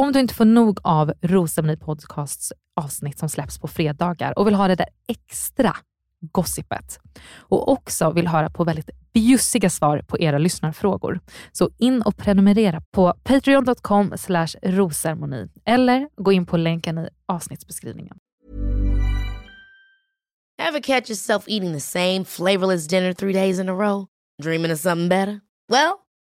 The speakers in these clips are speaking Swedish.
Om du inte får nog av Rosceremoni Podcasts avsnitt som släpps på fredagar och vill ha det där extra gossipet och också vill höra på väldigt bjussiga svar på era lyssnarfrågor. Så in och prenumerera på patreon.com rosermoni eller gå in på länken i avsnittsbeskrivningen. Have catch yourself eating the same flavorless dinner three days in a row? Dreaming of something better? Well,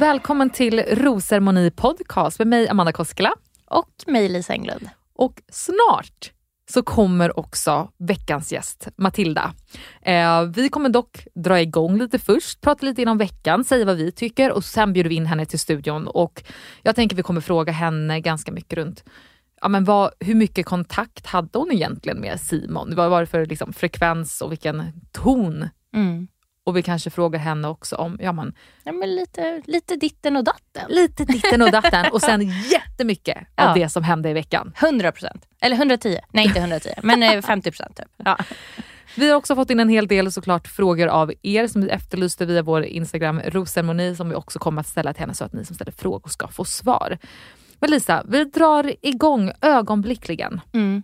Välkommen till Rosermoni Podcast med mig Amanda Koskela. Och mig Lisa Englund. Och snart så kommer också veckans gäst, Matilda. Eh, vi kommer dock dra igång lite först, prata lite inom veckan, säga vad vi tycker och sen bjuder vi in henne till studion. Och jag tänker vi kommer fråga henne ganska mycket runt ja, men vad, hur mycket kontakt hade hon egentligen med Simon? Vad var det för liksom, frekvens och vilken ton? Mm. Och vi kanske frågar henne också om ja, man, Ja, men lite, lite ditten och datten. lite ditten och datten och sen jättemycket Ja. av det som hände i veckan. 100 procent. Eller 110. Nej, inte 110. men eh, 50 procent typ. Ja. Vi har också fått in en hel del såklart frågor av er som vi efterlyste via vår Instagram Rosermoni som vi också kommer att ställa till henne så att ni som ställer frågor ska få svar. Men Lisa, vi drar igång ögonblickligen Mm.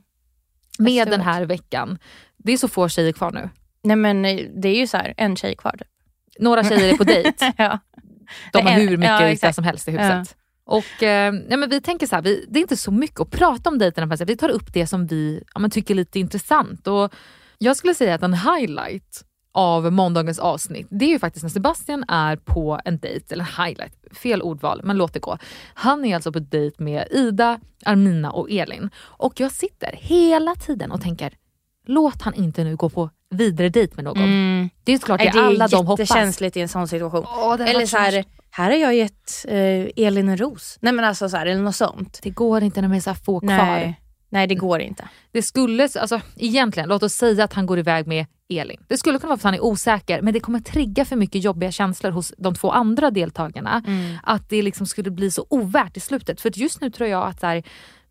med den här veckan. Det är så få tjejer kvar nu. Nej men eh, det är ju så här, en tjej kvar typ. Några tjejer är på dejt. ja. De har hur mycket ja, ja, som helst i huset. Och eh, ja, men Vi tänker så här, vi, det är inte så mycket att prata om dejterna. Vi tar upp det som vi ja, men tycker är lite intressant. Och jag skulle säga att en highlight av måndagens avsnitt, det är ju faktiskt när Sebastian är på en dejt, eller highlight, fel ordval, men låt det gå. Han är alltså på dejt med Ida, Armina och Elin. Och jag sitter hela tiden och tänker, låt han inte nu gå på vidare dejt med någon. Mm. Det är såklart Nej, det alla de hoppas. jättekänsligt i en sån situation. Åh, det eller så här, här har jag gett eh, Elin en ros. Nej men alltså så här, eller något sånt. Det går inte när man är så här få kvar. Nej. Nej det går inte. Det skulle, alltså egentligen, låt oss säga att han går iväg med Elin. Det skulle kunna vara för att han är osäker, men det kommer trigga för mycket jobbiga känslor hos de två andra deltagarna. Mm. Att det liksom skulle bli så ovärt i slutet. För just nu tror jag att så här,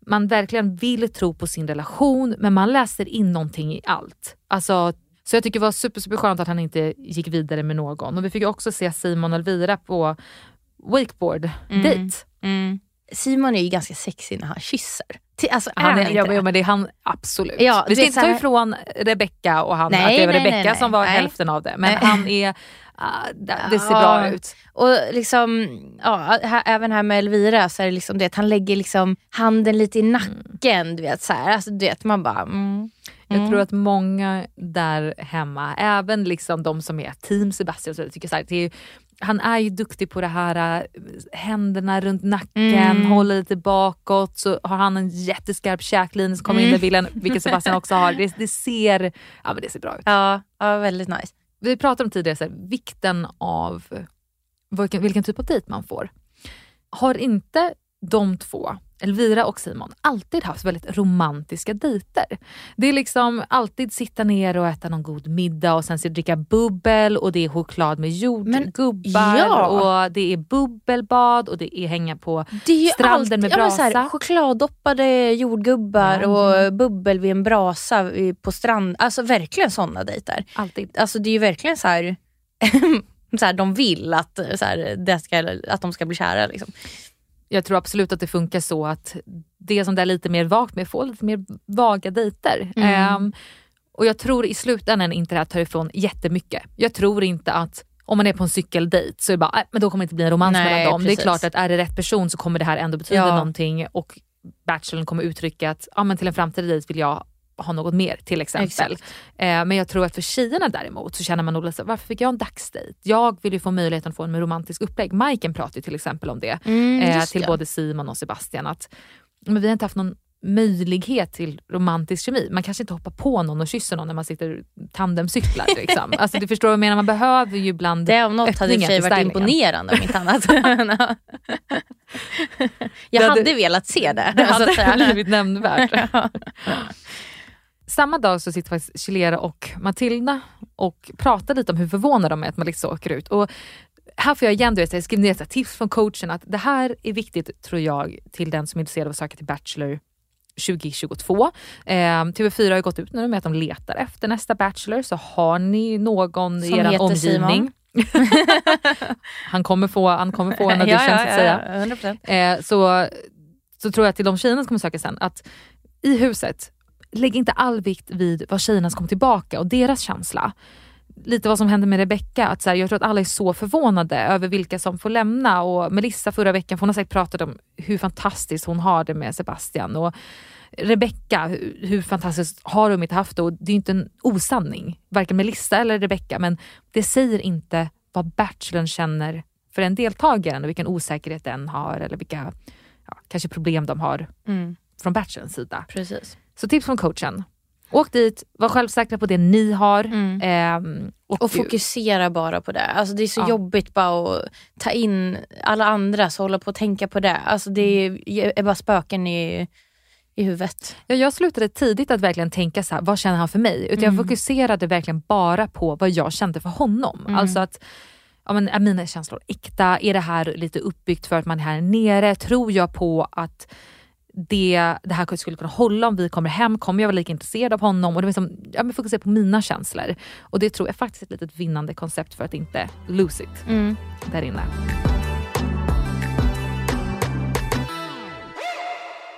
man verkligen vill tro på sin relation, men man läser in någonting i allt. Alltså, så jag tycker det var super, super skönt att han inte gick vidare med någon. Och vi fick ju också se Simon och Elvira på wakeboard-dejt. Mm. Simon är ju ganska sexig när han kysser. Alltså, är Han han är, inte ja, det? men- men det är han absolut. Ja, vi ska inte ta här- ifrån Rebecca och han, Nej, att det var Rebecca som var Nej. hälften av det. Men Nej. han är, ah, det, ser Ja. bra ut. Och liksom, ja, här, även här med Elvira så är det liksom det han lägger liksom handen lite i nacken. Du vet, så här. Alltså, du vet, man bara, mm. Jag Mm. tror att många där hemma, även liksom de som är team Sebastian, så, tycker så här, det är, han är ju duktig på det här äh, händerna runt nacken, Mm. håller lite bakåt, så har han en jätteskarp käklinje som kommer in i Mm. bilden, vilket Sebastian också har. Det, det, ser, ja, men det ser bra ut. Ja, ja väldigt nice. Vi pratade om tidigare så här, vikten av vilken, vilken typ av dejt man får. Har inte de två, Elvira och Simon, alltid haft väldigt romantiska dejter? Det är liksom alltid sitta ner och äta någon god middag och sen så dricka bubbel och det är choklad med jordgubbar ja. och det är bubbelbad och det är hänga på är stranden med alltid- ja, men så här, brasa. chokladdoppade jordgubbar Ja. och bubbel vid en brasa på strand. Alltså verkligen sådana dejter. Alltid. Alltså det är ju verkligen så här, så här de vill att, så här, det ska, att de ska bli kära. Liksom. Jag tror absolut att det funkar så att det som det är lite mer vagt med får lite mer vaga dejter. Mm. Ehm, och jag tror i slutändan inte det här tar ifrån jättemycket. Jag tror inte att om man är på en cykeldejt så är det bara, äh, men då kommer det inte bli en romans Nej, mellan dem. Det är precis. klart att är det rätt person så kommer det här ändå betyda Ja. någonting och bachelorn kommer uttrycka att ja, men till en framtida dejt vill jag ha något mer till exempel. Eh, men jag tror att för tjejerna däremot så känner man nog lite varför fick jag en dagsdejt? Jag vill ju få möjligheten att få en romantisk upplägg. Majken pratar ju till exempel om det Mm, eh, till det. både Simon och Sebastian att men vi har inte haft någon möjlighet till romantisk kemi. Man kanske inte hoppar på någon och kysser någon när man sitter tandemcyklar. Liksom. alltså, du förstår vad jag menar, man behöver ju ibland Det om något hade i och för sig varit imponerande om inte annat. jag hade- hade velat se det. Det hade blivit nämnvärt. Samma dag så sitter faktiskt Chilera och Matilda och pratar lite om hur förvånade de är att Melissa åker ut. Och här får jag igen du vet, jag skriver ner tips från coachen att det här är viktigt tror jag till den som är intresserad av att söka till Bachelor 2022. Eh, TV4 har gått ut nu med att de letar efter nästa Bachelor så har ni någon Som i er omgivning han, kommer få, han kommer få en audition så att säga. 100%. Eh, så, så tror jag till de tjejerna som kommer söka sen att i huset, lägg inte all vikt vid vad tjejerna som kommer tillbaka och deras känsla. Lite vad som hände med Rebecca, att så här, jag tror att alla är så förvånade över vilka som får lämna och Melissa förra veckan, för hon har säkert pratat om hur fantastiskt hon har det med Sebastian och Rebecca, hur, hur fantastiskt har de inte haft det och det är inte en osanning, varken Melissa eller Rebecca men det säger inte vad Bachelorn känner för en deltagare och vilken osäkerhet den har eller vilka ja, kanske problem de har Mm, från Bachelorns sida. precis. Så tips från coachen. Åk dit, var självsäkra på det ni har. Mm. ehm, och, Och fokusera bara på det. Alltså det är så Ja. jobbigt bara att ta in alla andra så hålla på att tänka på det. Alltså det är, är bara spöken i, i huvudet. Ja, jag slutade tidigt att verkligen tänka så här, vad känner han för mig? Utan Mm. jag fokuserade verkligen bara på vad jag kände för honom. Mm. Alltså att ja, men, är mina känslor äkta? Är det här lite uppbyggt för att man är här nere? Tror jag på att det, det här skulle kunna hålla om vi kommer hem? Kommer jag vara lika intresserad av honom? Och det liksom, ja, men fokusera på mina känslor. Och det tror jag faktiskt är ett litet vinnande koncept för att inte lose it Mm. där inne.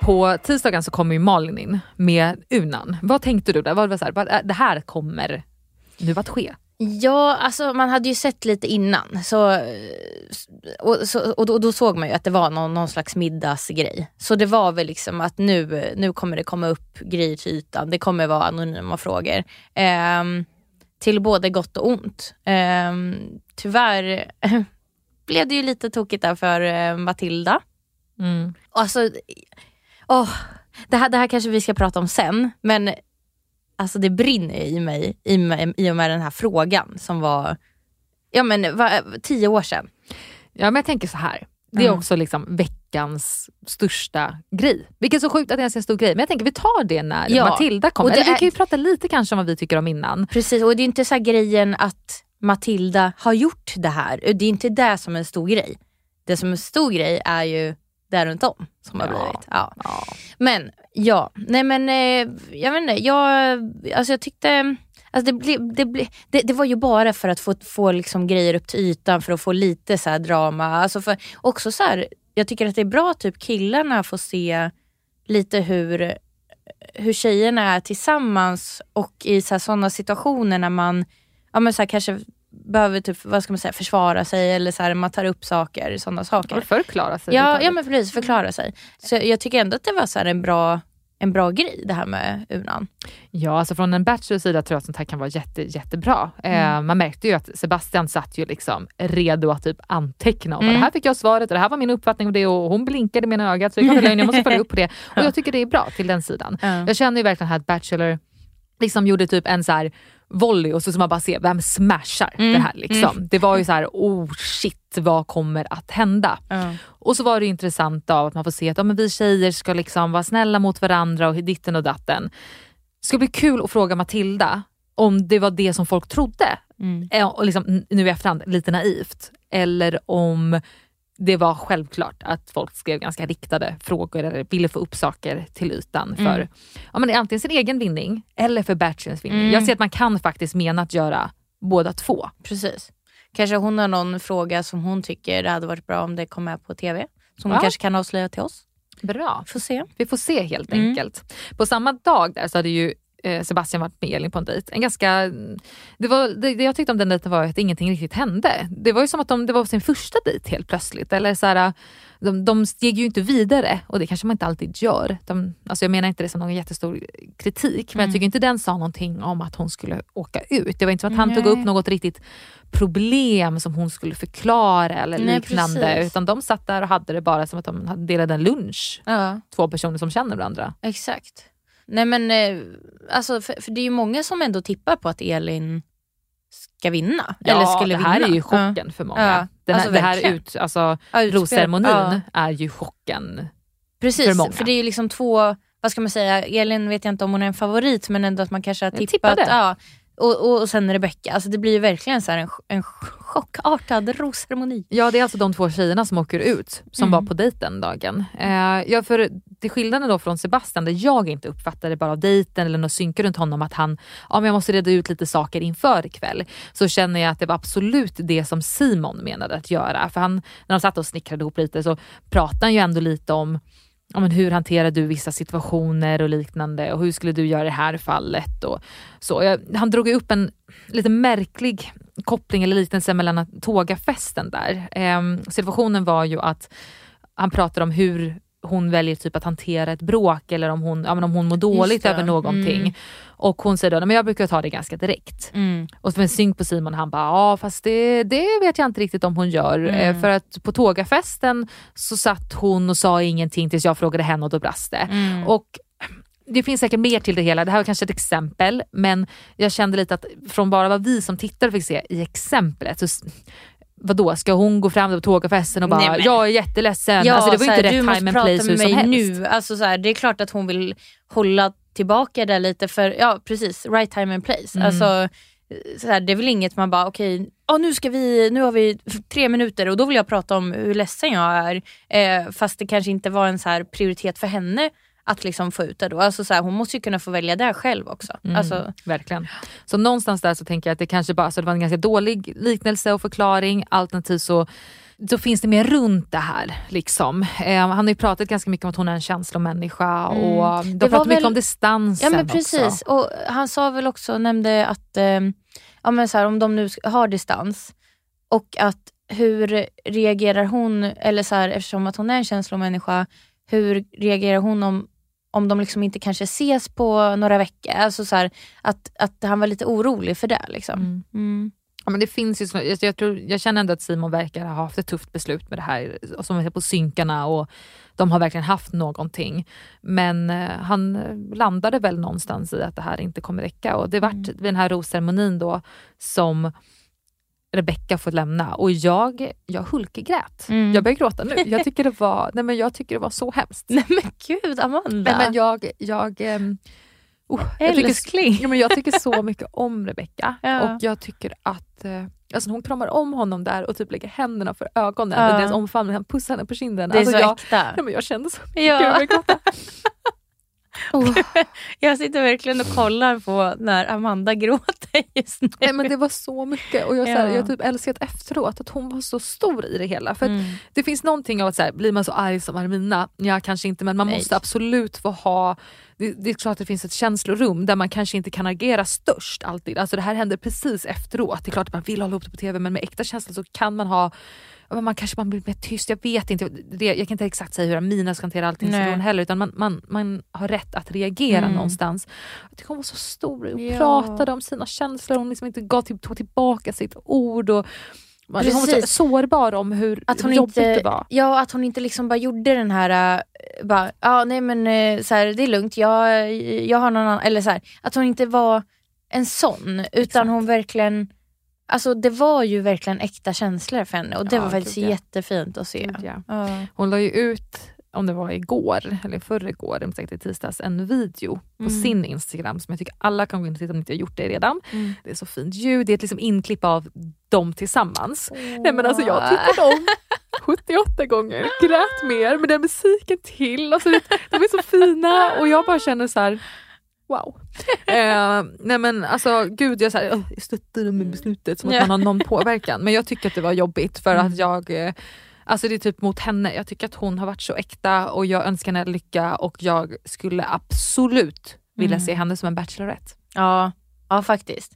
På tisdagen så kommer ju Malin in med Unan. Vad tänkte du där? Vad var så här, det här kommer nu att ske. Ja, alltså man hade ju sett lite innan. Så, och, så, och, då, och då såg man ju att det var någon, någon slags middagsgrej. Så det var väl liksom att nu, nu kommer det komma upp grejer till ytan. Det kommer vara anonyma frågor. Ehm, till både gott och ont. Ehm, tyvärr blev det ju lite tokigt där för eh, Matilda. Mm. Alltså, åh, det, här, det här kanske vi ska prata om sen, men alltså det brinner i mig i, i och med den här frågan som var ja, men, va, tio år sedan. Ja men jag tänker så här. Det är Mm. också liksom veckans största grej. Vilket är så sjukt att det ens är en stor grej. Men jag tänker vi tar det när Ja, Matilda kommer. Eller vi kan ju prata lite kanske om vad vi tycker om innan. Precis, och det är inte så grejen att Matilda har gjort det här. Det är inte det som är en stor grej. Det som är en stor grej är ju där runt om som har Ja. blivit. Ja. Ja. Men ja, nej men eh, jag vet inte, jag, alltså jag tyckte Alltså det, ble, det, ble, det, det var ju bara för att få, få liksom grejer upp till ytan, för att få lite så drama. Alltså för, också så här, jag tycker att det är bra typ killarna får se lite hur, hur tjejerna är tillsammans och i sådana situationer när man ja, men så här, kanske behöver typ, vad ska man säga, försvara sig eller så här, man tar upp saker, sådana saker. Och förklara sig. Ja, ja men precis, förklara sig. Så jag tycker ändå att det var så en bra en bra grej det här med unan. Ja, alltså från en bachelors sida tror jag att sånt här kan vara jätte, jättebra. Eh, man märkte ju att Sebastian satt ju liksom redo att typ anteckna. Bara, Det här fick jag svaret och det här var min uppfattning om det och hon blinkade med ena ögat så jag, jag måste följa upp på det. Och jag tycker det är bra till den sidan. Ja. Jag känner ju verkligen här att Bachelor liksom gjorde typ en så här volley och så ska man bara se vem smashar det här. Liksom. Det var ju så här, oh shit vad kommer att hända? Och så var det intressant av att man får se att ja, men vi tjejer ska liksom vara snälla mot varandra och ditten och datten. Det ska bli kul att fråga Matilda om det var det som folk trodde, eh, och liksom, nu i efterhand lite naivt, eller om det var självklart att folk skrev ganska riktade frågor eller ville få upp saker till ytan för ja, men antingen sin egen vinning eller för Bachelors vinning. Jag ser att man kan faktiskt mena att göra båda två. Precis. Kanske hon har någon fråga som hon tycker det hade varit bra om det kom med på TV. Som hon Ja. kanske kan avslöja till oss. Bra. Får se. Vi får se helt Mm. enkelt. På samma dag där så hade ju Sebastian varit med Elin på en dejt. En ganska, det, var, det, det jag tyckte om den dejten var att ingenting riktigt hände. Det var ju som att de, det var sin första dejt helt plötsligt. Eller så här, de, de steg ju inte vidare och det kanske man inte alltid gör. De, alltså jag menar inte det som någon jättestor kritik men jag tycker inte den sa någonting om att hon skulle åka ut. Det var inte så att han tog Nej. upp något riktigt problem som hon skulle förklara eller Nej, liknande. precis. Utan de satt där och hade det bara som att de hade- delade en lunch Ja, två personer som känner varandra. exakt. Nej men eh, alltså, för, för det är ju många som ändå tippar på att Elin ska vinna. eller skulle det här vinna. är ju chocken för många. Ja, Den här, alltså det här verkligen. ut, alltså, Ja, rosceremonin ja. är ju chocken. Precis, för många. för det är ju liksom två, vad ska man säga, Elin vet jag inte om hon är en favorit men ändå att man kanske har tippat. Ja, och, och, sen Rebecca, alltså det blir ju verkligen så en, en chockartad rosceremoni. Ja det är alltså de två tjejerna som åker ut som Mm. var på dejt den dagen. Eh, ja, för till skillnaden då från Sebastian där jag inte uppfattade bara av dejten eller något synka runt honom att han, ja men jag måste reda ut lite saker inför ikväll. Så känner jag att det var absolut det som Simon menade att göra. För han, när de satt och snickrade ihop lite så pratade han ju ändå lite om ja, men hur hanterar du vissa situationer och liknande och hur skulle du göra i det här fallet? Och så. Jag, han drog upp en lite märklig koppling eller liknelse mellan tågafesten där. Eh, situationen var ju att han pratade om hur hon väljer typ att hantera ett bråk eller om hon, ja, men om hon mår dåligt över någonting. Mm. Och hon säger då, "Nej, men jag brukar ta det ganska direkt. Och så med synk på Simon han bara, ja fast det, det vet jag inte riktigt om hon gör. Eh, För att på tågafesten så satt hon och sa ingenting tills jag frågade henne och då brast det. Och det finns säkert mer till det hela, det här var kanske ett exempel men jag kände lite att från bara vad vi som tittare fick se i exemplet så Vadå, ska hon gå fram på tågafesten och bara Nej, men- “jag är jätteledsen”? Ja, alltså, det var ju inte rätt time and place hur med som mig helst. nu. Alltså, så här, det är klart att hon vill hålla tillbaka det lite för, ja precis, right time and place. Mm. Alltså, så här, det är väl inget man bara, okej, ja, nu, ska vi, nu har vi tre minuter och då vill jag prata om hur ledsen jag är. Eh, fast det kanske inte var en så prioritet för henne att liksom få ut det då. Alltså, så här, hon måste ju kunna få välja det själv också. Mm. Alltså, Verkligen. Så någonstans där så tänker jag att det kanske bara så det var en ganska dålig liknelse och förklaring. Alternativt så, så finns det mer runt det här. Liksom. Eh, han har ju pratat ganska mycket om att hon är en känslomänniska och de Mm. pratat mycket väl- om distansen Ja men precis. också. Och han sa väl också, nämnde att eh, ja, men så här, om de nu har distans och att hur reagerar hon, eller så här, eftersom att hon är en känslomänniska, hur reagerar hon om, om de liksom inte kanske ses på några veckor? Alltså så här, att, att han var lite orolig för det. Liksom. Mm. Ja, men det finns ju, så- jag, jag, tror, jag känner ändå att Simon verkar ha haft ett tufft beslut med det här, och som vi ser på synkarna och de har verkligen haft någonting. Men eh, han landade väl någonstans i att det här inte kommer räcka och det vart vid den här rosceremonin då som Rebecca får lämna och jag, jag hulkegrät. Mm. Jag börjar gråta nu. Jag tycker det var, nej men jag tycker det var så hemskt. Nej men gud Amanda. Nej, men jag, jag, ehm, oh, jag, tycker, ja, men jag tycker så mycket om Rebecca Ja. och jag tycker att eh, alltså, hon kramar om honom där och typ lägger händerna för ögonen, Ja. ja. deras omfamning, han pussar henne på kinden. det är alltså, så jag, äkta. ja, men jag kände så mycket. Ja. Gråta. Jag sitter verkligen och kollar på när Amanda gråter just nu. Nej, men det var så mycket och jag, så här, Ja. jag typ älskat efteråt att hon var så stor i det hela. För Mm. Det finns någonting av att så här, blir man så arg som Armina, ja kanske inte men man Nej. måste absolut få ha det, det är klart att det finns ett känslorum där man kanske inte kan agera störst alltid. Alltså det här händer precis efteråt. Det är klart att man vill hålla ihop det på TV men med äkta känslor så kan man ha man kanske man blir mer tyst, jag vet inte. Det, jag kan inte exakt säga hur Amina ska hantera allting Nej. Heller utan man, man, man har rätt att reagera Mm. någonstans. Jag tycker hon var så stor och Ja. pratade om sina känslor, hon liksom inte gav, till, tog tillbaka sitt ord. Och, man, hon var så Precis. sårbar om hur Att hon jobbigt inte, det var. Ja, att hon inte liksom bara gjorde den här, äh, bara, ja nej men äh, så här, det är lugnt, jag, jag har någon annan, eller så här, att hon inte var en sån, utan Exakt. hon verkligen, alltså det var ju verkligen äkta känslor för henne och det Ja, var faktiskt gud, jättefint att se. Gud, ja. Ja. Hon la ju ut, om det var igår eller förrgår, om säkert i tisdags, en video på Mm. sin Instagram som jag tycker alla kan gå in och titta om inte har gjort det redan. Mm. Det är så fint ljud, det är ett liksom inklipp av dem tillsammans. Nej men alltså jag tittade om 78 gånger, grät mer med den musiken till. Alltså, det- de är så fina och jag bara känner så här. Wow. Eh, nej men alltså gud jag, så här, "Åh, jag stöttar med beslutet som att man har någon påverkan. Men jag tycker att det var jobbigt för Mm. att jag eh, Alltså det är typ mot henne, jag tycker att hon har varit så äkta och jag önskar henne lycka och jag skulle absolut vilja Mm. se henne som en bachelorette. Ja, ja faktiskt.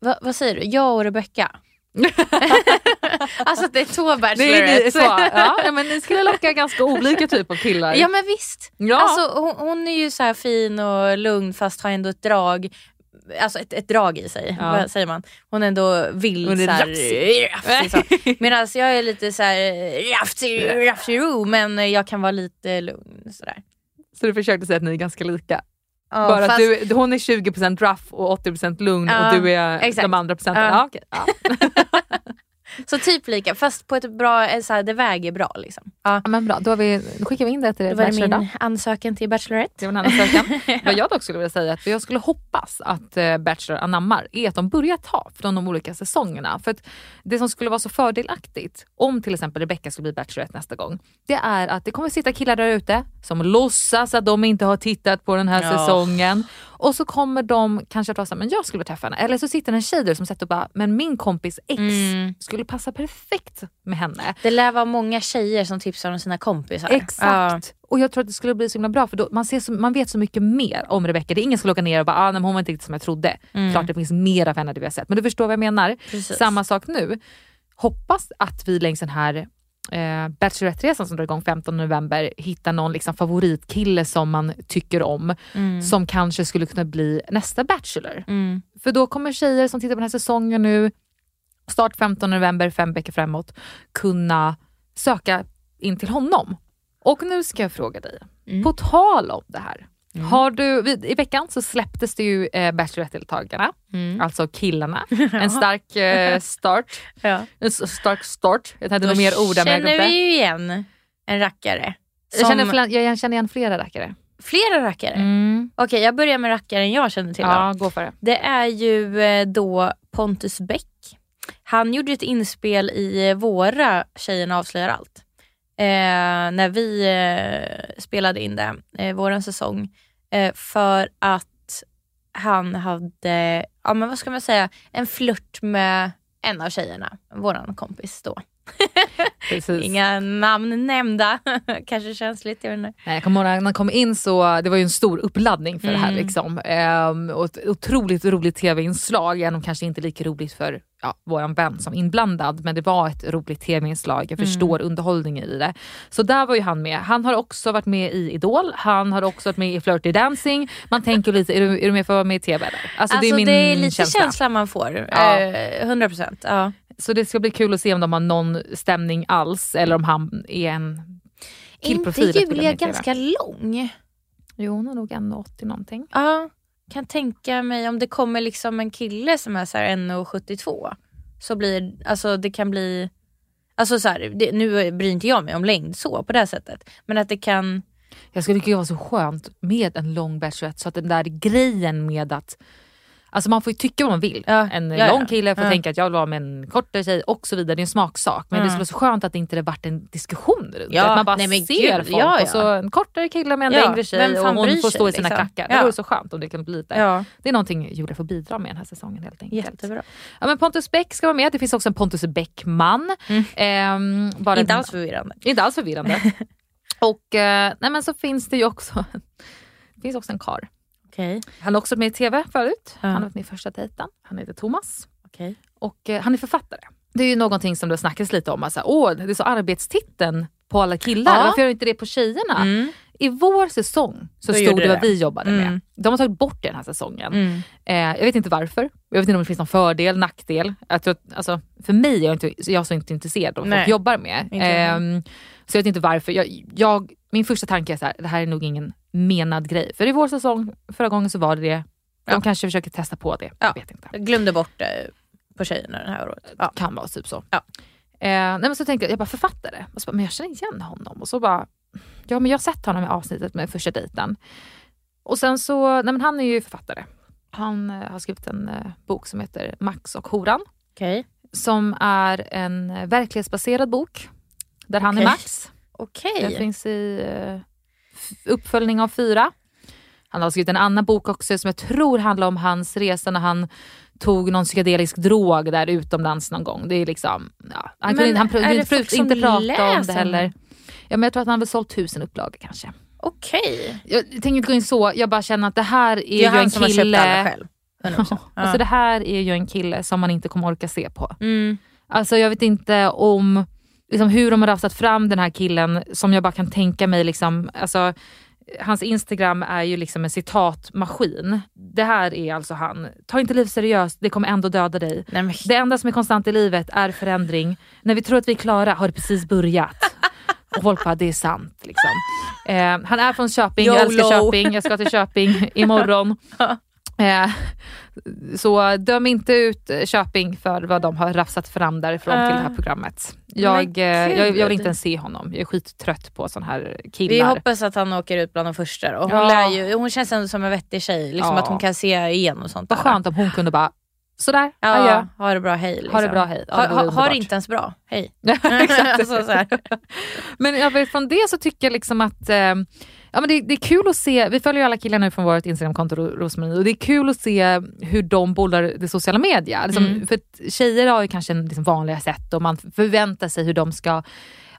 Va, vad säger du, jag och Rebecca? alltså det är två Det är bachelorettes. så, ja, ja, men ni skulle locka ganska olika typer av killar. Ja men visst. Ja. Alltså, hon, hon är ju så fin och lugn fast har ändå ett drag Alltså ett, ett drag i sig, Ja. vad säger man? Hon ändå vill Hon är så här, rafsig. rafsig så. Medan jag är lite så här rafsig, rafsig ro, men jag kan vara lite lugn sådär. Så du försökte säga att ni är ganska lika? Ja, Bara att fast- du, hon är 20% rough och 80% lugn Ja, och du är exakt. de andra procenten. Ja. Ja. okej. Ja. Så typ lika, fast på ett bra, eh, så här, det väger bra liksom. Ja. Ja, men bra, då, vi, då skickar vi in det till Det var det Bachelor min ansökan till Bachelorette. Det var en annan sökan. Vad jag dock skulle vilja säga, att jag skulle hoppas att eh, Bachelor anammar, är att de börjar ta från de olika säsongerna. För att det som skulle vara så fördelaktigt, om till exempel Rebecca skulle bli Bachelorette nästa gång, det är att det kommer sitta killar där ute som låtsas att de inte har tittat på den här Ja. säsongen. Och så kommer de kanske att vara såhär, men jag skulle träffa henne. Eller så sitter en tjej där som sätter och bara, men min kompis ex Mm. skulle passa perfekt med henne. Det lär vara många tjejer som tipsar om sina kompisar. Exakt. Och jag tror att det skulle bli så himla bra för då, man, ser så, man vet så mycket mer om Rebecca. Det är ingen som åka ner och bara ah, nej, hon var inte riktigt som jag trodde. Klart det finns mer av henne det vi har sett. Men du förstår vad jag menar. Precis. Samma sak nu. Hoppas att vi längs den här eh, Bachelorette-resan som drar igång 15 november hittar någon liksom, favoritkille som man tycker om. Som kanske skulle kunna bli nästa Bachelor. Mm. För då kommer tjejer som tittar på den här säsongen nu, start 15 november, fem veckor framåt, kunna söka in till honom. Och nu ska jag fråga dig, Mm. på tal om det här. Har du, I veckan så släpptes det ju eh, Bachelorette-deltagarna, Mm. alltså killarna. En stark eh, start. Ja. En stark start. Jag hade Då mer ord där men jag känner vi ju igen en rackare. Jag Som- känner, fler, jag känner igen flera rackare. Flera rackare? Okej, jag börjar med rackaren jag känner till. Ja, gå för det. Det är ju eh, då Pontus Bäck. Han gjorde ett inspel i eh, våra Tjejerna avslöjar allt. Eh, när vi eh, spelade in det, eh, våran säsong. Eh, för att han hade, ja men vad ska man säga, en flört med en av tjejerna, våran kompis då. Inga namn nämnda, kanske känsligt. Jag vet inte. Nej, Jag kommer ihåg när han kom in så det var ju en stor uppladdning för det här. Mm. Liksom. Ehm, och ett otroligt roligt tv-inslag, även om kanske inte lika roligt för ja, vår vän som inblandad. Men det var ett roligt tv-inslag, jag förstår underhållningen i det. Så där var ju han med. Han har också varit med i Idol, han har också varit med i Flirty Dancing. Man tänker lite, är du, är du med för att vara med i tv? Eller? Alltså, Alltså, det är min det är lite känsla. känsla man får. Ja. Eh, 100 procent. Ja. Så det ska bli kul att se om de har någon stämning alls eller om han är en Inte killprofil. att vilja Julia ganska lång? Jo, hon är nog 1,80 någonting. Ja, kan tänka mig om det kommer liksom en kille som är så här 1,72 så blir alltså det kan bli Alltså så här, det, nu bryr inte jag mig om längd så på det här sättet. Men att det kan, Jag skulle tycka det var så skönt med en lång bachelorette så att den där grejen med att Alltså man får ju tycka vad man vill. Ja, En ja, lång kille får Ja. tänka att jag vill vara med en kortare tjej och så vidare. Det är en smaksak. Men det Mm. skulle vara så skönt att det inte varit en diskussion runt det. Att man bara nej ser gud, folk och så en kortare kille med en längre tjej och hon får stå i sina liksom? klackar. Det vore så skönt om det kunde bli ja, Det är någonting Julia får bidra med den här säsongen helt enkelt. jättebra. Ja, men Pontus Bäck ska vara med. Det finns också en Pontus Bäckman. Ehm, bara Mm. Inte alls förvirrande. inte alls förvirrande. och eh, nej men så finns det ju också Det finns också en kar. Okej. Han har också varit med i TV förut. Ja. Han har varit med i första dejten. Han heter Thomas. Okej. Och eh, han är författare. Det är ju någonting som det snackats lite om. Alltså, Åh, det är så arbetstitteln på alla killar. Ja. Varför gör inte det på tjejerna? Mm. I vår säsong så Då stod det vad vi jobbade med. Mm. De har tagit bort det den här säsongen. Mm. Eh, jag vet inte varför. Jag vet inte om det finns någon fördel, nackdel. Jag tror att, alltså, för mig är jag, inte, jag är så inte intresserad av vad folk jobbar med. Ehm, så jag vet inte varför. Jag, jag, min första tanke är så här, det här är nog ingen menad grej. För i vår säsong, förra gången så var det det. De Ja. kanske försöker testa på det. Ja. Jag vet inte. Jag glömde bort det på tjejerna det här året. Ja. Kan vara typ så. Ja. Eh, nej men så tänkte jag, jag bara författare. Och så bara, men jag känner igen honom. Och så bara, ja men jag har sett honom i avsnittet med första dejten. Och sen så, nej men han är ju författare. Han eh, har skrivit en eh, bok som heter Max och horan. Okej. Som är en eh, verklighetsbaserad bok. Där han är. Max. Okej. Den finns i eh, uppföljning av fyra. Han har skrivit en annan bok också som jag tror handlar om hans resa när han tog någon psykedelisk drog där utomlands någon gång. Det är liksom, ja, han Men kunde, han det inte, folk inte prata om det heller. Ja, men jag tror att han har sålt tusen upplagor kanske. Okej. Jag tänker inte gå in så, jag bara känner att det här är, Det är ju en han som har köpt alla kille. själv. 100%. Alltså det här är ju en kille som man inte kommer orka se på. Mm. Alltså jag vet inte om liksom, hur de har rafsat fram den här killen som jag bara kan tänka mig. Liksom, alltså, hans Instagram är ju liksom en citatmaskin. Det här är alltså han. Ta inte liv seriöst, det kommer ändå döda dig. Nej, men, Det enda som är konstant i livet är förändring. När vi tror att vi är klara har det precis börjat. Och folk bara, det är sant. Liksom. Eh, han är från Köping, jag älskar YOLO. Köping, jag ska till Köping imorgon. Eh, så döm inte ut Köping för vad de har rafsat fram därifrån till det här Eh. Jag, Men eh, jag, jag vill inte ens se honom. Jag är skittrött på sån här vi killar. hoppas att han åker ut bland de första då. Hon, Ja. ju, hon känns ändå som en vettig tjej. Liksom Ja. Att hon kan se igenom sånt Vad skönt om hon kunde bara, sådär, adjö. Ja, ha det bra, hej. Liksom. Ha det bra, hej. Ja, Ha, ha, ha det inte ens bra, hej. Exakt. Alltså, så här. Men jag vet, från det så tycker jag liksom att eh, ja, men det, det är kul att se, vi följer ju alla killar nu från vårt Instagramkonto Ro- Rosmarie och det är kul att se hur de bollar det sociala media. Liksom, Mm. För tjejer har ju kanske en liksom vanliga sätt och man förväntar sig hur de ska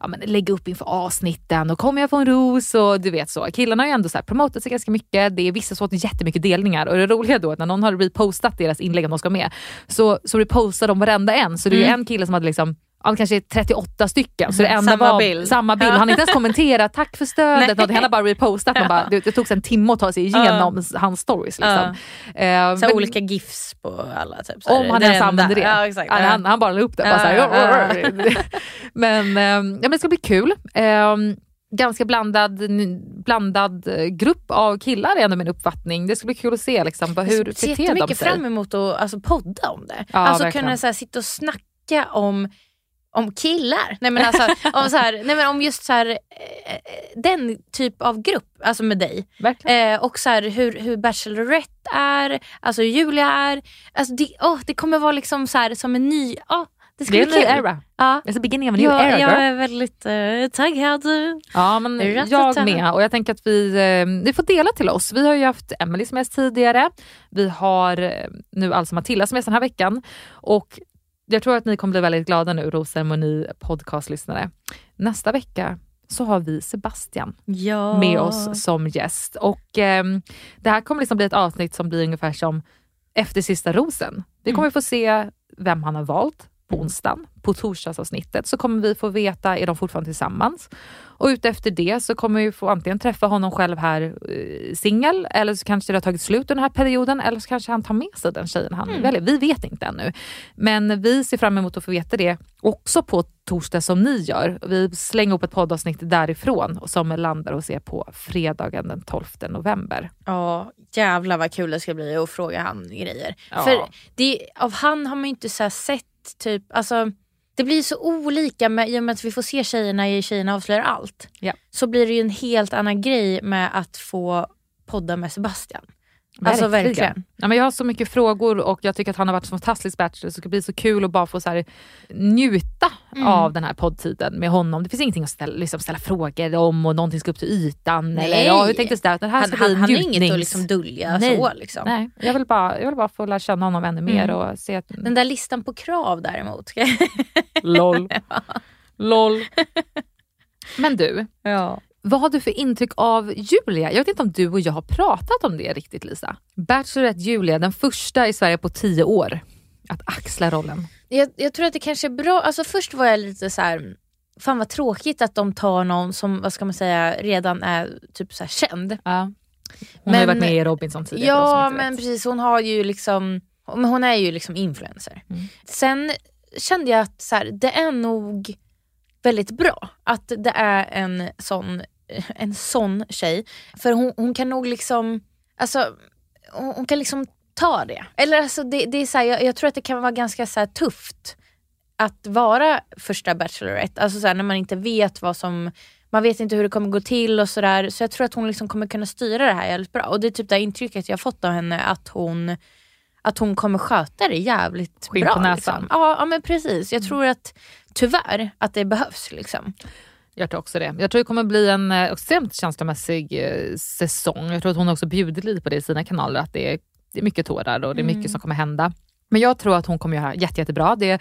ja, men lägga upp inför avsnitten och kommer jag få en ros och du vet så. Killarna har ju ändå så här promotat sig ganska mycket. Det är vissa som fått jättemycket delningar och det roliga då är att när någon har repostat deras inlägg om de ska med så, så repostar de varenda en. Så det är ju en kille som hade liksom Ja, kanske 38 stycken. Så det enda Samma var bild. samma bild. Han har inte ens kommenterat, tack för stödet. Nej. Han har bara repostat. Man bara, det, det tog en timme att ta sig igenom hans stories. Liksom. Så här, men- olika gifs på alla. Typ, om han ens enda. använder det. Ja, exakt. Ja. han, han bara la upp det. Bara Ja, så här, ja, ja. men, eh, ja, men det ska bli kul. Eh, ganska blandad, blandad grupp av killar är ändå min uppfattning. Det ska bli kul att se liksom, hur Jag ser beter de jättemycket sig. fram emot att alltså, podda om det. Ja, alltså verkligen. kunna så här, sitta och snacka om om killar. Nej men, alltså, om, så här, nej men om just så här, eh, den typ av grupp, alltså med dig. Eh, och så här, hur, hur Bachelorette är, alltså hur Julia är. Alltså det, åh, det kommer vara liksom så här, som en ny... åh, det ska Det är bli en ny kul. era. Ja. It's the beginning of a new Jag, era. jag girl. är väldigt eh, taggad. Ja, men jag med. Och jag tänker att vi, eh, ni får dela till oss. Vi har ju haft Emily som gäst tidigare. Vi har eh, nu alltså Matilda som gäst den här veckan. Och jag tror att ni kommer bli väldigt glada nu, Rosem och ni podcastlyssnare. Nästa vecka så har vi Sebastian Ja. med oss som gäst. Och ehm, Det här kommer liksom bli ett avsnitt som blir ungefär som efter sista rosen. Vi kommer få se vem han har valt på onsdagen. På torsdagsavsnittet så kommer vi få veta, är de fortfarande tillsammans? Och utefter det så kommer vi få antingen träffa honom själv här eh, singel, eller så kanske det har tagit slut under den här perioden, eller så kanske han tar med sig den tjejen han väljer. Vi vet inte ännu. Men vi ser fram emot att få veta det också på torsdag som ni gör. Vi slänger upp ett poddavsnitt därifrån och som landar hos er på fredagen den 12 november. Ja, jävlar vad kul det ska bli att fråga han grejer. Ja. För det, av han har man ju inte sett, typ, alltså, det blir så olika med, i och med att vi får se tjejerna i Tjejerna avslöjar allt. Ja. Så blir det ju en helt annan grej med att få podda med Sebastian. Alltså verkligen. Ja, men jag har så mycket frågor och jag tycker att han har varit en fantastisk bachelor så det ska bli så kul att bara få så här, njuta Mm. av den här poddtiden med honom. Det finns ingenting att ställa, liksom ställa frågor om och någonting ska upp till ytan. Nej. Eller, ja, hur tänkte du där? Det här Han, ska bli han, han har inget att liksom dölja Nej. så. Liksom. Nej, jag vill, bara, jag vill bara få lära känna honom ännu mer Mm. och se att... Den där listan på krav däremot. LOL. LOL. Men du, ja. Vad har du för intryck av Julia? Jag vet inte om du och jag har pratat om det riktigt Lisa. Bachelorette Julia, den första i Sverige på tio år att axla rollen. Jag, jag tror att det kanske är bra, alltså först var jag lite så här. fan vad tråkigt att de tar någon som, vad ska man säga, redan är typ så här känd. Ja. Hon har ju varit med i Robinson tidigare. Ja men vet. precis, hon har ju liksom, men hon är ju liksom influencer. Mm. Sen kände jag att så här, det är nog väldigt bra att det är en sån, en sån tjej. För hon, hon kan nog liksom, alltså hon, hon kan liksom ta det. Eller alltså det, det är så här, jag, jag tror att det kan vara ganska så tufft att vara första Bachelorette. Alltså så här, när man inte vet vad som man vet inte hur det kommer gå till och sådär. Så jag tror att hon liksom kommer kunna styra det här jävligt bra. Och det är typ det intrycket jag fått av henne att hon, att hon kommer sköta det jävligt Skinn bra. på näsan. Liksom. Ja, ja men precis. Jag tror att tyvärr att det behövs. Liksom. Jag tror också det. Jag tror det kommer bli en eh, extremt känslomässig eh, säsong. Jag tror att hon också bjuder lite på det i sina kanaler, att det är, det är mycket tårar och det är mycket som kommer hända. Men jag tror att hon kommer göra jätte, jättebra. Det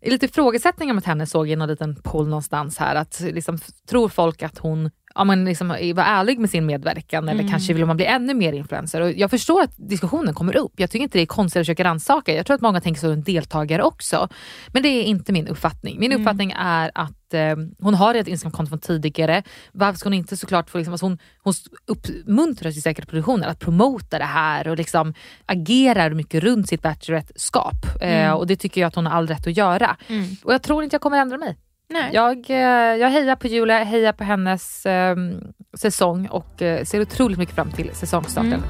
är lite ifrågasättningar mot henne såg jag i någon liten poll någonstans här. Att liksom, tror folk att hon ja, men liksom, var ärlig med sin medverkan eller kanske vill man bli ännu mer influencer. Och jag förstår att diskussionen kommer upp. Jag tycker inte det är konstigt att försöka rannsaka. Jag tror att många tänker så runt deltagare också. Men det är inte min uppfattning. Min uppfattning är att eh, hon har ett Instagramkonto från tidigare. Varför ska hon inte såklart få, liksom, alltså hon, hon uppmuntrar ju säkert produktionen att promota det här och liksom agerar mycket runt sitt Bachelorette-skap. Eh, och det tycker jag att hon har all rätt att göra. Och jag tror inte jag kommer ändra mig. Nej. Jag, eh, jag hejar på Julia, hejar på hennes eh, säsong och eh, ser otroligt mycket fram till säsongstarten.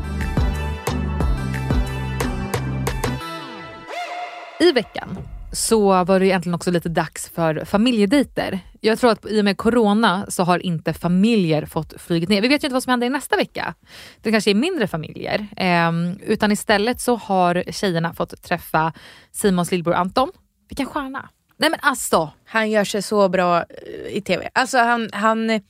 I veckan så var det egentligen också lite dags för familjedejter. Jag tror att i och med corona så har inte familjer fått flyget ner. Vi vet ju inte vad som händer i nästa vecka. Det kanske är mindre familjer. Eh, utan istället så har tjejerna fått träffa Simons lillebror Anton. Vilken stjärna! Nej men alltså, Han gör sig så bra eh, i tv. Alltså han, han,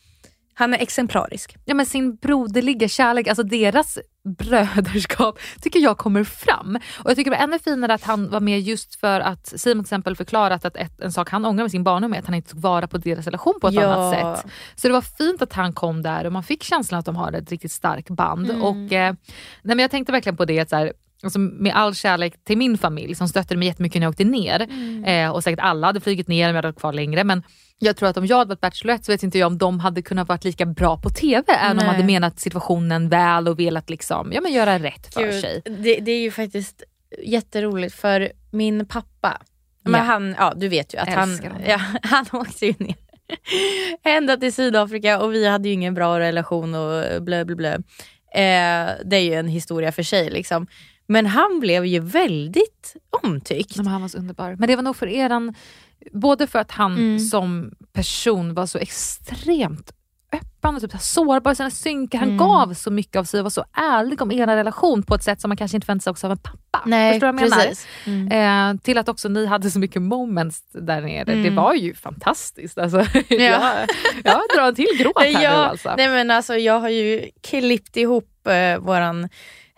han är exemplarisk. ja, men sin broderliga kärlek, alltså deras bröderskap tycker jag kommer fram. Och jag tycker det var ännu finare att han var med just för att Simon till exempel förklarat att ett, en sak han ångrar med sin barndom är att han inte tog vara på deras relation på ett Ja. annat sätt. Så det var fint att han kom där och man fick känslan att de har ett riktigt starkt band. Mm. Och, eh, nej, men jag tänkte verkligen på det att så här, Alltså med all kärlek till min familj som stöttade mig jättemycket när jag åkte ner. Mm. Eh, och säkert alla hade flugit ner om jag hade varit kvar längre. Men jag tror att om jag hade varit Bachelorette så vet inte jag om de hade kunnat vara lika bra på TV. Även om de Nej. hade menat situationen väl och velat liksom, ja, men göra rätt för Gud, sig. Det, det är ju faktiskt jätteroligt för min pappa, men Ja. han, ja du vet ju att han, ja, han åkte ju ner ända till Sydafrika och vi hade ju ingen bra relation och blö blö blö. Eh, det är ju en historia för sig liksom. Men han blev ju väldigt omtyckt. Men han var så underbar. Men det var nog för eran, både för att han Mm. som person var så extremt öppen och typ så sårbar i sina synkar. Han Mm. gav så mycket av sig och var så ärlig om er relation på ett sätt som man kanske inte förväntar sig också av en pappa. Nej, Förstår du vad jag menar? Mm. Eh, till att också ni hade så mycket moments där nere. Det Mm. var ju fantastiskt. Alltså, jag, jag drar en till gråt här nu ja, alltså. nej men alltså, jag har ju klippt ihop eh, våran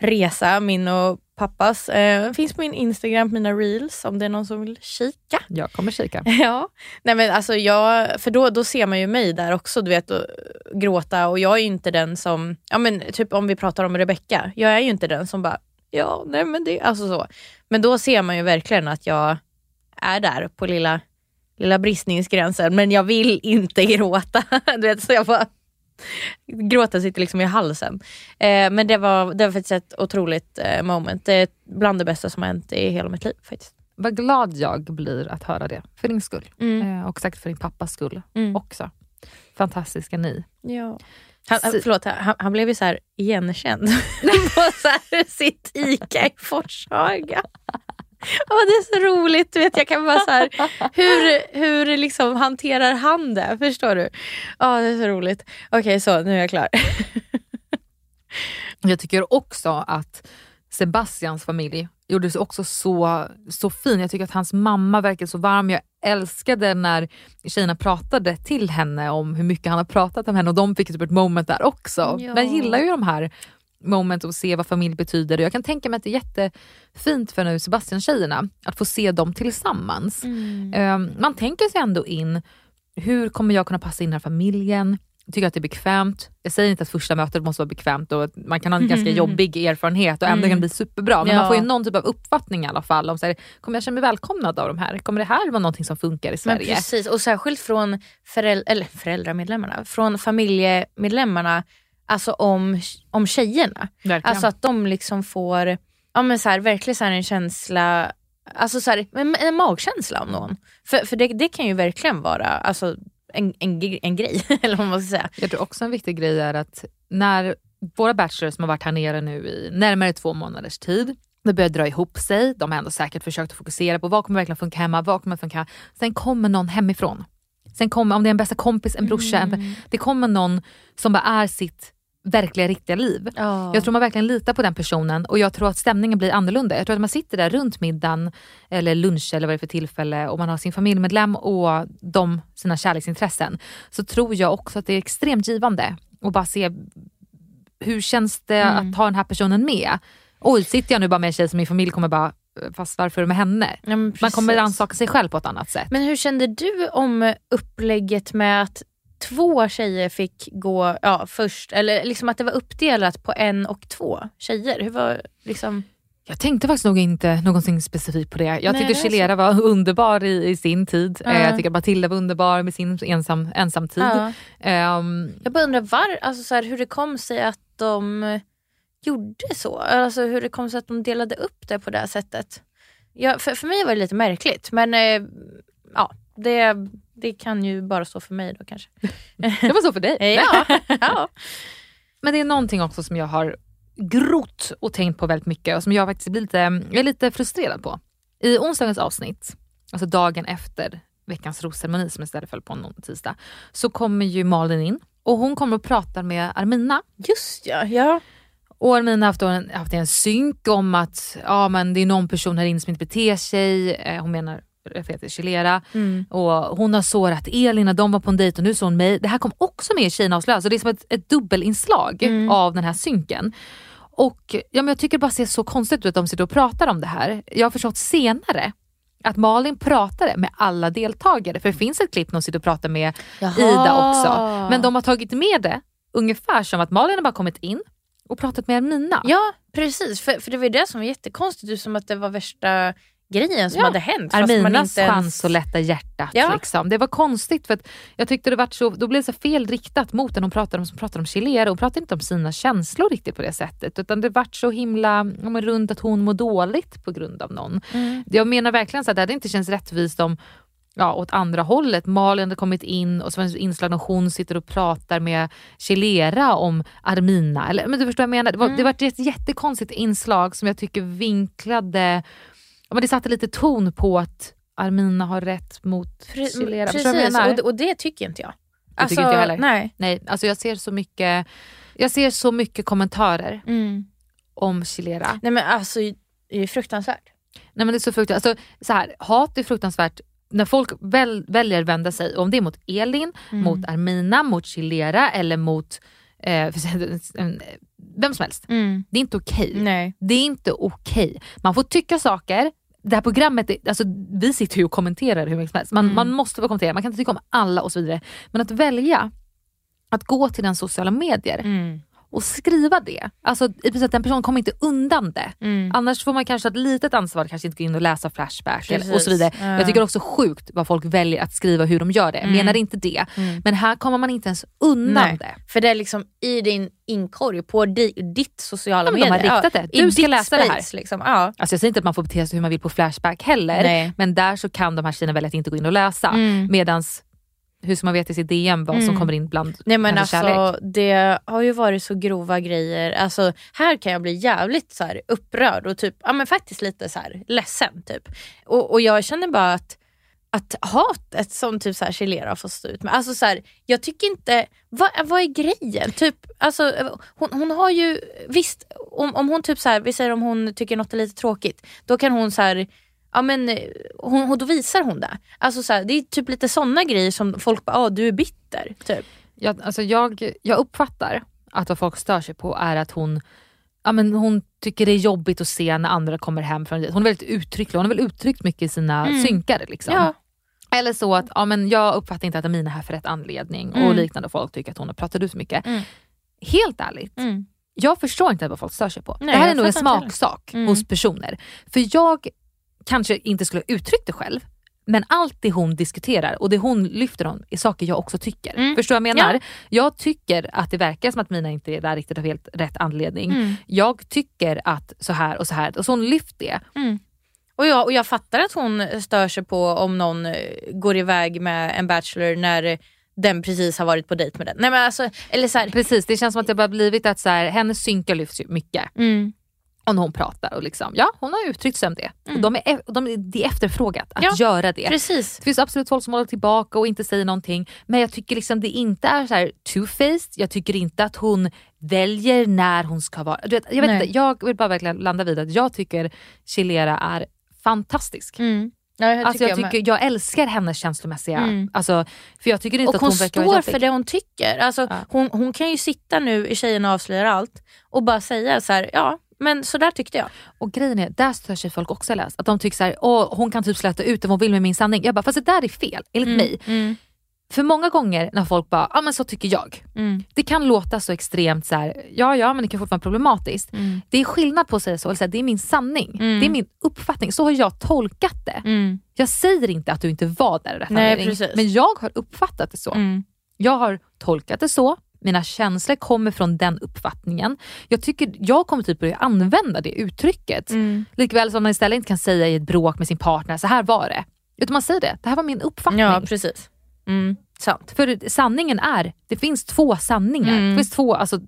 resa, min och pappas. Eh, finns på min Instagram, mina reels om det är någon som vill kika. Jag kommer kika. Ja, nej men alltså jag, för då, då ser man ju mig där också, du vet, och gråta och jag är ju inte den som, ja men typ om vi pratar om Rebecca, jag är ju inte den som bara, ja nej men det, alltså så. Men då ser man ju verkligen att jag är där på lilla, lilla bristningsgränsen, men jag vill inte gråta. du vet, så jag bara, gråten sitter liksom i halsen. Eh, men det var, det var faktiskt ett otroligt eh, moment, det är bland det bästa som har hänt i hela mitt liv faktiskt. Vad glad jag blir att höra det. För din skull. Eh, och säkert för din pappas skull Mm. också. Fantastiska ni. Ja. Han, förlåt, han, han blev ju så igenkänd på så sitt ICA i Forshaga. Åh, det är så roligt, du vet, jag kan bara så här, hur, hur liksom hanterar han det? Förstår du? Ja, det är så roligt. Okej, så nu är jag klar. Jag tycker också att Sebastians familj gjorde sig också så, så fin. Jag tycker att hans mamma verkar så varm. Jag älskade när tjejerna pratade till henne om hur mycket han har pratat om henne och de fick typ ett moment där också. Ja. Men jag gillar ju de här moment och se vad familj betyder. Jag kan tänka mig att det är jättefint för nu Sebastian-tjejerna att få se dem tillsammans. Mm. Eh, Man tänker sig ändå in, hur kommer jag kunna passa in i den här familjen? tycker att det är bekvämt. Jag säger inte att första mötet måste vara bekvämt och man kan ha en ganska jobbig erfarenhet och ändå kan det bli superbra. Men Ja. man får ju någon typ av uppfattning i alla fall. om så här, Kommer jag känna mig välkomnad av de här? Kommer det här vara någonting som funkar i Men Sverige? precis, och särskilt från föräld- eller föräldramedlemmarna, från familjemedlemmarna, alltså om, om tjejerna. Verkligen. Alltså att de liksom får, ja men så här, verkligen så här en känsla, alltså så här, en, en magkänsla om någon. För, för det, det kan ju verkligen vara alltså, en, en, en grej, eller vad man ska säga. Jag tror också en viktig grej är att när våra bachelors som har varit här nere nu i närmare två månaders tid, det börjar dra ihop sig. De har ändå säkert försökt att fokusera på vad kommer verkligen funka hemma, vad kommer funka. Sen kommer någon hemifrån. Sen kommer, om det är en bästa kompis, en brorsa, en, det kommer någon som bara är sitt verkliga riktiga liv. Ja. Jag tror man verkligen litar på den personen och jag tror att stämningen blir annorlunda. Jag tror att man sitter där runt middagen eller lunch eller vad det är för tillfälle och man har sin familjemedlem och de sina kärleksintressen. Så tror jag också att det är extremt givande att bara se hur känns det att ha den här personen med. Oj, sitter jag nu bara med en tjej som min familj kommer bara, fast varför med henne? Ja, Man kommer rannsaka sig själv på ett annat sätt. Men hur kände du om upplägget med att två tjejer fick gå ja, först, eller liksom att det var uppdelat på en och två tjejer? Hur var liksom... Jag tänkte faktiskt nog inte någonting specifikt på det. Jag Nej, tyckte. Chilera var underbar i, i sin tid. Eh, Jag tycker Matilda var underbar med sin ensam, ensamtid. Ja. Ehm, Jag bara undrar var, alltså så här, hur det kom sig att de gjorde så. Alltså hur det kom sig att de delade upp det på det sättet. Ja, för, för mig var det lite märkligt men eh, ja, det, det kan ju bara stå för mig då kanske. det var så för dig. Ja, ja. Men det är någonting också som jag har grott och tänkt på väldigt mycket och som jag faktiskt blir lite, jag är lite frustrerad på. I onsdagens avsnitt, alltså dagen efter veckans rosceremoni som istället föll på en tisdag, så kommer ju Malin in och hon kommer och pratar med Armina Just ja. ja. Och Armina har haft, en, haft en synk om att ja, men det är någon person här inne som inte beter sig. Eh, hon menar till Chilera. Mm. Och hon har sårat Elin när de var på en dejt och nu såg hon mig. Det här kom också med i avslöjar. Så det är som ett, ett dubbelinslag Mm. av den här synken. Och ja, men Jag tycker det bara ser så konstigt ut att de sitter och pratar om det här. Jag har förstått senare att Malin pratade med alla deltagare. För det finns ett klipp när hon sitter och pratar med Jaha. Ida också. Men de har tagit med det ungefär som att Malin har bara kommit in och pratat med Armina. Ja precis, för, för det var ju det som var jättekonstigt, som att det var värsta grejen som Ja. hade hänt. Arminas inte chans att lätta hjärtat. Ja. Liksom. Det var konstigt för att jag tyckte det var så, då blev det så fel riktat mot den hon pratade om som pratade om Chilera. Hon pratade inte om sina känslor riktigt på det sättet utan det vart så himla ja, runt att hon mår dåligt på grund av någon. Mm. Jag menar verkligen så att det hade inte känts rättvist om ja, åt andra hållet. Malin hade kommit in och så var det inslag när hon sitter och pratar med Chilera om Armina. Eller, men du förstår vad jag menar? Det var, Mm. det var ett jättekonstigt inslag som jag tycker vinklade Ja, men det satte lite ton på att Armina har rätt mot Pre- Chilera. Precis, och, det- och det tycker inte jag. Det tycker inte jag heller. Nej. Nej, alltså jag ser så mycket jag ser så mycket kommentarer Mm. om Chilera. Nej men alltså det är fruktansvärt. Nej, men det är så fruktansvärt. Alltså, så här, hat är fruktansvärt när folk väl, väljer vända sig, om det är mot Elin, Mm. mot Armina, mot Chilera eller mot eh, vem som helst. Det är inte okej. Nej. Det är inte okej. Man får tycka saker. Det här programmet, alltså, vi sitter ju och kommenterar hur mycket som helst. Man, Mm. man måste få kommentera, man kan inte tycka om alla och så vidare. Men att välja att gå till den sociala medier Mm. Och skriva det. Alltså i princip att den personen kommer inte undan det. Mm. Annars får man kanske ett litet ansvar, kanske inte gå in och läsa Flashback eller, och så vidare. Ja. Jag tycker också sjukt vad folk väljer att skriva hur de gör det. Jag menar inte det. Men här kommer man inte ens undan Nej. det. För det är liksom i din inkorg på di, ditt sociala Ja, men de medier. har riktat det. i Du ska läsa det här. space, Liksom. Ja. Alltså jag säger inte att man får bete sig hur man vill på Flashback heller. Nej. Men där så kan de här tjejerna välja att inte gå in och läsa. Mm. Medans hur ska man veta i sitt DM vad som Mm. kommer in bland Nej men alltså kärlek? det har ju varit så grova grejer. Alltså här kan jag bli jävligt så här upprörd och typ, ja men faktiskt lite så här ledsen typ. Och, och jag känner bara att att hatet som typ så här Chilera får stå ut med. Alltså så här, jag tycker inte, vad, vad är grejen? Typ, alltså, hon, hon har ju, visst om, om hon typ så här, vi säger om hon tycker något är lite tråkigt, då kan hon så här, ja men eh, hon, hon, då visar hon det. Alltså så här, det är typ lite sådana grejer som folk bara, ah, du är bitter. Typ. Jag, alltså jag, jag uppfattar att vad folk stör sig på är att hon Ja, men hon tycker det är jobbigt att se när andra kommer hem från Hon är väldigt uttrycklig, hon har väl uttryckt mycket i sina Mm. synkar. Liksom. Ja. Eller så att ja, men jag uppfattar inte att Amina är här för rätt anledning och Mm. liknande. Folk tycker att hon har pratat ut för mycket. Mm. Helt ärligt, Mm. jag förstår inte vad folk stör sig på. Nej, det här är nog en smaksak Mm. hos personer. För jag kanske inte skulle ha uttryckt det själv, men allt det hon diskuterar och det hon lyfter om är saker jag också tycker. Mm. Förstår vad jag menar? Ja. Jag tycker att det verkar som att Mina inte är där riktigt av helt rätt anledning. Mm. Jag tycker att så här och så här, och så hon lyft det. Och jag, och jag fattar att hon stör sig på om någon eh, går iväg med en bachelor när den precis har varit på dejt med den. Nej, men alltså, eller så här, Precis, det känns som att det bara blivit att så här, hennes synkar lyfts mycket. mm, Och när hon pratar och liksom, ja hon har uttryckt sig om det. Och de är, e- de det är efterfrågat att Ja, göra det. precis. Det finns absolut folk som håller tillbaka och inte säger någonting. Men jag tycker liksom det inte är så här two-faced. Jag tycker inte att hon väljer när hon ska vara... Vet, jag, vet Nej. inte, jag vill bara verkligen landa vid att jag tycker Chilera är fantastisk. Mm. Ja, jag Alltså jag, jag med. tycker, jag älskar hennes känslomässiga... Mm. Alltså, för jag tycker inte Och att hon, hon verkar står för det hon tycker. Alltså, Ja. hon, hon kan ju sitta nu i Tjejerna avslöjar allt och bara säga så här, ja men så där tyckte jag. Och grejen är, där stör sig folk också läst. Att de tycker så här, Åh, hon kan typ släta ut vad hon vill med min sanning. Jag bara, fast det där är fel enligt mig. Mm. För många gånger när folk bara, ja men så tycker jag. Mm. Det kan låta så extremt så här, ja ja men det kan fortfarande vara problematiskt. Mm. Det är skillnad på att säga så, eller så här, det är min sanning. Mm. Det är min uppfattning, så har jag tolkat det. Mm. Jag säger inte att du inte var där Nej, anledning, precis. men jag har uppfattat det så. Mm. Jag har tolkat det så, mina känslor kommer från den uppfattningen. Jag, tycker, jag kommer typ börja använda det uttrycket. Mm. Likväl som man istället inte kan säga i ett bråk med sin partner, så här var det. Utan man säger det, det här var min uppfattning. Ja precis. Mm. Sant. För sanningen är, det finns två sanningar. Mm. Det finns två, alltså,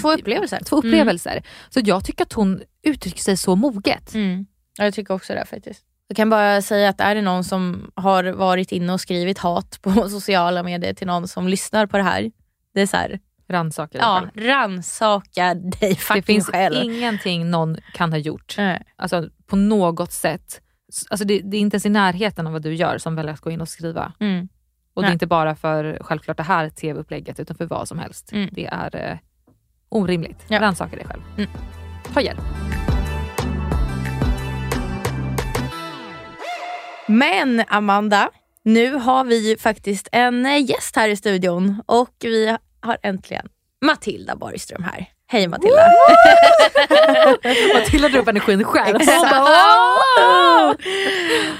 Två upplevelser. Två upplevelser. Så jag tycker att hon uttrycker sig så moget. Mm. Ja, jag tycker också det faktiskt. Jag kan bara säga att är det någon som har varit inne och skrivit hat på sociala medier till någon som lyssnar på det här. Det är så här, Rannsaka dig ja, själv. rannsaka dig Det fucking finns själv. ingenting någon kan ha gjort, Nej. alltså, på något sätt. Alltså, det, det är inte ens i närheten av vad du gör som väljer att gå in och skriva. Mm. Och det är Nej. inte bara för självklart det här tv-upplägget utan för vad som helst. Mm. Det är eh, orimligt. Ja. Rannsaka dig själv. Mm. Ta hjälp. Men Amanda, nu har vi ju faktiskt en eh, gäst här i studion och vi har äntligen Matilda Borgström här. Hej Matilda! Matilda drar upp energin själv.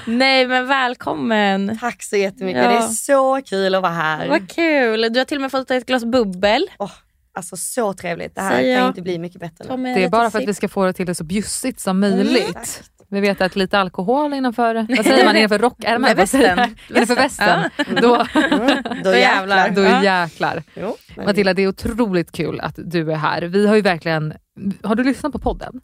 Nej men välkommen! Tack så jättemycket. Ja. Det är så kul att vara här. Vad kul! Du har till och med fått ett glas bubbel. Åh, alltså så trevligt. Det här kan inte bli mycket bättre nu. Det är bara för att vi ska få det till det så bjussigt som möjligt. Vi vet att lite alkohol innanför, vad säger man, innanför rockärmen? Västen. Innanför västen. Då, Mm, då Då jävlar. då Ja. jäklar. Jo, men- Matilda, det är otroligt kul att du är här. Vi har ju verkligen, har du lyssnat på podden?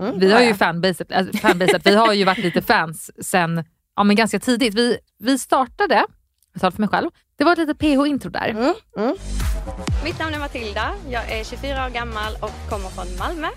Mm, Vi har ja. ju fanbaset, äh, fanbaset. vi har ju varit lite fans sen ja, men ganska tidigt. Vi, vi startade, jag talar för mig själv, det var ett litet PH-intro där. Mm, mm. Mitt namn är Matilda. Jag är 24 år gammal och kommer från Malmö.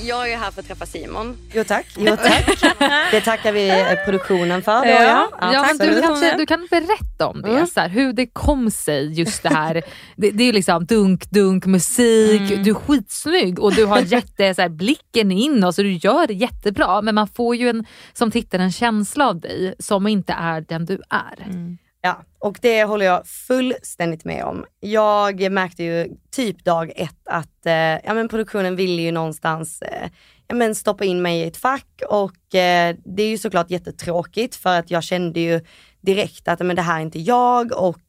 Jag är här för att träffa Simon. Jo tack. Jo, tack. Det tackar vi produktionen för. Då, Ja. ja. Ja, men du, kanske, du kan berätta om det, Mm. så här, hur det kom sig just det här. det, det är liksom dunk, dunk, musik, Mm. du är skitsnygg och du har jätte, så här, blicken in och så du gör det jättebra men man får ju en, som tittare en känsla av dig som inte är den du är. Ja, och det håller jag fullständigt med om. Jag märkte ju typ dag ett att eh, ja, men produktionen ville ju någonstans eh, ja, men stoppa in mig i ett fack och eh, det är ju såklart jättetråkigt för att jag kände ju direkt att men det här är inte jag och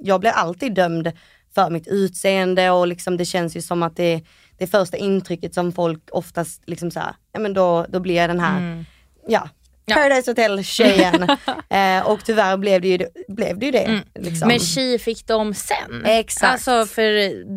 jag blir alltid dömd för mitt utseende och liksom det känns ju som att det, det första intrycket som folk oftast liksom så här, ja men då, då blir jag den här, ja, Paradise Hotel-tjejen. eh, och tyvärr blev det ju, blev det, ju det. Liksom. Men tji fick de sen. Exakt. Alltså för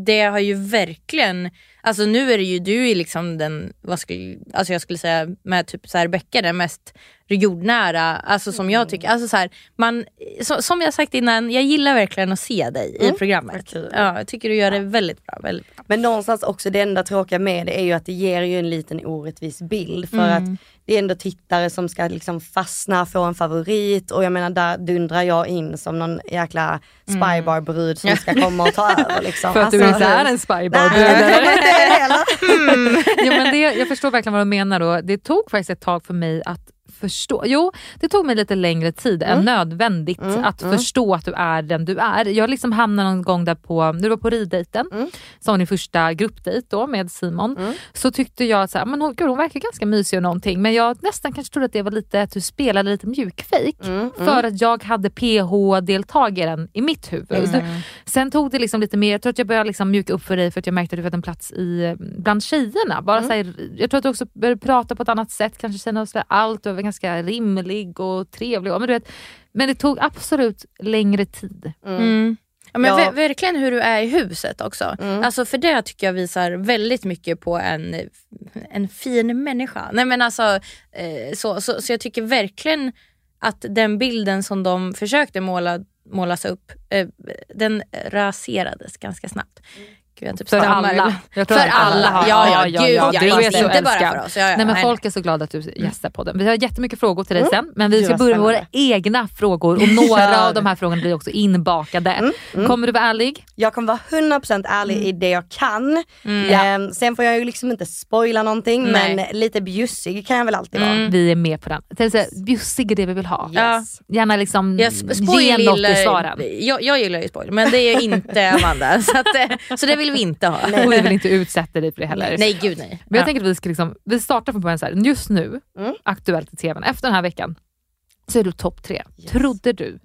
det har ju verkligen, alltså nu är det ju du är liksom den, vad skulle, alltså jag skulle säga med typ så här Becka den mest jordnära, alltså som jag tycker. Alltså så här, man, så, som jag sagt innan, jag gillar verkligen att se dig i vad programmet. Ja, jag tycker du gör det väldigt bra. Väldigt bra. Men någonstans också det enda tråkiga med det är ju att det ger ju en liten orättvis bild för Mm. att det är ändå tittare som ska liksom fastna, få en favorit och jag menar där dundrar jag in som någon jäkla spybar-brud som ska komma och ta över liksom. För att du Alltså, inte är en spybar. Nej, heller. jo, men det, jag förstår verkligen vad du menar. Då. Det tog faktiskt ett tag för mig att förstå. Jo, det tog mig lite längre tid än nödvändigt Mm, att mm. förstå att du är den du är. Jag liksom hamnade någon gång där på, när du var på riddejten, Mm. som din första gruppdejt då med Simon, Mm. så tyckte jag att så här, men hon, gud, hon verkar ganska mysig och någonting men jag nästan kanske trodde att det var lite att du spelade lite mjukfejk Mm, mm. för att jag hade PH-deltagaren i mitt huvud. Sen tog det liksom lite mer, jag tror att jag började liksom mjuka upp för dig för att jag märkte att du hade en plats i, bland tjejerna. Bara Mm. så här, jag tror att du också började prata på ett annat sätt, kanske känna oss allt, du var ganska rimlig och trevlig. Men, du vet, men det tog absolut längre tid. Mm. Ja, men Ja. ver- verkligen hur du är i huset också. Mm. Alltså för det tycker jag visar väldigt mycket på en, en fin människa. Nej, men alltså, eh, så, så, så jag tycker verkligen att den bilden som de försökte måla, målas upp, eh, den raserades ganska snabbt. Gud, typ För alla. För att alla, har- ja ja, gud ja, du är så inte bara för oss. Ja, ja, Nej, men nej, folk är så glada att du gästar podden. Vi har jättemycket frågor till dig sen, men vi ska börja med våra egna frågor och några av de här frågorna blir också inbakade. Kommer du vara ärlig? Jag kommer vara 100% ärlig i det jag kan. Mm. Ehm, sen får jag ju liksom inte spoila någonting Nej. men lite bjussig kan jag väl alltid vara. Vi är med på den. Säga, Bjussig är det vi vill ha. Ja. Gärna liksom spoil ge något i svaren. jag, jag gillar ju spoil, men det är ju inte Amanda. så, att, eh, så det vill vi inte ha. Och vi vill inte utsätta dig för det heller. Nej gud nej. Men jag Ja. tänker att vi ska liksom, vi startar från början så här. Just nu, Mm. aktuellt i tvn, efter den här veckan, så är du topp tre. Yes. Trodde du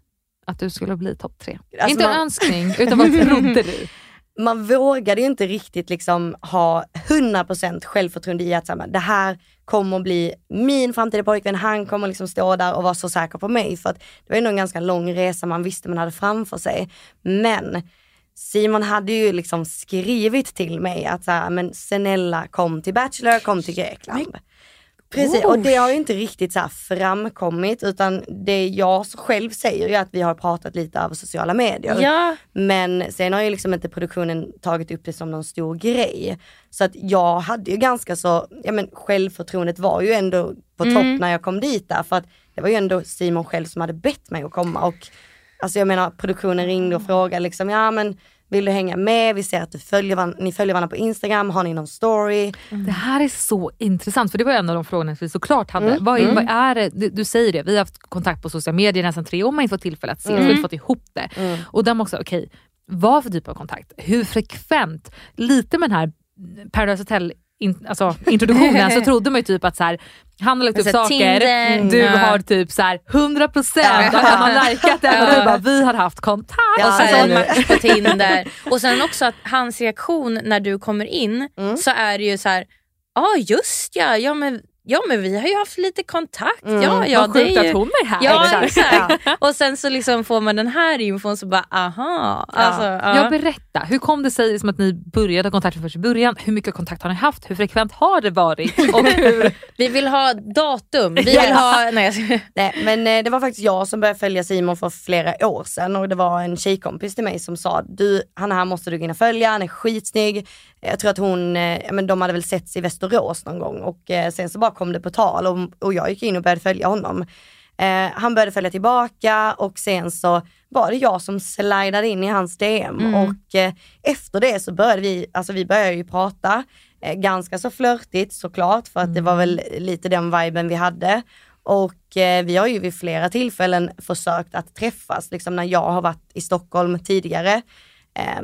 att du skulle bli topp tre? Alltså inte en man- önskning, utan vad trodde du? man vågade ju inte riktigt liksom ha 100% självförtroende i att så här, det här kommer att bli min framtida pojkvän, han kommer liksom stå där och vara så säker på mig. För att det var ändå en ganska lång resa man visste man hade framför sig. Men Simon hade ju liksom skrivit till mig att så här, men snälla kom till Bachelor, kom till Grekland. Precis, och det har ju inte riktigt så framkommit utan det jag själv säger ju att vi har pratat lite över sociala medier. Ja, Men sen har ju liksom inte produktionen tagit upp det som någon stor grej. Så att jag hade ju ganska så, ja men självförtroendet var ju ändå på topp när jag kom dit där. För att det var ju ändå Simon själv som hade bett mig att komma. Och alltså jag menar produktionen ringde och frågade liksom, ja men vill du hänga med? Vi ser att du följer varandra, ni följer varandra på Instagram, har ni någon story? Det här är så intressant, för det var en av de frågorna som vi såklart hade. Mm, Vad, är, vad är det, du, du säger det, vi har haft kontakt på sociala medier nästan tre år, man har inte fått tillfälle att ses, vi har inte fått ihop det. Mm. Och de också, okej, vad för typ av kontakt? Hur frekvent? Lite med den här Paradise Hotel in, alltså, introduktionen så trodde man ju typ att så här, han har lagt upp Så saker, Tinder, du ja. har typ så här 100% Ja. att han har likat det och du bara vi har haft kontakt. Ja, och sen en match på Tinder. Och sen också att hans reaktion när du kommer in Mm. så är det ju så här, ja ah, just ja, ja men, ja men vi har ju haft lite kontakt. Mm. Ja, ja, Vad det sjukt är ju... att hon är här. Ja Exakt. Och sen så liksom får man den här infon så bara aha. Alltså, ja. Jag berätta, hur kom det sig som att ni började ha kontakt från första början? Hur mycket kontakt har ni haft? Hur frekvent har det varit? Och hur, Vi vill ha datum. Vi vill ha... Nej. Nej men eh, det var faktiskt jag som började följa Simon för flera år sedan och det var en tjejkompis till mig som sa du, han här måste du gå in och följa, han är skitsnygg. Jag tror att hon, eh, ja, men de hade väl setts i Västerås någon gång och eh, sen så bara kom det på tal och, och jag gick in och började följa honom. Eh, han började följa tillbaka och sen så var det jag som slidade in i hans DM och eh, efter det så började vi, alltså vi började ju prata eh, ganska så flörtigt såklart för att det var väl lite den viben vi hade. Och eh, vi har ju vid flera tillfällen försökt att träffas, liksom när jag har varit i Stockholm tidigare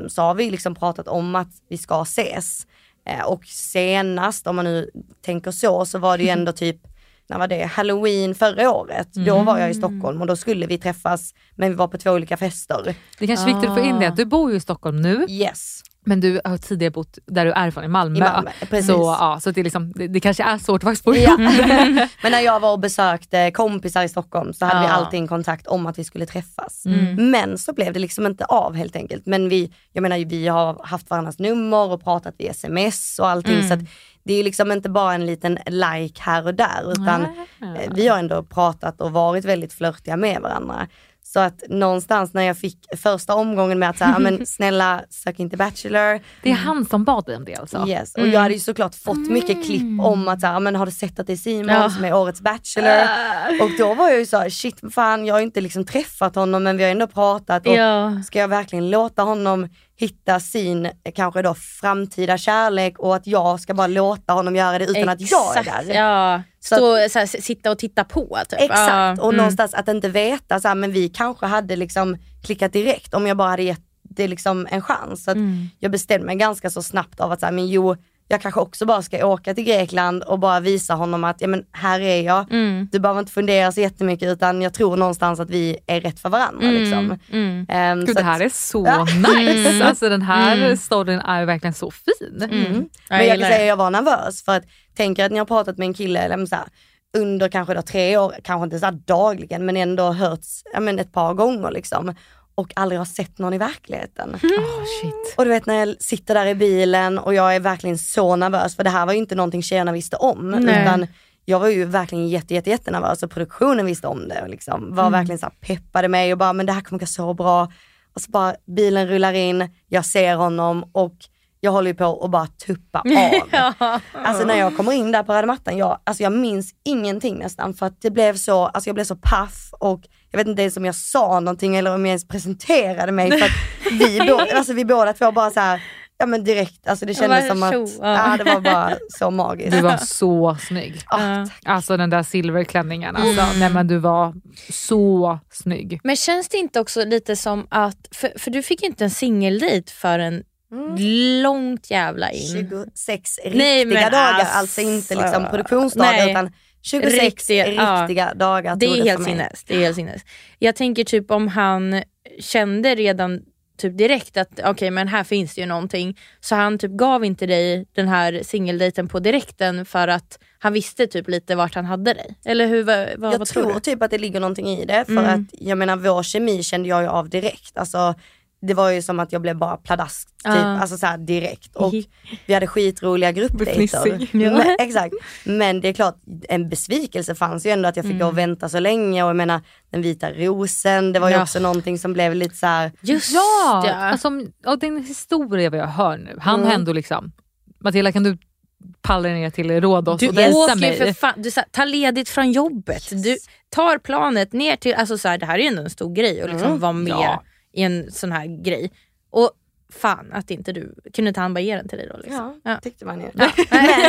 så har vi liksom pratat om att vi ska ses. Eh, och senast, om man nu tänker så, så var det ju ändå typ, när var det, halloween förra året. Då var jag i Stockholm och då skulle vi träffas, men vi var på två olika fester. det kanske är viktigt att få in det, att du bor ju i Stockholm nu Yes. Men du har tidigare bott där du är ifrån, i Malmö. I Malmö, precis. Så, ja, så det, är liksom, det, det kanske är svårt att faktiskt få Ja. Men när jag var och besökte kompisar i Stockholm så hade vi Ja. alltid en kontakt om att vi skulle träffas. Mm. Men så blev det liksom inte av helt enkelt. Men vi, jag menar vi har haft varandras nummer och pratat via sms och allting. Mm. Så det är liksom inte bara en liten like här och där utan eh, vi har ändå pratat och varit väldigt flörtiga med varandra. Så att någonstans när jag fick första omgången med att säga, men snälla sök inte Bachelor. Det är han som bad dig om det alltså? Yes. Och jag hade ju såklart fått mycket klipp om att så här, men har du sett att det är Simon Ja. som är årets Bachelor? Och då var jag ju så här, shit fan jag har inte liksom träffat honom men vi har ändå pratat och Ja. ska jag verkligen låta honom hitta sin kanske då framtida kärlek och att jag ska bara låta honom göra det utan att jag är Exakt, där. Ja. Så Stå, så här, sitta och titta på. Typ. Exakt, och mm. någonstans att inte veta, så här, men vi kanske hade liksom klickat direkt om jag bara hade gett det liksom en chans. Så att Mm. Jag bestämde mig ganska så snabbt av att så här, men jo, jag kanske också bara ska åka till Grekland och bara visa honom att ja, men här är jag. Mm. Du behöver inte fundera så jättemycket utan jag tror någonstans att vi är rätt för varandra. Liksom. Mm. Ehm, Gud så det att- här är så Ja. nice. Alltså den här Mm. storyn är verkligen så fin. Mm. Men jag kan säga att jag var nervös för att tänker att ni har pratat med en kille eller så här, under kanske då tre år, kanske inte så dagligen men ändå hörts ja, men ett par gånger liksom och aldrig har sett någon i verkligheten. Mm. Oh, shit. Och du vet när jag sitter där i bilen och jag är verkligen så nervös för det här var ju inte någonting tjejerna visste om Nej. utan jag var ju verkligen jätte, jätte, jättenervös och produktionen visste om det och liksom var verkligen så här peppade mig och bara men det här kommer gå så bra. Och så bara bilen rullar in, jag ser honom och jag håller ju på att bara tuppa av. Alltså när jag kommer in där på röda mattan, jag, alltså jag minns ingenting nästan för att det blev så, alltså jag blev så paff och jag vet inte ens om jag sa någonting eller om jag ens presenterade mig för att vi, båda, alltså vi båda två bara så här, ja men direkt, alltså det kändes som att, tjo, ja. det var bara så magiskt. Du var så snygg. Ja. Alltså den där silverklänningen. Alltså, nej, men du var så snygg. Men känns det inte också lite som att, för, för du fick ju inte en singeldejt förrän långt jävla in. 26 Nej, riktiga men dagar, alltså. alltså inte liksom produktionsdagar Nej. utan 26 Riktiga- ja. riktiga dagar Det är helt sinnes. Det är helt sinnes. Jag tänker typ om han kände redan typ direkt att okej men här finns det ju någonting. Så han typ gav inte dig den här singeldejten på direkten för att han visste typ lite vart han hade dig. Eller hur, vad, jag vad tror, tror typ att det ligger någonting i det. För Mm. att jag menar vår kemi kände jag ju av direkt. Alltså, det var ju som att jag blev bara pladask typ, Ah. alltså så direkt. Och vi hade skitroliga gruppdejter. Men, exakt. Men det är klart, en besvikelse fanns ju ändå att jag fick gå och vänta så länge och jag menar den vita rosen, det var ju Ja. också någonting som blev lite så här. Just Ja, ja. alltså, och din historia vad jag hör nu. Han Mm. ändå liksom, Matilda kan du palla ner till Rhodos Du och åker mig? för fan, du så här, tar ledigt från jobbet. Du tar planet ner till, alltså så här, det här är ju ändå en stor grej att liksom vara med Ja. I en sån här grej. Och fan att inte du, kunde inte han bara ge den till dig då? Liksom? Ja, tyckte man ju. Men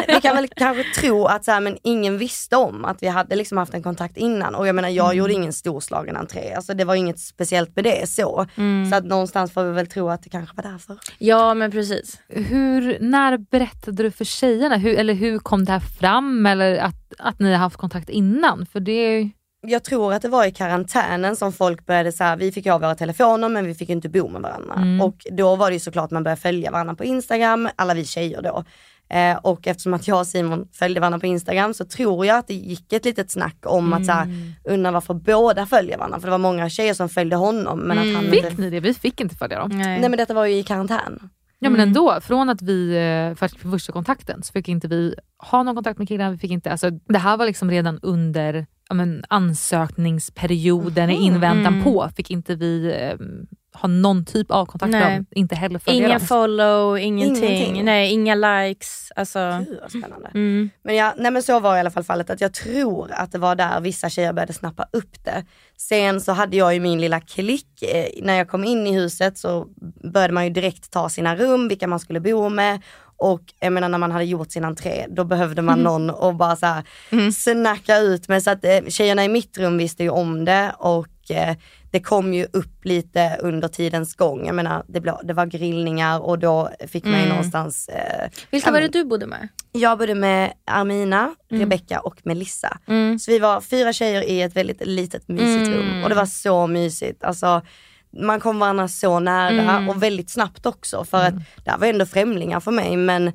vi kan väl kanske tro att så här, men ingen visste om att vi hade liksom haft en kontakt innan. Och jag menar jag gjorde ingen storslagen entré. Alltså det var inget speciellt med det så. Så att någonstans får vi väl tro att det kanske var därför. Ja men precis. Hur, när berättade du för tjejerna? Hur, eller hur kom det här fram? Eller att, att ni har haft kontakt innan? För det är ju- Jag tror att det var i karantänen som folk började så här, vi fick ha våra telefoner men vi fick inte bo med varandra. Och då var det ju såklart man började följa varandra på Instagram, alla vi tjejer då. Eh, och eftersom att jag och Simon följde varandra på Instagram så tror jag att det gick ett litet snack om att så här, undra varför båda följer varandra. För det var många tjejer som följde honom men att han Fick inte... ni det? Vi fick inte följa dem. Nej. Nej men detta var ju i karantän. Ja men ändå, från att vi eh, för första kontakten så fick inte vi ha någon kontakt med killarna. Vi fick inte, alltså, det här var liksom redan under men, ansökningsperioden i inväntan på. Fick inte vi eh, ha någon typ av kontakt med Nej. dem. Inte heller följa dem. follow, ingenting. Ingenting. Nej, inga likes. Alltså, Gud vad spännande. mm. Men, ja, nej men så var i alla fall fallet att jag tror att det var där vissa tjejer började snappa upp det. Sen så hade jag ju min lilla klick, eh, när jag kom in i huset så började man ju direkt ta sina rum, vilka man skulle bo med. Och jag menar när man hade gjort sin entré, då behövde man någon och bara så här snacka ut med. Så att eh, tjejerna i mitt rum visste ju om det och eh, det kom ju upp lite under tidens gång. Jag menar det, blev, det var grillningar och då fick man ju någonstans eh, Vilka var det du bodde med? jag bodde med Armina, Rebecca och Melissa. Mm. Så vi var fyra tjejer i ett väldigt litet mysigt Mm. rum och det var så mysigt. Alltså, man kom varandra så nära Mm. och väldigt snabbt också för att det här var ändå främlingar för mig men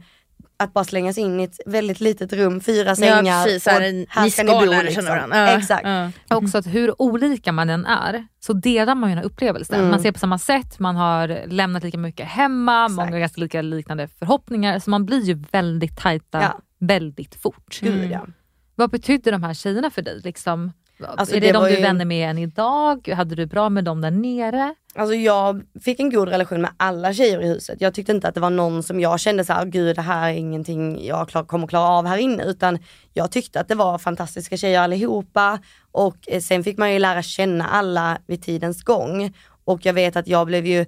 att bara slängas in i ett väldigt litet rum, fyra sängar precis, så här, och ni ska ni bo. Liksom. Ja, Exakt. ja. Också att hur olika man än är så delar man ju den här upplevelsen. Mm. Man ser på samma sätt, man har lämnat lika mycket hemma, Exakt. många har ganska lika liknande förhoppningar. Så man blir ju väldigt tajta Ja. väldigt fort. Gud, ja. Vad betydde de här tjejerna för dig? Liksom, Alltså, är det, det de du ju- vänner med än idag? Hade du bra med dem där nere? Alltså jag fick en god relation med alla tjejer i huset. Jag tyckte inte att det var någon som jag kände så här, gud det här är ingenting jag klar, kommer klara av här inne. Utan jag tyckte att det var fantastiska tjejer allihopa. Och eh, sen fick man ju lära känna alla vid tidens gång. Och jag vet att jag blev ju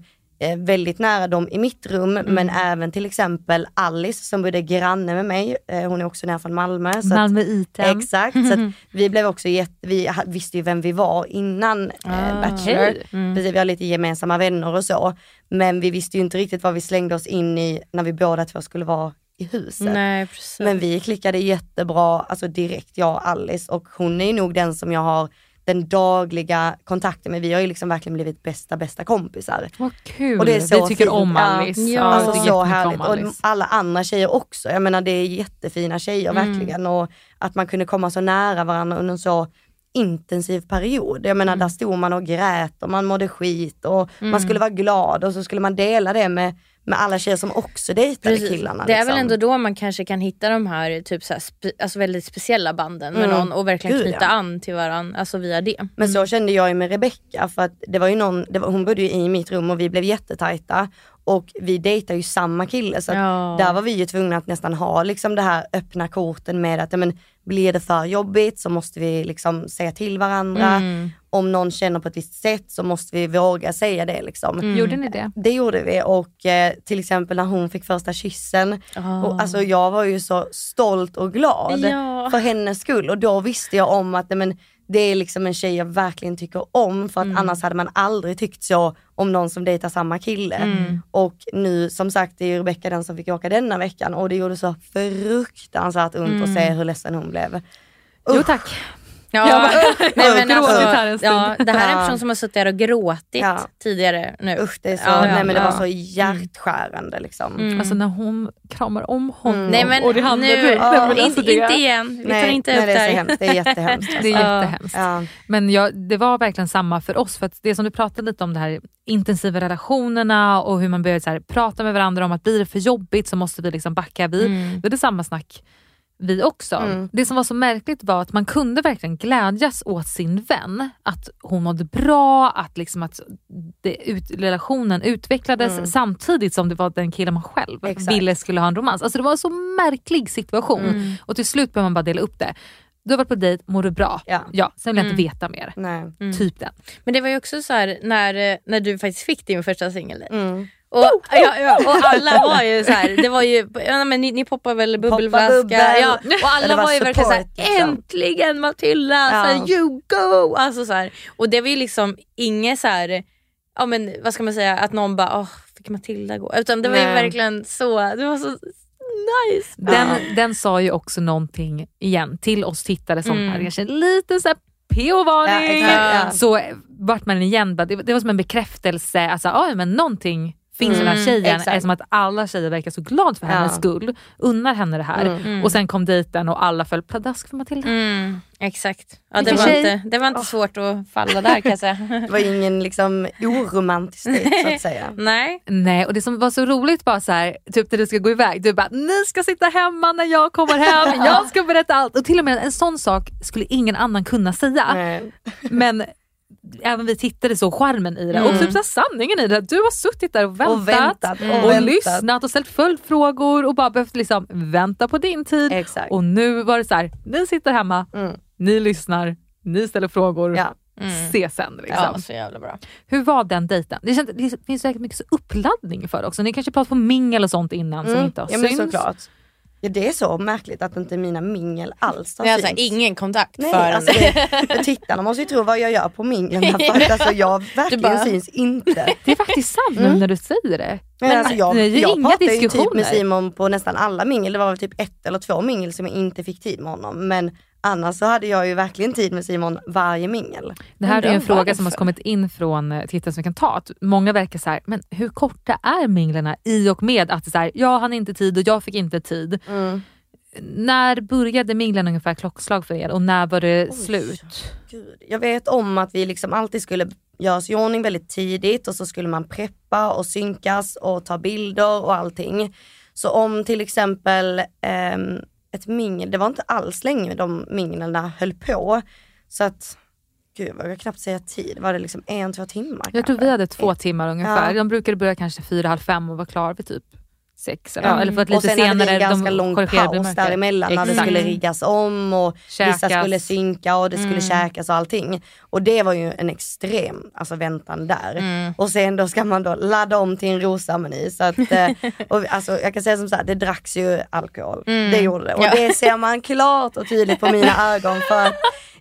väldigt nära dem i mitt rum, Mm. men även till exempel Alice som bodde granne med mig. Eh, hon är också nära från Malmö. Så att- Malmö Item. Exakt, så att vi blev också jätte, vi visste ju vem vi var innan eh, Bachelor. Okej. Precis, vi har lite gemensamma vänner och så. Men vi visste ju inte riktigt vad vi slängde oss in i när vi båda två skulle vara i huset. Nej. Men vi klickade jättebra, alltså direkt jag och Alice och hon är ju nog den som jag har den dagliga kontakten med. Vi har ju liksom verkligen blivit bästa bästa kompisar. Vad kul. Och det är så vi tycker fint. om Ja. Alice. Ja. Ja, Alltså är så härligt. Och alla andra tjejer också. Jag menar det är jättefina tjejer Mm. verkligen. Och att man kunde komma så nära varandra under en så intensiv period. Jag menar där stod man och grät och man mådde skit och man skulle vara glad och så skulle man dela det med, med alla tjejer som också dejtade Precis. killarna. Det är liksom. väl ändå då man kanske kan hitta de här, typ så här spe, alltså väldigt speciella banden med Mm. någon och verkligen Gud, knyta ja. an till varandra alltså via det. Men så kände jag ju med Rebecca för att det var ju någon, var, hon bodde ju i mitt rum och vi blev jättetajta och vi dejtar ju samma kille så Ja. där var vi ju tvungna att nästan ha liksom det här öppna korten med att ja, men, blir det för jobbigt så måste vi liksom säga till varandra. Mm. Om någon känner på ett visst sätt så måste vi våga säga det liksom. Mm. Gjorde ni det? Det gjorde vi och eh, till exempel när hon fick första kyssen. Ah. Och, alltså, jag var ju så stolt och glad Ja. för hennes skull och då visste jag om att nej, men, det är liksom en tjej jag verkligen tycker om för att Mm. annars hade man aldrig tyckt så om någon som dejtar samma kille. Mm. Och nu som sagt det är ju Rebecca den som fick åka denna veckan och det gjorde så fruktansvärt ont att se hur ledsen hon blev. Jo Usch. tack. Ja, Jag bara- nej, men gråtit alltså, här ja, det här är en person som har suttit där och gråtit Ja. tidigare nu. Usch det är så, Ja, nej men det var så hjärtskärande liksom. Mm. Alltså när hon kramar om honom Nej men och det handlar nu, nej, men inte, alltså det- inte igen. Vi tar Nej, inte nej, upp det det är så här. hemskt, det är jättehemskt. Det är Alltså. jättehemskt. Ja. Men jag, det var verkligen samma för oss. För att det som du pratade lite om, det här intensiva relationerna och hur man så här, prata med varandra om att blir det för jobbigt så måste vi liksom backa. Vi, Mm. vi hade samma snack vi också. Mm. Det som var så märkligt var att man kunde verkligen glädjas åt sin vän. Att hon mådde bra, att, liksom att det, ut, relationen utvecklades Mm. samtidigt som det var den killen man själv Exakt. ville skulle ha en romans. Alltså det var en så märklig situation Mm. och till slut behöver man bara dela upp det. Du har varit på dejt, mår du bra? Ja. ja sen vill jag inte Mm. veta mer. Nej. Typ den. Men det var ju också så här när, när du faktiskt fick din första singel. Och, ja, ja, och alla var ju så här, det var ju, ja, men ni, ni poppar väl bubbelflaska? bubbel. Ja, och Ja, alla var, var ju verkligen såhär, liksom. äntligen Matilda, Ja. så här, you go! Alltså, så här. Och det var ju liksom inget så här, ja men vad ska man säga, att någon bara, åh fick Matilda gå? Utan det var ju Nej. verkligen så, det var så nice. Den, den sa ju också någonting igen till oss tittare som Mm. hade kanske en liten så här PO-varning. Ja, ja. Så vart man igen, det, det var som en bekräftelse, alltså, ah, men någonting finns i den här Mm, tjejen. exakt. Är som att alla tjejer verkar så glad för hennes Ja. skull, unnar henne det här. Mm. Och sen kom dejten och alla föll pladask för Matilda. Mm, exakt. Ja, det, var inte, det var inte svårt att falla där kan jag säga. Det var ingen liksom oromantisk dejt så att säga. Nej. Nej, och det som var så roligt var så här, typ när du ska gå iväg, du bara ni ska sitta hemma när jag kommer hem, jag ska berätta allt. Och till och med en sån sak skulle ingen annan kunna säga. Nej. Men även vi tittade så charmen i det och typ så sanningen i det. Du har suttit där och väntat Och väntat och och väntat. lyssnat och ställt följdfrågor och bara behövt liksom vänta på din tid. Exakt. Och nu var det så här, ni sitter hemma, Mm. ni lyssnar, ni ställer frågor, Ja. se sen. Liksom. Ja, så jävla bra. Hur var den dejten? Det, känns, det finns säkert mycket så uppladdning för det också. Ni kanske pratat på mingel och sånt innan som Mm. inte har Ja synts. Ja, det är så märkligt att inte mina mingel alls har Vi har så här, synts. ingen kontakt Nej, förrän alltså det, för tittarna måste ju tro vad jag gör på minglen att alltså, jag verkligen bara- syns inte. Det är faktiskt sant nu när du säger det. Men, alltså, jag, det är ju jag inga pratar ju typ med Simon på nästan alla mingel, det var väl typ ett eller två mingel som jag inte fick tid med honom. Men annars så hade jag ju verkligen tid med Simon varje mingel. Det här är en fråga som har varför. kommit in från eh, tittare som vi kan ta. Många verkar så här, men hur korta är minglerna i och med att så här, jag hann inte tid och jag fick inte tid. När började minglen ungefär klockslag för er och när var det slut? Gud. Jag vet om att vi liksom alltid skulle göra oss i ordning väldigt tidigt och så skulle man preppa och synkas och ta bilder och allting. Så om till exempel ehm, ett mingel, det var inte alls länge de minglerna höll på. Så att, gud jag vågar knappt säga tid, var det liksom en, två timmar Jag tror kanske? vi hade två timmar ungefär. Ja. De brukade börja kanske fyra, halv fem och vara klar vid typ sex. Eller, eller för att och lite sen hade senare vi en ganska de lång paus däremellan när det skulle riggas om och vissa Käkas. skulle synka och det skulle käkas och allting. Och det var ju en extrem alltså, väntan där. Och sen då ska man då ladda om till en. Så att, eh, och, alltså, jag kan säga som så här, det dracks ju alkohol. Det gjorde det. Och Ja. det ser man klart och tydligt på mina ögon. För att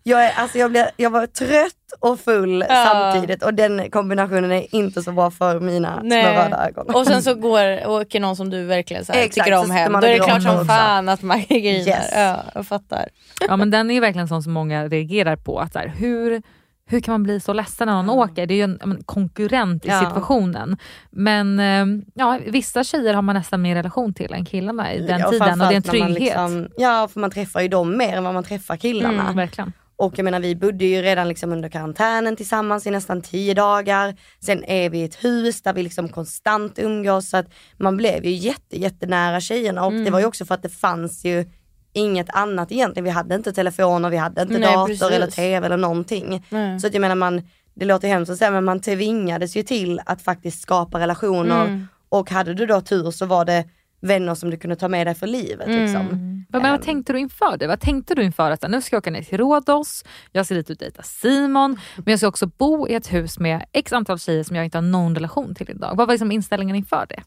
jag, är, alltså, jag, blev, jag var trött och full Ja. samtidigt och den kombinationen är inte så bra för mina små röda ögon. Och sen så går, åker någon som du verkligen så här, Exakt, tycker så om hem. Då är det klart som fan att man grinar. Yes. Ja, jag fattar. Ja men den är ju verkligen sån som många reagerar på. Att så här, hur, hur kan man bli så ledsen när någon åker? Det är ju en, en konkurrent i Ja. situationen. Men eh, ja, vissa tjejer har man nästan mer relation till än killarna i den Ja, tiden och det är en trygghet. Liksom, ja, för man träffar ju dem mer än vad man träffar killarna. Mm, verkligen. Och jag menar vi bodde ju redan liksom under karantänen tillsammans i nästan tio dagar. Sen är vi i ett hus där vi liksom konstant umgås. Så att man blev ju jätte, jättenära tjejerna och det var ju också för att det fanns ju inget annat egentligen. Vi hade inte telefoner, vi hade inte Nej, dator precis. eller tv eller någonting. Nej. Så att jag menar man, det låter hemskt att säga men man tvingades ju till att faktiskt skapa relationer. Mm. Och hade du då tur så var det vänner som du kunde ta med dig för livet. Liksom. Men vad tänkte du inför det? Vad tänkte du inför att nu ska jag åka ner till Rhodos, jag ska dit och dejta Simon, men jag ska också bo i ett hus med x antal tjejer som jag inte har någon relation till idag. Vad var liksom inställningen inför det?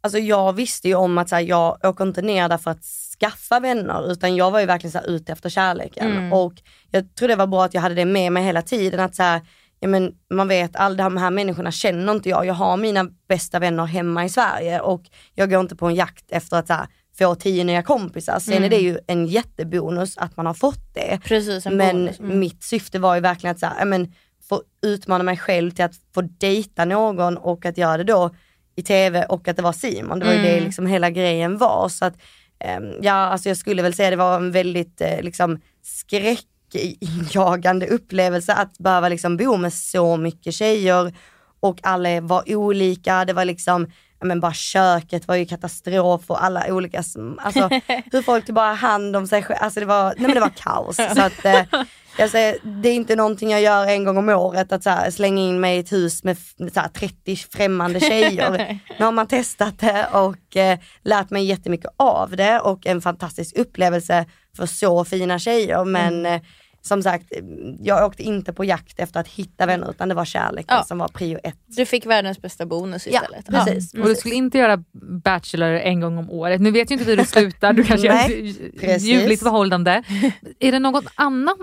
Alltså jag visste ju om att så här, jag åker inte ner där för att skaffa vänner utan jag var ju verkligen så här, ute efter kärleken. Och jag tror det var bra att jag hade det med mig hela tiden. att så här, ja, men Man vet alla de här människorna känner inte jag. Jag har mina bästa vänner hemma i Sverige och jag går inte på en jakt efter att så här, få tio nya kompisar. Sen är det ju en jättebonus att man har fått det. Precis, en Men. Mm. mitt syfte var ju verkligen att så här, ja, men, få utmana mig själv till att få dejta någon och att göra det då i tv och att det var Simon. Det var ju Mm. det liksom hela grejen var. Så att, ehm, ja, alltså jag skulle väl säga det var en väldigt eh, liksom, skräckinjagande upplevelse att behöva liksom bo med så mycket tjejer och alla var olika. Det var liksom men bara köket var ju katastrof och alla olika, alltså hur folk tog bara hand om sig själva. Alltså det var, nej men det var kaos. Så att, eh, jag säger, det är inte någonting jag gör en gång om året, att så här, slänga in mig i ett hus med så här, 30 främmande tjejer. nu har man testat det och eh, lärt mig jättemycket av det och en fantastisk upplevelse för så fina tjejer. Men eh, som sagt, jag åkte inte på jakt efter att hitta vänner utan det var kärleken Ja. som var prio ett. Du fick världens bästa bonus Ja, istället. precis. Och du skulle inte göra Bachelor en gång om året. Nu vet ju inte hur det slutar, du kanske precis. ljuvligt förhållande. Är det någon annan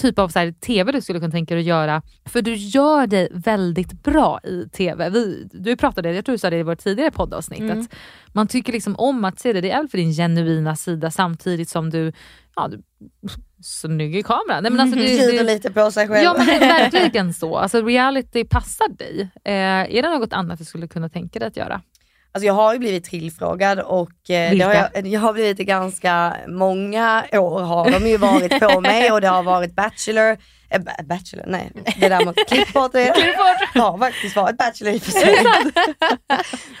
typ av så här, TV du skulle kunna tänka dig att göra? För du gör dig väldigt bra i TV. Vi, du pratade, jag tror du sa det i vårt tidigare poddavsnitt, Mm. att man tycker liksom om att se det. Det är väl för din genuina sida samtidigt som du, ja, du snygg i kameran. Nej, men alltså, det, det, lite på sig själv. Ja men det är verkligen så. Alltså reality passar dig. Eh, är det något annat du skulle kunna tänka dig att göra? Alltså jag har ju blivit tillfrågad och eh, har jag, jag har blivit ganska många år har de ju varit på mig och det har varit Bachelor, ba- Bachelor, nej det där mot klipp bort det. har faktiskt varit Bachelor i och för sig.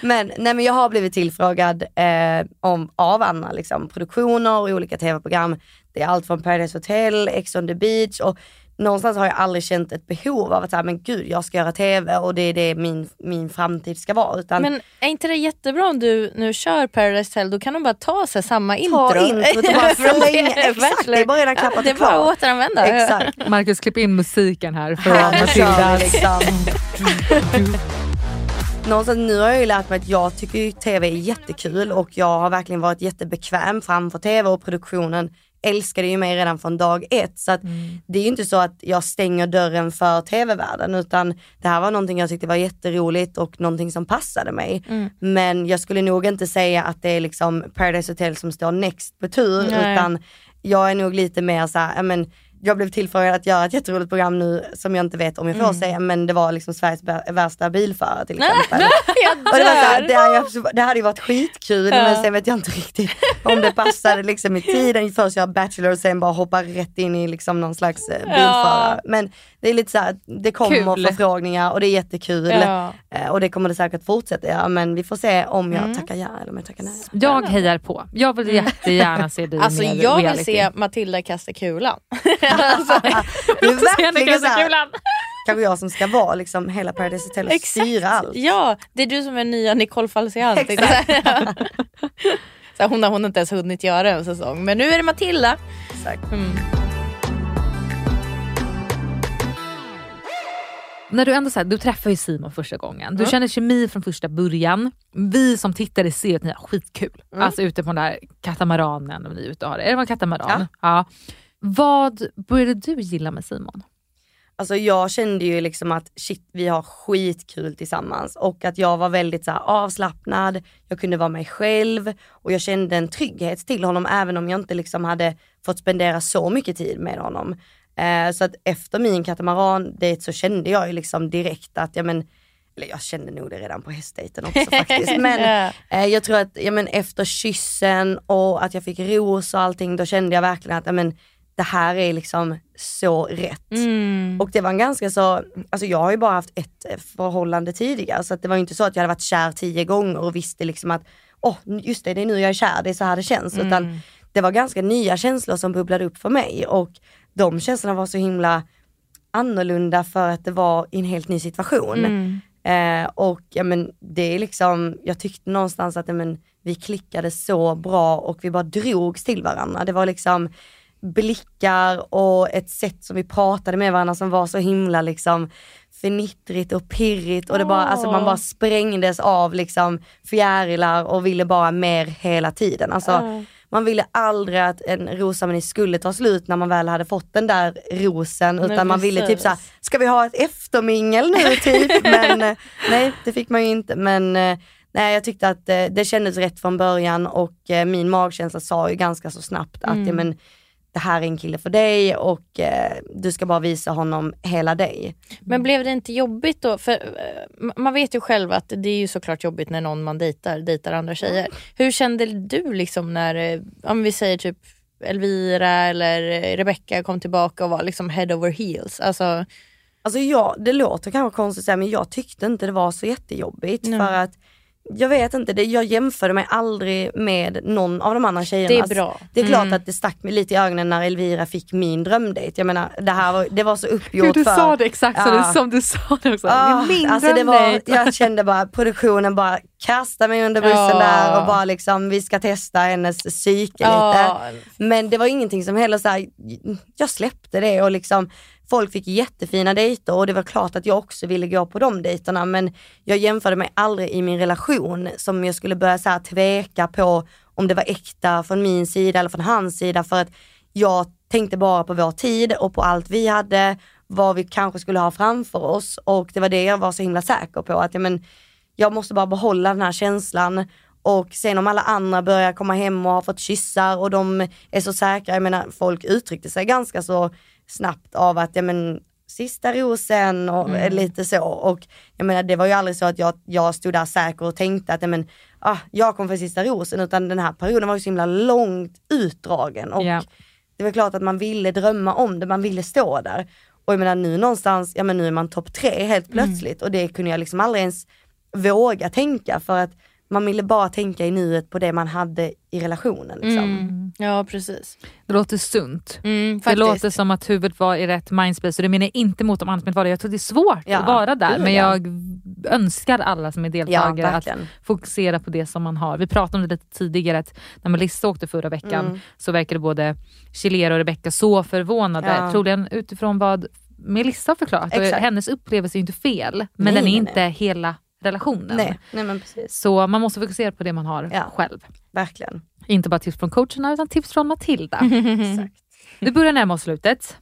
men, nej, men jag har blivit tillfrågad eh, om, av Anna, liksom, produktioner och olika tv-program. Det är allt från Paradise Hotel, Ex on the beach och någonstans har jag aldrig känt ett behov av att säga, men gud jag ska göra tv och det är det min, min framtid ska vara. Utan Men är inte det jättebra om du nu kör Paradise Hotel, då kan de bara ta sig samma intro. ta introt och bara det- exakt det är bara redan klappat Det är bara att återanvända. Exakt. Marcus, klipp in musiken här för Här Matildas. liksom. Någonstans nu har jag ju lärt mig att jag tycker ju tv är jättekul och jag har verkligen varit jättebekväm framför tv och produktionen älskade ju mig redan från dag ett. Så att det är ju inte så att jag stänger dörren för tv-världen utan det här var någonting jag tyckte var jätteroligt och någonting som passade mig. Men jag skulle nog inte säga att det är liksom Paradise Hotel som står next på tur Nej. utan jag är nog lite mer så här, ja, men jag blev tillfrågad att göra ett jätteroligt program nu som jag inte vet om jag får säga men det var liksom Sveriges värsta bilförare till exempel. Och det, var så här, det, är, det hade ju varit skitkul men sen vet jag inte riktigt om det passade liksom i tiden. Först göra Bachelor och sen bara hoppa rätt in i liksom någon slags eh, bilförare. Men det är lite så här, det kommer Kul. förfrågningar och det är jättekul. Ja. Eh, Och det kommer det säkert fortsätta göra men vi får se om jag tackar ja eller om jag tackar nej. Jag hejar på. Jag vill jättegärna se dig Alltså med jag vill reality. se Matilda kasta kulan. alltså, Det är Se henne kasta kulan. kanske jag som ska vara liksom hela Paradise Hotel och styra allt. Ja, det är du som är nya Nicole Falcian. tänkte jag säga. Så här, hon har hon inte ens hunnit göra en säsong. Men nu är det Matilda. Exakt. Mm. När du ändå så här, du träffar ju Simon första gången, du känner kemi från första början. Vi som tittare ser att ni har skitkul. Alltså ute på den där katamaranen, om ni är ute och har det. Är det en katamaran? Ja. Vad började du gilla med Simon? Alltså jag kände ju liksom att shit vi har skitkul tillsammans och att jag var väldigt så avslappnad, jag kunde vara mig själv och jag kände en trygghet till honom även om jag inte liksom hade fått spendera så mycket tid med honom. Eh, så att efter min katamaran-dejt så kände jag ju liksom direkt att, ja men, eller jag kände nog det redan på hästdejten också faktiskt. Men eh, jag tror att ja, men efter kyssen och att jag fick ros och allting, då kände jag verkligen att ja, men, det här är liksom så rätt. Mm. Och det var en ganska så, alltså jag har ju bara haft ett eh, förhållande tidigare så att det var ju inte så att jag hade varit kär tio gånger och visste liksom att, åh just det, det är nu jag är kär, det är så här det känns. Utan det var ganska nya känslor som bubblade upp för mig och de känslorna var så himla annorlunda för att det var i en helt ny situation. Eh, och ja, men, det är liksom, jag tyckte någonstans att ja, men, vi klickade så bra och vi bara drogs till varandra. Det var liksom blickar och ett sätt som vi pratade med varandra som var så himla liksom fnittrigt och pirrigt och det bara, alltså man bara sprängdes av liksom fjärilar och ville bara mer hela tiden. Alltså, Man ville aldrig att en rosameny skulle ta slut när man väl hade fått den där rosen utan Nej, man ville typ såhär, ska vi ha ett eftermingel nu typ? Men eh, nej det fick man ju inte. Men eh, nej jag tyckte att eh, det kändes rätt från början och min magkänsla sa ju ganska så snabbt att ja, men, det här är en kille för dig och eh, du ska bara visa honom hela dig. Men blev det inte jobbigt då? För eh, man vet ju själv att det är ju såklart jobbigt när någon man dejtar, dejtar andra tjejer. Hur kände du liksom när, eh, om vi säger typ Elvira eller eh, Rebecca kom tillbaka och var liksom head over heels? Alltså, Alltså ja, det låter kanske konstigt att säga men jag tyckte inte det var så jättejobbigt Nej. för att jag vet inte, det, jag jämförde mig aldrig med någon av de andra tjejerna. Det är bra. Det är klart Mm. att det stack mig lite i ögonen när Elvira fick min drömdejt. Jag menar, det här var, det var så uppgjort Gud, du för... sa det exakt Ja. det som du sa det också. Ah, det min alltså det var, drömdejt. jag kände bara produktionen bara kasta mig under bussen Ja. där och bara liksom vi ska testa hennes psyke Ja. lite. Men det var ingenting som heller så här, jag släppte det och liksom folk fick jättefina dejter och det var klart att jag också ville gå på de dejterna men jag jämförde mig aldrig i min relation som jag skulle börja så här tveka på om det var äkta från min sida eller från hans sida för att jag tänkte bara på vår tid och på allt vi hade, vad vi kanske skulle ha framför oss och det var det jag var så himla säker på att ja, men, jag måste bara behålla den här känslan. Och sen om alla andra börjar komma hem och har fått kyssar och de är så säkra, jag menar folk uttryckte sig ganska så snabbt av att ja men sista rosen och lite så. Och jag menar det var ju aldrig så att jag, jag stod där säker och tänkte att ja, men, ah, jag kommer för sista rosen utan den här perioden var ju så himla långt utdragen. Och Ja. det var klart att man ville drömma om det, man ville stå där. Och jag menar nu någonstans, ja men nu är man topp tre helt plötsligt. Och det kunde jag liksom aldrig ens våga tänka för att man ville bara tänka i nuet på det man hade i relationen. Liksom. Mm. Ja precis. Det låter sunt. Mm, Det låter som att huvudet var i rätt mindspace och det menar jag inte mot de andra som inte var det. Jag tror det är svårt Ja, att vara där gud, men ja. jag önskar alla som är Ja, deltagare att verkligen. fokusera på det som man har. Vi pratade om det lite tidigare att när Melissa åkte förra veckan Mm. så verkade både Chilera och Rebecca så förvånade. Ja. Troligen utifrån vad Melissa har förklarat. Hennes upplevelse är inte fel men Nej, den är nej, inte hela relationen. Nej, nej men precis. Så man måste fokusera på det man har Ja. själv. Verkligen. Inte bara tips från coacherna utan tips från Matilda. Exakt. Vi börjar närma oss slutet.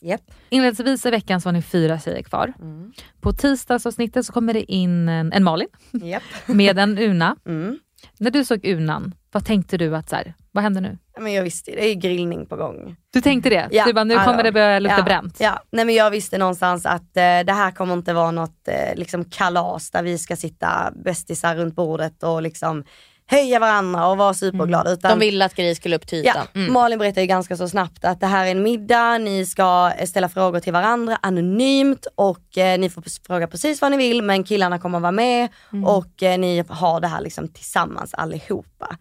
Japp. Inledningsvis i veckan så var ni fyra tjejer kvar. Mm. På tisdagsavsnittet så kommer det in en, en Malin Japp. med en Una. Mm. När du såg Unan, vad tänkte du att så här, vad händer nu? Men jag visste det är grillning på gång. Du tänkte det? Ja, du bara, nu kommer det börja lukta ja, bränt. Ja, nej men jag visste någonstans att eh, det här kommer inte vara något eh, liksom kalas där vi ska sitta bästisar runt bordet och liksom höja varandra och vara superglada. Utan, De ville att grejer skulle upp till Ja, ytan. Mm. Malin berättade ganska så snabbt att det här är en middag, ni ska eh, ställa frågor till varandra anonymt och eh, ni får fråga precis vad ni vill men killarna kommer vara med och eh, ni har det här liksom tillsammans allihopa.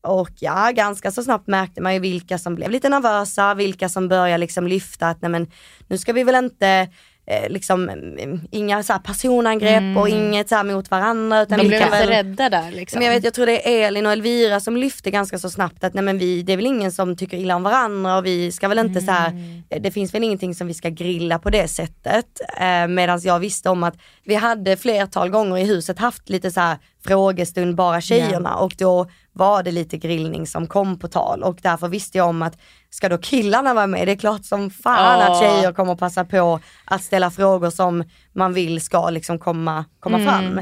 Och ja, ganska så snabbt märkte man ju vilka som blev lite nervösa, vilka som började liksom lyfta att nej men nu ska vi väl inte eh, liksom, mm, inga så personangrepp och inget så mot varandra. Utan Mm. De vi blev lite väl- rädda där liksom. men jag, vet, jag tror det är Elin och Elvira som lyfte ganska så snabbt att nej men vi, det är väl ingen som tycker illa om varandra och vi ska väl inte så här, det finns väl ingenting som vi ska grilla på det sättet. Eh, Medan jag visste om att vi hade flertal gånger i huset haft lite så här frågestund bara tjejerna och då var det lite grillning som kom på tal och därför visste jag om att ska då killarna vara med? Det är klart som fan Ja. att tjejer kommer passa på att ställa frågor som man vill ska liksom komma, komma fram.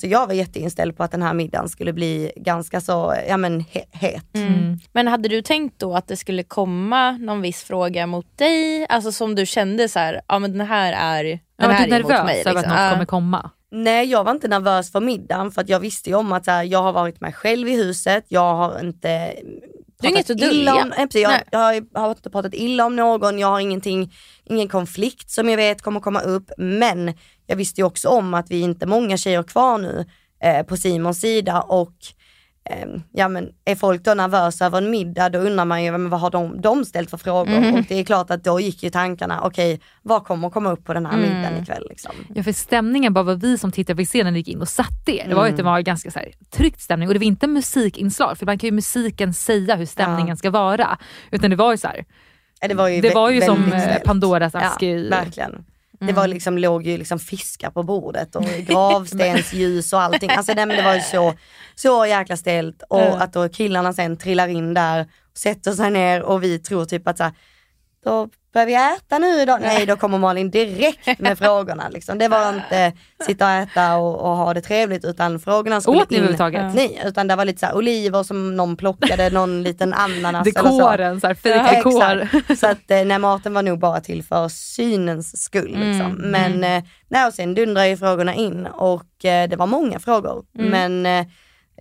Så jag var jätteinställd på att den här middagen skulle bli ganska så, ja men he- het. Mm. Men hade du tänkt då att det skulle komma någon viss fråga mot dig? Alltså som du kände så här, ja men den här är, den Jag var här du är mot nervös mig. över att liksom. något Ja. kommer komma? Nej jag var inte nervös för middagen för att jag visste ju om att så här, jag har varit mig själv i huset, jag har inte Har inget pratat att illa om, nej, precis, jag, jag, har, jag har inte pratat illa om någon, jag har ingenting, ingen konflikt som jag vet kommer komma upp. Men jag visste ju också om att vi inte är många tjejer kvar nu eh, på Simons sida och ja men är folk då nervösa över en middag då undrar man ju men vad har de, de ställt för frågor Mm. och det är klart att då gick ju tankarna okej vad kommer komma upp på den här Mm. middagen ikväll liksom. Ja, för stämningen bara vad vi som se när ni gick in och satte er. Det var ju det var ganska så här, tryckt stämning och det var inte musikinslag för man kan ju musiken säga hur stämningen ska vara. Utan det var ju så här, Ja, Det var ju, det var ju som eh, snällt. Pandoras Ja, ask i... verkligen. Det var liksom, låg ju liksom fiskar på bordet och gravstensljus och allting. Alltså nej, men det var ju så, så jäkla stelt. Och att då killarna sen trillar in där, sätter sig ner och vi tror typ att så här, då börjar vi äta nu idag? Nej, då kommer Malin direkt med frågorna. Liksom. Det var inte sitta och äta och, och ha det trevligt utan frågorna skulle Åt ni överhuvudtaget? Nej, utan det var lite så här, oliver som någon plockade, någon liten ananas eller så. Dekoren, så här. Så att eh, nej, maten var nog bara till för synens skull. Liksom. Men eh, nej, och sen dundrade ju frågorna in och eh, det var många frågor. Men eh,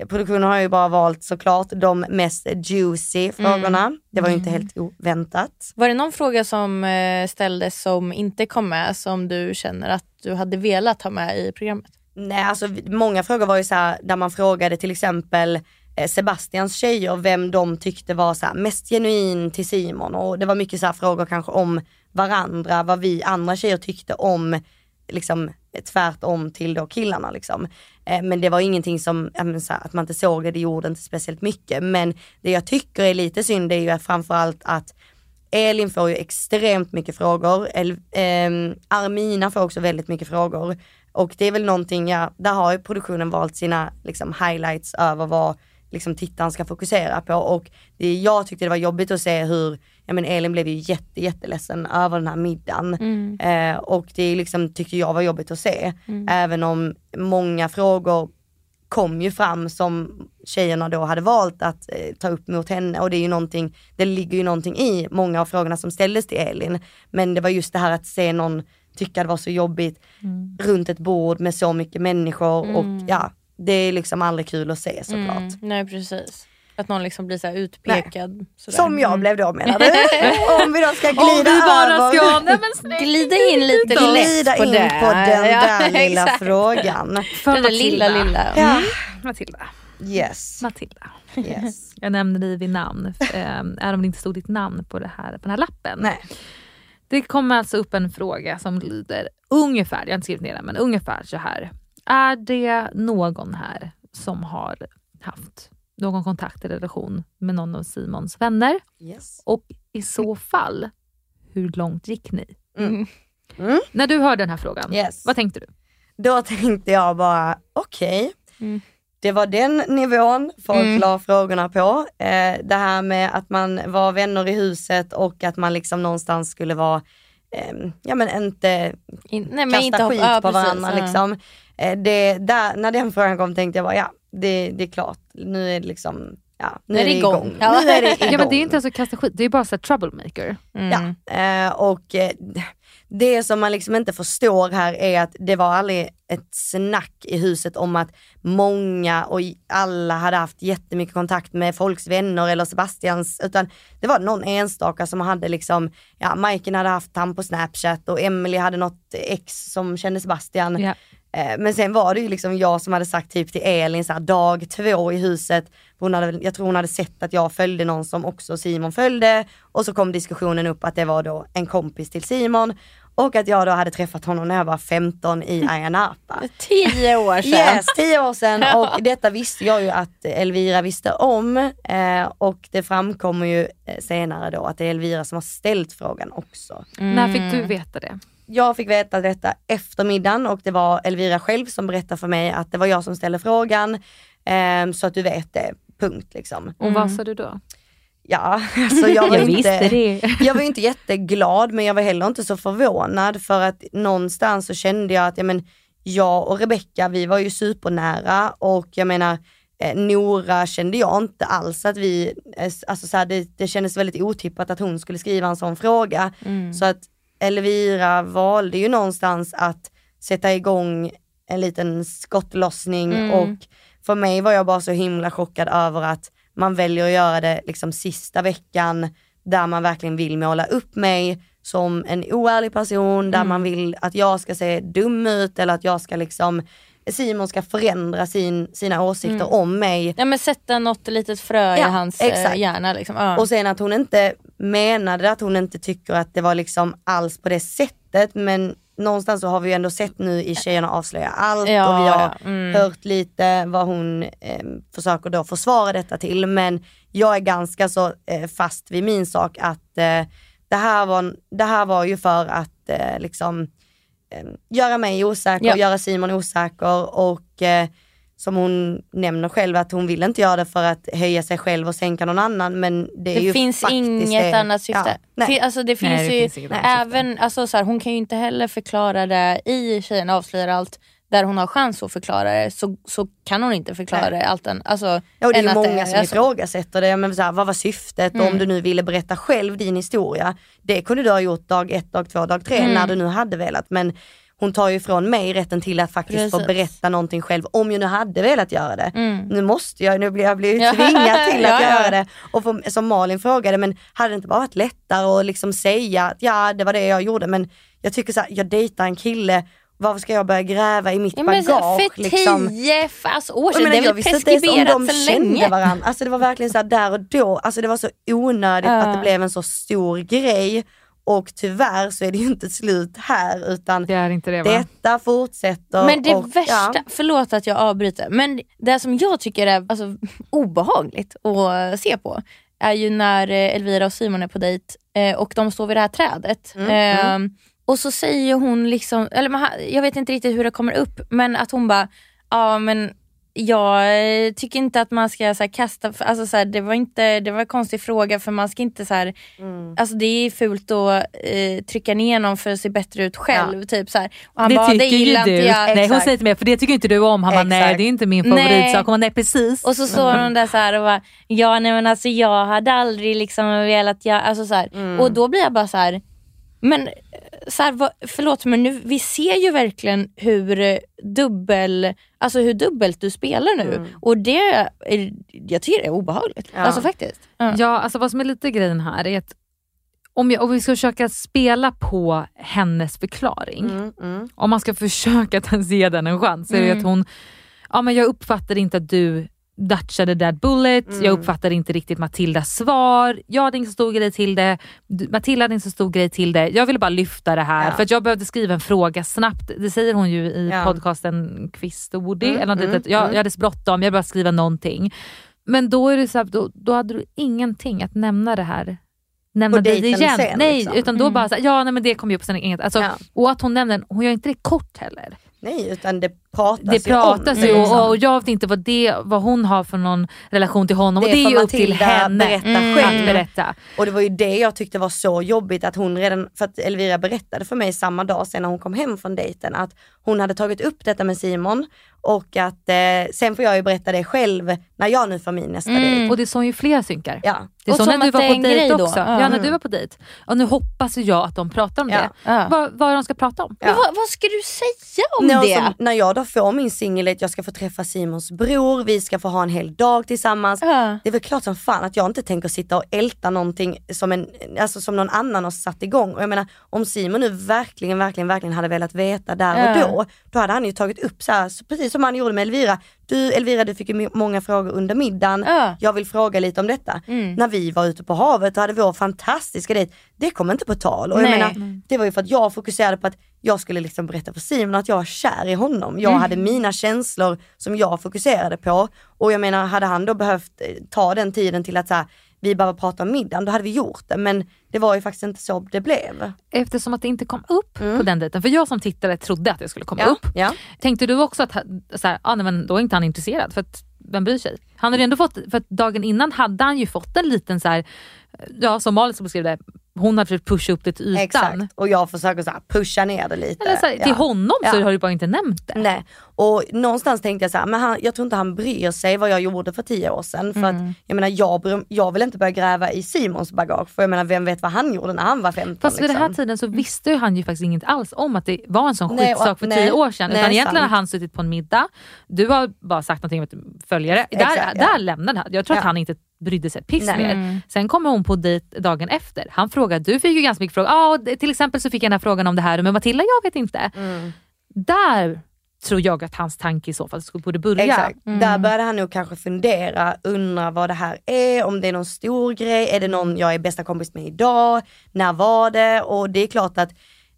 produktionen har ju bara valt såklart de mest juicy frågorna. Det var ju inte helt oväntat. Var det någon fråga som eh, ställdes som inte kom med som du känner att du hade velat ha med i programmet? Nej, alltså många frågor var ju så här där man frågade till exempel eh, Sebastians tjejer vem de tyckte var så mest genuin till Simon och det var mycket så här frågor kanske om varandra, vad vi andra tjejer tyckte om liksom tvärtom till då killarna liksom. Eh, men det var ingenting som, här, att man inte såg det, det gjorde inte speciellt mycket. Men det jag tycker är lite synd det är ju framförallt att Elin får ju extremt mycket frågor. El, ehm, Armina får också väldigt mycket frågor. Och det är väl någonting, ja, där har ju produktionen valt sina liksom, highlights över vad liksom, tittaren ska fokusera på. Och det, jag tyckte det var jobbigt att se hur, ja men Elin blev ju jätte, jätteledsen över den här middagen. Eh, och det liksom, tyckte jag var jobbigt att se. Även om många frågor kom ju fram som tjejerna då hade valt att eh, ta upp mot henne och det är ju någonting, det ligger ju någonting i många av frågorna som ställdes till Elin. Men det var just det här att se någon tycka det var så jobbigt runt ett bord med så mycket människor och ja, det är liksom aldrig kul att se såklart. Mm, nej precis. Att någon liksom blir så här utpekad. Sådär. Som jag Mm. blev då menar du? Om vi då ska glida Om vi bara över. ska... Nej, men snälla. Glida in lite glida lätt på in det. på den Ja, där lilla exakt. frågan. För Den där lilla Matilda. lilla. Ja, Matilda. yes. Matilda. yes. Jag nämnde dig vid namn, eh, även om det inte stod ditt namn på, det här, på den här lappen. Nej. Det kommer alltså upp en fråga som lyder ungefär, jag har inte skrivit ner den, men ungefär så här. Är det någon här som har haft någon kontakt eller relation med någon av Simons vänner? yes. Och i så fall, hur långt gick ni? Mm. Mm. När du hörde den här frågan, Yes. vad tänkte du? Då tänkte jag bara, okej. Mm. Det var den nivån folk Mm. la frågorna på. Eh, det här med att man var vänner i huset och att man liksom någonstans skulle vara, eh, ja men inte In, nej, men kasta inte hoppa- skit på precis, varandra. ja. Liksom. Eh, det, där, när den frågan kom tänkte jag bara, ja det, det är klart, nu är det liksom, ja nu är det igång. Ja. Nu är det igång. Ja, men det är inte ens att kasta skit, det är bara så troublemaker. Mm. Ja, eh, och eh, det som man liksom inte förstår här är att det var aldrig ett snack i huset om att många och alla hade haft jättemycket kontakt med folks vänner eller Sebastians, utan det var någon enstaka som hade liksom, ja Majken hade haft han på snapchat och Emily hade något ex som kände Sebastian. Ja. Eh, Men sen var det ju liksom jag som hade sagt typ till Elin så här, dag två i huset, hon hade, jag tror hon hade sett att jag följde någon som också Simon följde och så kom diskussionen upp att det var då en kompis till Simon Och att jag då hade träffat honom när jag var 15 i Ayia Napa. Tio år sedan. Yes, tio år sedan och detta visste jag ju att Elvira visste om eh, och det framkommer ju eh, senare då att det är Elvira som har ställt frågan också. När fick du veta det? Jag fick veta detta efter middagen och det var Elvira själv som berättade för mig att det var jag som ställde frågan. Eh, så att du vet det, punkt liksom. Och vad sa du då? Ja, alltså jag var Jag inte, det. jag var inte jätteglad men jag var heller inte så förvånad för att någonstans så kände jag att ja, men, jag och Rebecca vi var ju supernära och jag menar eh, Nora kände jag inte alls att vi, eh, alltså så här, det, det kändes väldigt otippat att hon skulle skriva en sån fråga. Så att Elvira valde ju någonstans att sätta igång en liten skottlossning och för mig var jag bara så himla chockad över att man väljer att göra det liksom sista veckan där man verkligen vill måla upp mig som en oärlig person, där man vill att jag ska se dum ut eller att jag ska liksom, Simon ska förändra sin, sina åsikter om mig. Ja men sätta något litet frö i Ja, hans eh, exakt. hjärna. Liksom. Ja. Och sen att hon inte menade att hon inte tycker att det var liksom alls på det sättet men någonstans så har vi ju ändå sett nu i Tjejerna avslöjar allt Ja, och vi har ja, mm. hört lite vad hon eh, försöker då försvara detta till men jag är ganska så eh, fast vid min sak att eh, det, här var, det här var ju för att eh, liksom eh, göra mig osäker, Ja. göra Simon osäker och eh, som hon nämner själv att hon vill inte göra det för att höja sig själv och sänka någon annan men det är det ju finns inget det. annat syfte. Ja, nej. Fin- alltså det finns Nej, det ju finns även, alltså så här, hon kan ju inte heller förklara det i Tjejerna avslöjar allt där hon har chans att förklara det så, så kan hon inte förklara Nej. det allt än, alltså, Ja, och det är många som alltså, ifrågasätter det. Men så här, vad var syftet? Mm. Om du nu ville berätta själv din historia. Det kunde du ha gjort dag ett, dag två, dag tre Mm. när du nu hade velat. Men hon tar ju ifrån mig rätten till att faktiskt få Precis. berätta någonting själv om jag nu hade velat göra det. Mm. Nu måste jag, nu blir jag blir tvingad till att Ja, göra det. Och för, som Malin frågade, men hade det inte bara varit lättare att liksom säga att ja det var det jag gjorde men jag tycker så här, jag dejtar en kille varför ska jag börja gräva i mitt Ja, men bagage? för liksom? tio fast år sedan, det är väl ens om preskriberat de så kände länge. varandra. Alltså det var verkligen så här där och då, alltså det var så onödigt Ja. att det blev en så stor grej. Och tyvärr så är det ju inte slut här utan Det är inte det va? detta fortsätter. Men det och, värsta, ja. förlåt att jag avbryter, men det som jag tycker är alltså, obehagligt att se på är ju när eh, Elvira och Simon är på dejt eh, och de står vid det här trädet. Mm, Eh, Och så säger hon, liksom, eller jag vet inte riktigt hur det kommer upp, men att hon bara, ja men jag eh, tycker inte att man ska så här, kasta, alltså, så här, det, var inte, det var en konstig fråga för man ska inte så här, Mm. alltså det är fult att eh, trycka ner någon för att se bättre ut själv. Typ, så här. Och han det bara, tycker det ju du. inte jag. Nej, hon säger till mig, för det tycker inte du om. Han bara, nej det är inte min favoritsak. Hon bara, nej precis. Och så står hon där så här och bara, ja nej men alltså jag hade aldrig liksom velat, jag, alltså så här. Mm. Och då blir jag bara så här, men eh, så här, vad, förlåt men nu, vi ser ju verkligen hur eh, dubbel, alltså hur dubbelt du spelar nu. Och det, är, jag tycker det är obehagligt. Mm. Ja. Alltså faktiskt. Ja. Ja, alltså vad som är lite grejen här är att om, jag, om vi ska försöka spela på hennes förklaring, Mm, mm. om man ska försöka ge den en chans, så är det Mm. att hon, ja men jag uppfattar inte att du dutchade that bullet, Mm. jag uppfattar inte riktigt Matildas svar, jag hade inte så stor grej till det, Matilda hade inte så stor grej till det, jag ville bara lyfta det här Ja. för jag behövde skriva en fråga snabbt, det säger hon ju i Ja. podcasten Kvist och Woody, Mm, eller något mm. Jag, mm. jag hade så bråttom, jag ville bara skriva någonting. Men då är det så här, då, då hade du ingenting att nämna det här. Nämna På det dejten igen. sen, nej, liksom. utan då Mm. bara så ja nej, men det kommer ju upp sen inget. Alltså, Ja. Och att hon nämner hon gör inte det kort heller. Nej utan det pratas Det ju om det, ju liksom. och, och jag vet inte vad, det, vad hon har för någon relation till honom. Det och det är ju upp till henne berätta mm. själv. att berätta. Och det var ju det jag tyckte var så jobbigt att hon redan, för att Elvira berättade för mig samma dag sen när hon kom hem från dejten att hon hade tagit upp detta med Simon och att eh, sen får jag ju berätta det själv när jag nu får min nästa Mm. dejt. Och det sa ju flera synkar. Ja. Det är Och så när du var på dejt också. Ja. Ja, när du var på dejt. Och nu hoppas jag att de pratar om Ja. det. Ja. Vad, vad de ska prata om? Men vad, vad ska du säga om Nå, det? som, när jag då får min singeldejt, jag ska få träffa Simons bror, vi ska få ha en hel dag tillsammans. Ja. Det är väl klart som fan att jag inte tänker sitta och älta någonting som, en, alltså som någon annan har satt igång. Och jag menar om Simon nu verkligen, verkligen, verkligen hade velat veta där och Ja. då, då hade han ju tagit upp så här, så precis som han gjorde med Elvira. Du Elvira du fick ju många frågor under middagen. Ja. Jag vill fråga lite om detta. Mm. När vi var ute på havet och hade vår fantastiska dejt. Det kom inte på tal. Och jag Nej. menar, det var ju för att jag fokuserade på att jag skulle liksom berätta för Simon att jag var kär i honom. Jag Mm. hade mina känslor som jag fokuserade på. Och jag menar, hade han då behövt eh, ta den tiden till att så här, vi behöver prata om middagen, då hade vi gjort det. Men det var ju faktiskt inte så det blev. Eftersom att det inte kom upp på den dejten, för jag som tittare trodde att det skulle komma Mm. Ja, upp. ja. Tänkte du också att så här, ah, nej, men då är inte han intresserad för att vem bryr sig? Han hade ju ändå fått, för att dagen innan hade han ju fått en liten så här, ja som Malin beskrev det, hon hade försökt pusha upp det till ytan. Exakt. Och jag försöker så pusha ner det lite. Eller så här, till Ja. honom så Ja. har du bara inte nämnt det. Nej, och någonstans tänkte jag så här, men han, jag tror inte han bryr sig vad jag gjorde för tio år sedan. För Mm. att jag menar jag, jag vill inte börja gräva i Simons bagage för jag menar vem vet vad han gjorde när han var 15 Fast vid den här liksom. tiden så visste han ju faktiskt inget alls om att det var en sån Nej, skitsak och- för nej, tio år sedan. nej, Utan egentligen sant. har han suttit på en middag, du har bara sagt någonting om ett följare. Där, Exakt, ja. där lämnade han. Jag tror att Ja. han inte brydde sig ett piss Nej. mer. Sen kommer hon på dejt dagen efter. Han frågade, du fick ju ganska mycket frågor. Ah, till exempel så fick jag den här frågan om det här, men Matilda jag vet inte. Mm. Där tror jag att hans tanke i så fall skulle borde börja. Exakt. Där började han nog kanske fundera, undra vad det här är, om det är någon stor grej, är det någon jag är bästa kompis med idag, när var det? Och det är klart att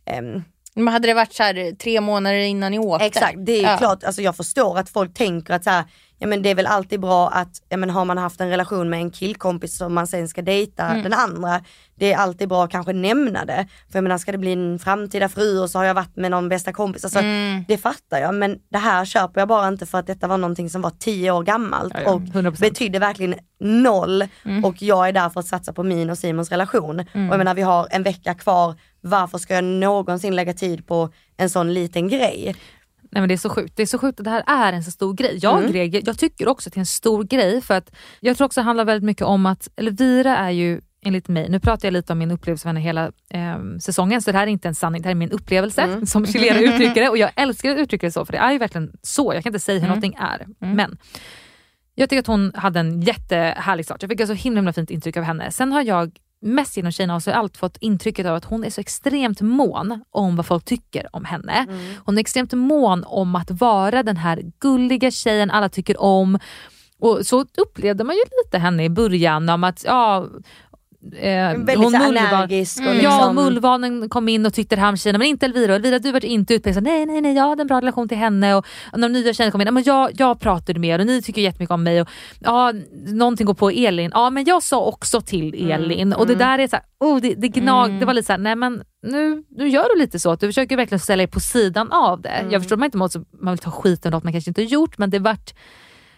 ehm, Men hade det varit så här tre månader innan ni åkte? Exakt, det är Ja. klart, alltså jag förstår att folk tänker att så här, ja men det är väl alltid bra att, ja men har man haft en relation med en killkompis som man sen ska dejta Mm. den andra, det är alltid bra att kanske nämna det. För jag menar ska det bli en framtida fru och så har jag varit med någon bästa kompis, alltså Mm. det fattar jag men det här köper jag bara inte för att detta var någonting som var tio år gammalt Ja, ja, och 100%. betydde verkligen noll Mm. och jag är där för att satsa på min och Simons relation. Och jag menar vi har en vecka kvar, varför ska jag någonsin lägga tid på en sån liten grej? Nej men det är så sjukt. Det är så sjukt att det här är en så stor grej. Jag, Mm. reagerar- jag tycker också att det är en stor grej för att jag tror också det handlar väldigt mycket om att Elvira är ju enligt mig, nu pratar jag lite om min upplevelse med henne hela ehm, säsongen så det här är inte en sanning, det här är min upplevelse Mm. som Chilera uttrycker det och jag älskar att uttrycka det så för det är ju verkligen så, jag kan inte säga hur Mm. någonting är. Men jag tycker att hon hade en jättehärlig start. Jag fick ett så himla, himla fint intryck av henne. Sen har jag mest genom tjejerna har så allt fått intrycket av att hon är så extremt mån om vad folk tycker om henne. Hon är extremt mån om att vara den här gulliga tjejen alla tycker om. Och så upplevde man ju lite henne i början om att ja, eh, Väldigt hon så mullvad- energisk och Ja, liksom, mullvaden kom in och tyckte det här om tjejerna men inte Elvira. Elvira du var inte utpekad. Nej, nej, nej, jag hade en bra relation till henne och, och de nya tjejerna kom in, men jag, jag pratade med er och ni tycker jättemycket om mig. Och, ja, någonting går på Elin. Ja, men jag sa också till Elin. Och det där är så här, oh, det, det gnag, det var lite så här, nej men nu, nu gör du lite så. att Du försöker verkligen ställa dig på sidan av det. Jag förstår man inte måste, man vill ta skiten av något man kanske inte har gjort men det vart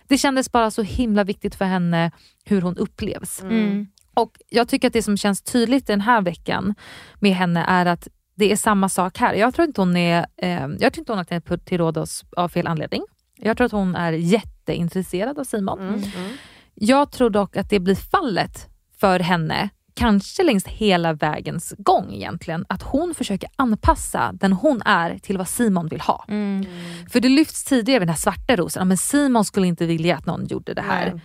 det kändes bara så himla viktigt för henne hur hon upplevs. Mm. Och Jag tycker att det som känns tydligt den här veckan med henne är att det är samma sak här. Jag tror inte hon är, eh, jag tror inte hon har knäppt på- till Rhodos av fel anledning. Jag tror att hon är jätteintresserad av Simon. Mm, Jag tror dock att det blir fallet för henne, kanske längs hela vägens gång egentligen, att hon försöker anpassa den hon är till vad Simon vill ha. Mm. För det lyfts tidigare med den här svarta rosen, men Simon skulle inte vilja att någon gjorde det här. Nej.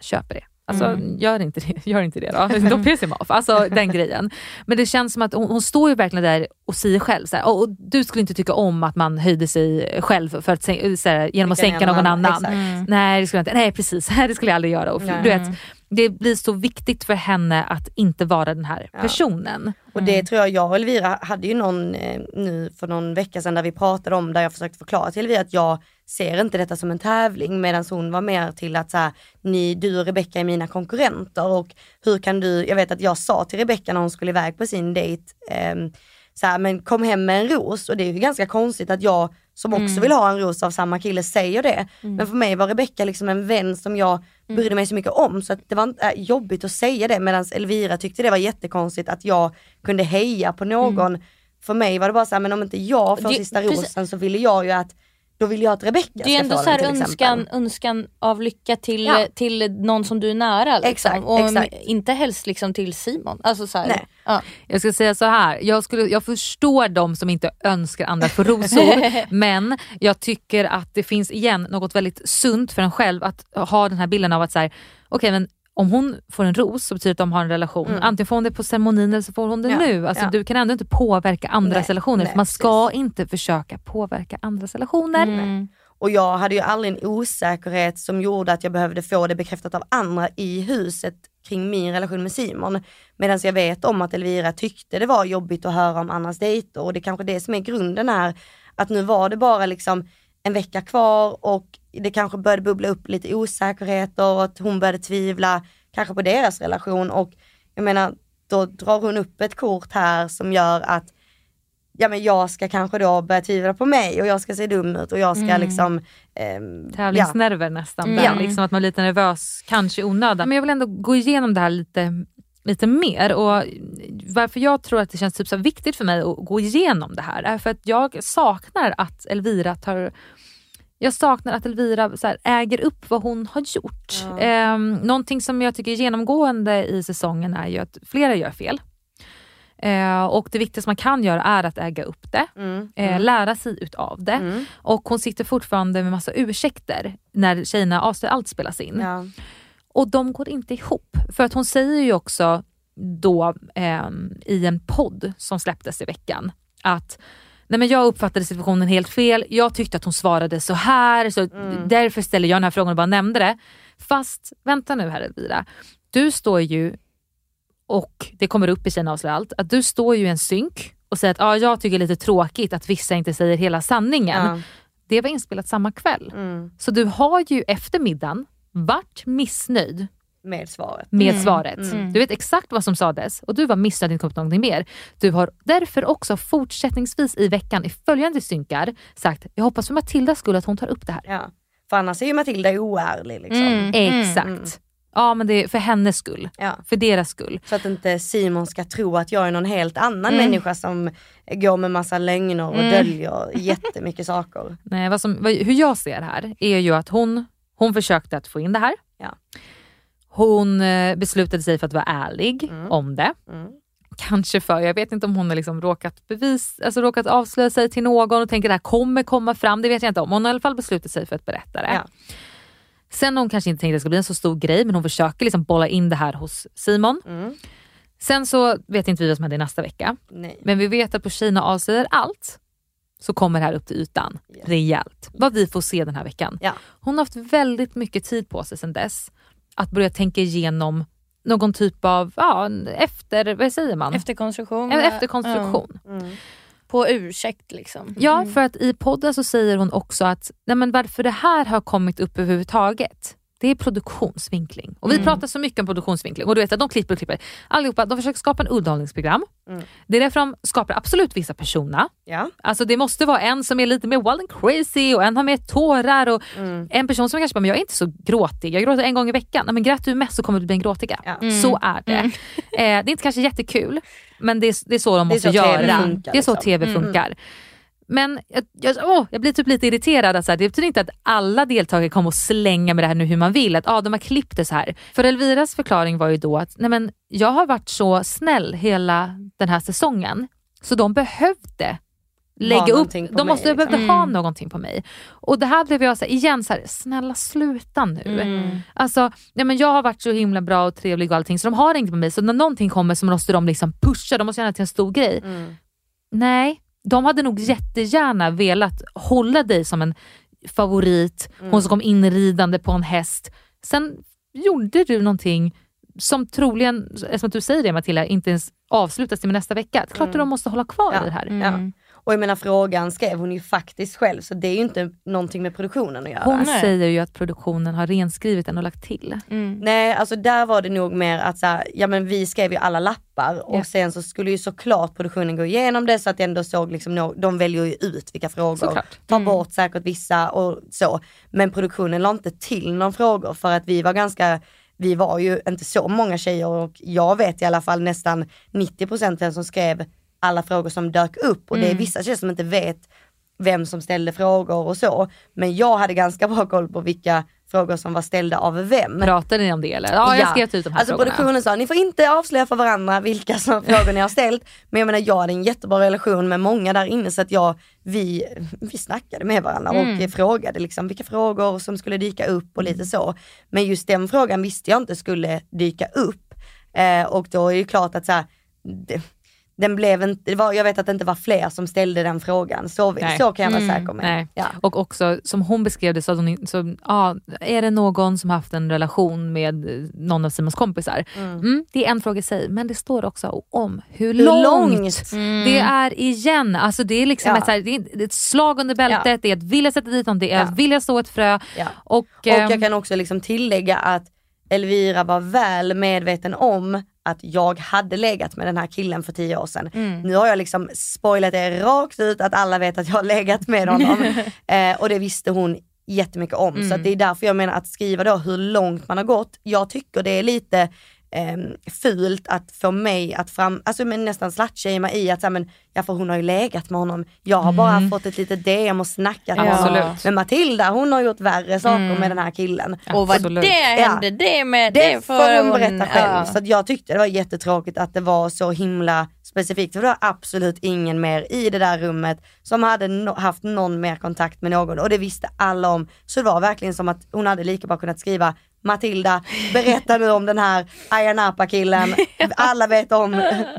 Köper det. Alltså, gör, inte det. gör inte det då. Då piss him off. Alltså den grejen. Men det känns som att hon, hon står ju verkligen där och säger själv så här, "Åh, och du skulle inte tycka om att man höjde sig själv för att, så här, genom att sänka någon annan, annan. exakt. Nej det skulle jag inte. Nej precis, det skulle jag aldrig göra. Och, du vet, det blir så viktigt för henne att inte vara den här Ja. personen. Och det tror jag, jag och Elvira hade ju någon eh, nu för någon vecka sedan där vi pratade om, där jag försökte förklara till Elvira att jag ser inte detta som en tävling medan hon var mer till att så här, ni, du och Rebecca är mina konkurrenter och hur kan du, jag vet att jag sa till Rebecca när hon skulle iväg på sin dejt, ehm, så här, men kom hem med en ros och det är ju ganska konstigt att jag som också vill ha en ros av samma kille säger det. Men för mig var Rebecca liksom en vän som jag brydde mig så mycket om så att det var inte äh, jobbigt att säga det medan Elvira tyckte det var jättekonstigt att jag kunde heja på någon. För mig var det bara så här, men om inte jag får Det- sista precis. rosen så ville jag ju att, då ville jag att Rebecca Det är ju ska ändå få så här den till önskan, exempel. önskan av lycka till, Ja. till någon som du är nära. Liksom. Exakt, och exakt. inte helst liksom till Simon. Alltså så här, Nej. Ja. Jag ska säga så här, jag, skulle, jag förstår de som inte önskar andra för rosor men jag tycker att det finns igen något väldigt sunt för en själv att ha den här bilden av att så här, okej men om hon får en ros så betyder det att de har en relation. Antingen får hon det på ceremonin eller så får hon det Ja, nu. Alltså, ja. Du kan ändå inte påverka andras Nej, relationer. nej, man ska inte försöka påverka andras relationer. Mm. Och jag hade ju aldrig en osäkerhet som gjorde att jag behövde få det bekräftat av andra i huset kring min relation med Simon. Medan jag vet om att Elvira tyckte det var jobbigt att höra om Annas dejter och det är kanske det som är grunden här. Att nu var det bara liksom en vecka kvar och det kanske började bubbla upp lite osäkerheter och att hon började tvivla kanske på deras relation och jag menar då drar hon upp ett kort här som gör att ja men jag ska kanske då börja tvivla på mig och jag ska se dum ut och jag ska Mm. liksom ehm, Tävlingsnerver nästan. Mm. Där, Ja. liksom att man är lite nervös, kanske i onödan. Men jag vill ändå gå igenom det här lite, lite mer. Och varför jag tror att det känns typ så viktigt för mig att gå igenom det här är för att jag saknar att Elvira tar jag saknar att Elvira så här, äger upp vad hon har gjort. Ja. Ehm, någonting som jag tycker är genomgående i säsongen är ju att flera gör fel. Eh, och det viktigaste man kan göra är att äga upp det, mm, eh, lära sig utav det. mm, Och hon sitter fortfarande med massa ursäkter när tjejerna avslöjar allt spelas in. ja, Och de går inte ihop. För att hon säger ju också då ehm, i en podd som släpptes i veckan att Nej men jag uppfattade situationen helt fel, jag tyckte att hon svarade så här, så därför ställer jag den här frågan och bara nämnde det. Fast vänta nu här Elvira, du står ju, och det kommer upp i Tjejerna avslöjar allt, att du står ju i en synk och säger att ah, jag tycker det är lite tråkigt att vissa inte säger hela sanningen. ja, Det var inspelat samma kväll. mm, Så du har ju efter middagen varit missnöjd med svaret. med Mm, svaret. mm. Du vet exakt vad som sades och du var missnöjd att det inte kom någonting mer. Du har därför också fortsättningsvis i veckan i följande synkar sagt, jag hoppas för Matildas skull att hon tar upp det här. Ja. För annars är ju Matilda oärlig liksom. Mm. Exakt. mm. Ja men det är för hennes skull. Ja. För deras skull. Så att inte Simon ska tro att jag är någon helt annan Mm. människa som går med massa lögner och Mm. döljer jättemycket saker. Nej, vad som, vad, hur jag ser det här är ju att hon, hon försökte att få in det här. Ja. Hon eh, beslutade sig för att vara ärlig Mm. om det. Mm. Kanske för, jag vet inte om hon har liksom råkat, bevis, alltså råkat avslöja sig till någon och tänker det här kommer komma fram, det vet jag inte om. Hon har i alla fall beslutat sig för att berätta det. Ja. Sen hon kanske inte tänkt att det ska bli en så stor grej men hon försöker liksom bolla in det här hos Simon. Mm. Sen så vet inte vi vad som händer nästa vecka. Nej. Men vi vet att på Kina avslöjar allt så kommer det här upp till ytan Yes. rejält. Vad vi får se den här veckan. Ja. Hon har haft väldigt mycket tid på sig sedan dess att börja tänka igenom någon typ av, ja, efter, vad säger man? Efterkonstruktion. en efterkonstruktion. Mm. På ursäkt liksom. Ja, för att i podden så säger hon också att nej men varför det här har kommit upp överhuvudtaget, det är produktionsvinkling. Och vi Mm. pratar så mycket om produktionsvinkling och du vet att de klipper och klipper. Allihopa, de försöker skapa en underhållningsprogram. Mm. Det är därför de skapar absolut vissa personer. Ja. Alltså det måste vara en som är lite mer wild and crazy och en har mer tårar och Mm. en person som kanske bara, men jag är inte så gråtig, jag gråter en gång i veckan. Nej, men grät du mest så kommer du bli en gråtiga. Ja. Så är det. Eh, det är inte kanske jättekul men det är, det är så de Det måste så TV göra. funkar, det är så liksom. TV Mm. funkar. Men jag, jag, åh, jag blir typ lite irriterad. Att så här, det betyder inte att alla deltagare kommer att slänga med det här nu hur man vill. Att ah, de har klippt det så här. För Elviras förklaring var ju då att nej men, jag har varit så snäll hela den här säsongen så de behövde lägga upp, de mig, måste liksom. behövde ha Mm. någonting på mig. Och det här blev jag så här, igen så här, snälla sluta nu. Mm. Alltså, nej men jag har varit så himla bra och trevlig och allting så de har inget på mig. Så när någonting kommer så måste de liksom pusha, de måste göra det till en stor grej. Mm. Nej, de hade nog jättegärna velat hålla dig som en favorit, Mm. hon som kom inridande på en häst. Sen gjorde du någonting som troligen, att du säger det Matilda, inte ens avslutas till nästa vecka. Klart att de måste hålla kvar Ja. i det här. Mm. Och jag menar frågan skrev hon ju faktiskt själv så det är ju inte någonting med produktionen att göra. Hon Nej. säger ju att produktionen har renskrivit den och lagt till. Mm. Nej alltså där var det nog mer att så här, ja men vi skrev ju alla lappar och Ja. sen så skulle ju såklart produktionen gå igenom det så att det ändå såg liksom, de väljer ju ut vilka frågor. Såklart. Ta Mm. bort säkert vissa och så. Men produktionen la inte till någon frågor för att vi var ganska vi var ju inte så många tjejer och jag vet i alla fall nästan 90% vem som skrev alla frågor som dök upp och det är Mm. vissa tjejer som inte vet vem som ställde frågor och så. Men jag hade ganska bra koll på vilka frågor som var ställda av vem. Pratade ni om det eller? Ja, jag Ja. skrev ut de här Alltså frågorna. produktionen sa, ni får inte avslöja för varandra vilka som frågor ni har ställt. Men jag menar jag hade en jättebra relation med många där inne så att jag, vi, vi snackade med varandra och Mm. frågade liksom vilka frågor som skulle dyka upp och lite så. Men just den frågan visste jag inte skulle dyka upp. Eh, och då är det klart att så här, det, den blev det var, jag vet att det inte var fler som ställde den frågan. Så, Nej. så kan jag vara Mm, säker med. Ja. Och också som hon beskrev det, så, att hon, så ja, är det någon som haft en relation med eh, någon av Simons kompisar? Mm. det är en fråga i sig, men det står också om hur, Hur långt, långt? det är igen. Alltså det är liksom Ja. ett, så här, det är det är ett slag under bältet, det är att vilja sätta dit någon, det är Ja. att vilja så ett frö. Ja. Och, Och ehm, jag kan också liksom tillägga att Elvira var väl medveten om att jag hade legat med den här killen för tio år sedan. Nu har jag liksom spoilat det rakt ut att alla vet att jag har legat med honom. eh, och det visste hon jättemycket om. Så att det är därför jag menar att skriva då hur långt man har gått. Jag tycker det är lite eh, fult att få mig att fram, alltså men nästan slutshamea i att så här, men, ja för hon har ju legat med honom. Jag har bara fått ett litet DM och snackat med honom. Men Matilda hon har gjort värre saker med den här killen. Och vad Absolut. det Ja. hände det med Det får hon berätta själv. ja. Så jag tyckte det var jättetråkigt att det var så himla specifikt. För det var absolut ingen mer i det där rummet som hade no- haft någon mer kontakt med någon och det visste alla om. Så det var verkligen som att hon hade lika bra kunnat skriva Matilda, berätta nu om den här Ayia Napa killen. Alla vet om,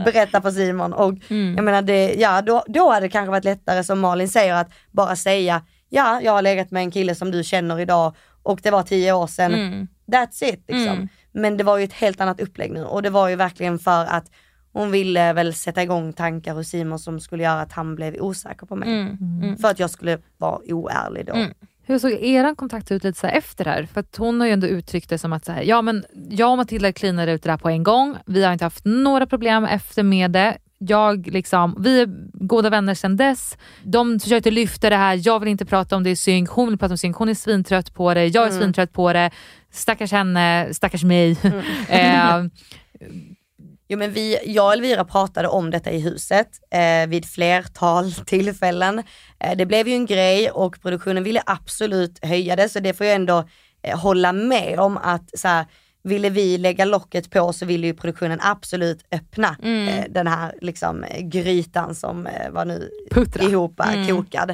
berätta för Simon. Och jag menar, det, ja, då, då hade det kanske varit lättare som Malin säger att bara säga, ja jag har legat med en kille som du känner idag och det var tio år sedan. That's it liksom. Men det var ju ett helt annat upplägg nu och det var ju verkligen för att hon ville väl sätta igång tankar hos Simon som skulle göra att han blev osäker på mig. Mm. För att jag skulle vara oärlig då. Hur såg er kontakt ut lite så efter det här? För att hon har ju ändå uttryckt det som att så här, ja, men jag och Matilda cleanade ut det där på en gång. Vi har inte haft några problem efter med det. Jag liksom, vi är goda vänner sedan dess. De försökte lyfta det här, jag vill inte prata om det i synk, hon vill prata om synk, hon är svintrött på det, jag är svintrött på det. Stackars henne, stackars mig. eh, Jo men vi, jag och Elvira pratade om detta i huset eh, vid flertal tillfällen. Eh, det blev ju en grej och produktionen ville absolut höja det så det får jag ändå eh, hålla med om att så här, ville vi lägga locket på så ville ju produktionen absolut öppna eh, den här liksom, grytan som eh, var nu Puttra. ihop kokad.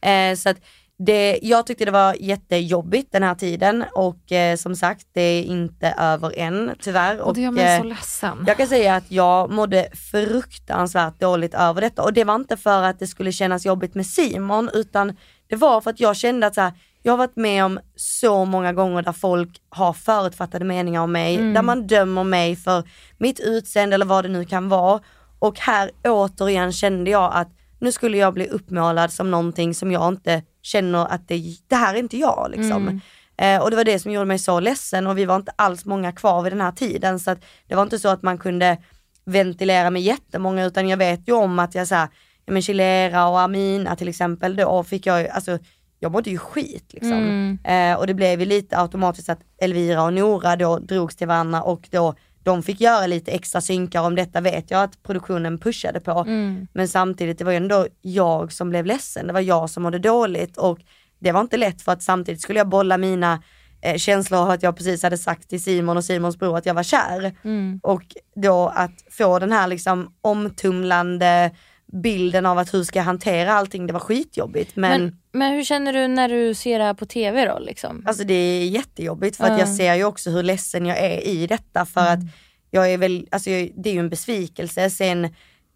Eh, så att det, jag tyckte det var jättejobbigt den här tiden och eh, som sagt det är inte över än tyvärr. och det gör mig eh, så ledsen. jag kan säga att jag mådde fruktansvärt dåligt över detta och det var inte för att det skulle kännas jobbigt med Simon utan det var för att jag kände att så här, jag har varit med om så många gånger där folk har förutfattade meningar om mig, där man dömer mig för mitt utseende eller vad det nu kan vara. Och här återigen kände jag att nu skulle jag bli uppmålad som någonting som jag inte känner att det, det här är inte jag liksom. Eh, och det var det som gjorde mig så ledsen och vi var inte alls många kvar vid den här tiden så att det var inte så att man kunde ventilera med jättemånga utan jag vet ju om att jag såhär, ja men Chilera och Amina till exempel då fick jag ju, alltså jag mådde ju skit liksom. Eh, och det blev ju lite automatiskt att Elvira och Nora då drogs till varandra och då de fick göra lite extra synkar om detta vet jag att produktionen pushade på. Men samtidigt, det var ju ändå jag som blev ledsen, det var jag som mådde dåligt och det var inte lätt för att samtidigt skulle jag bolla mina eh, känslor av att jag precis hade sagt till Simon och Simons bror att jag var kär. Och då att få den här liksom omtumlande bilden av att hur ska jag hantera allting, det var skitjobbigt men, Men, men hur känner du när du ser det här på TV då? Liksom? Alltså det är jättejobbigt för att jag ser ju också hur ledsen jag är i detta för att jag är väl, alltså jag, det är ju en besvikelse. Sen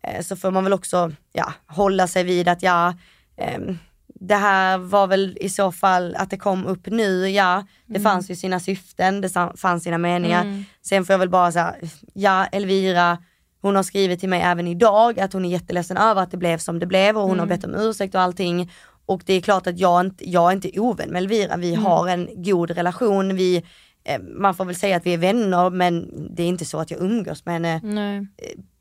eh, så får man väl också ja, hålla sig vid att ja, ehm, det här var väl i så fall att det kom upp nu, ja det fanns ju sina syften, det fanns sina meningar. Sen får jag väl bara säga, ja Elvira, hon har skrivit till mig även idag att hon är jätteledsen över att det blev som det blev och hon har bett om ursäkt och allting. Och det är klart att jag inte, jag är inte ovän med Elvira, vi har en god relation, vi, eh, man får väl säga att vi är vänner men det är inte så att jag umgås med henne Nej.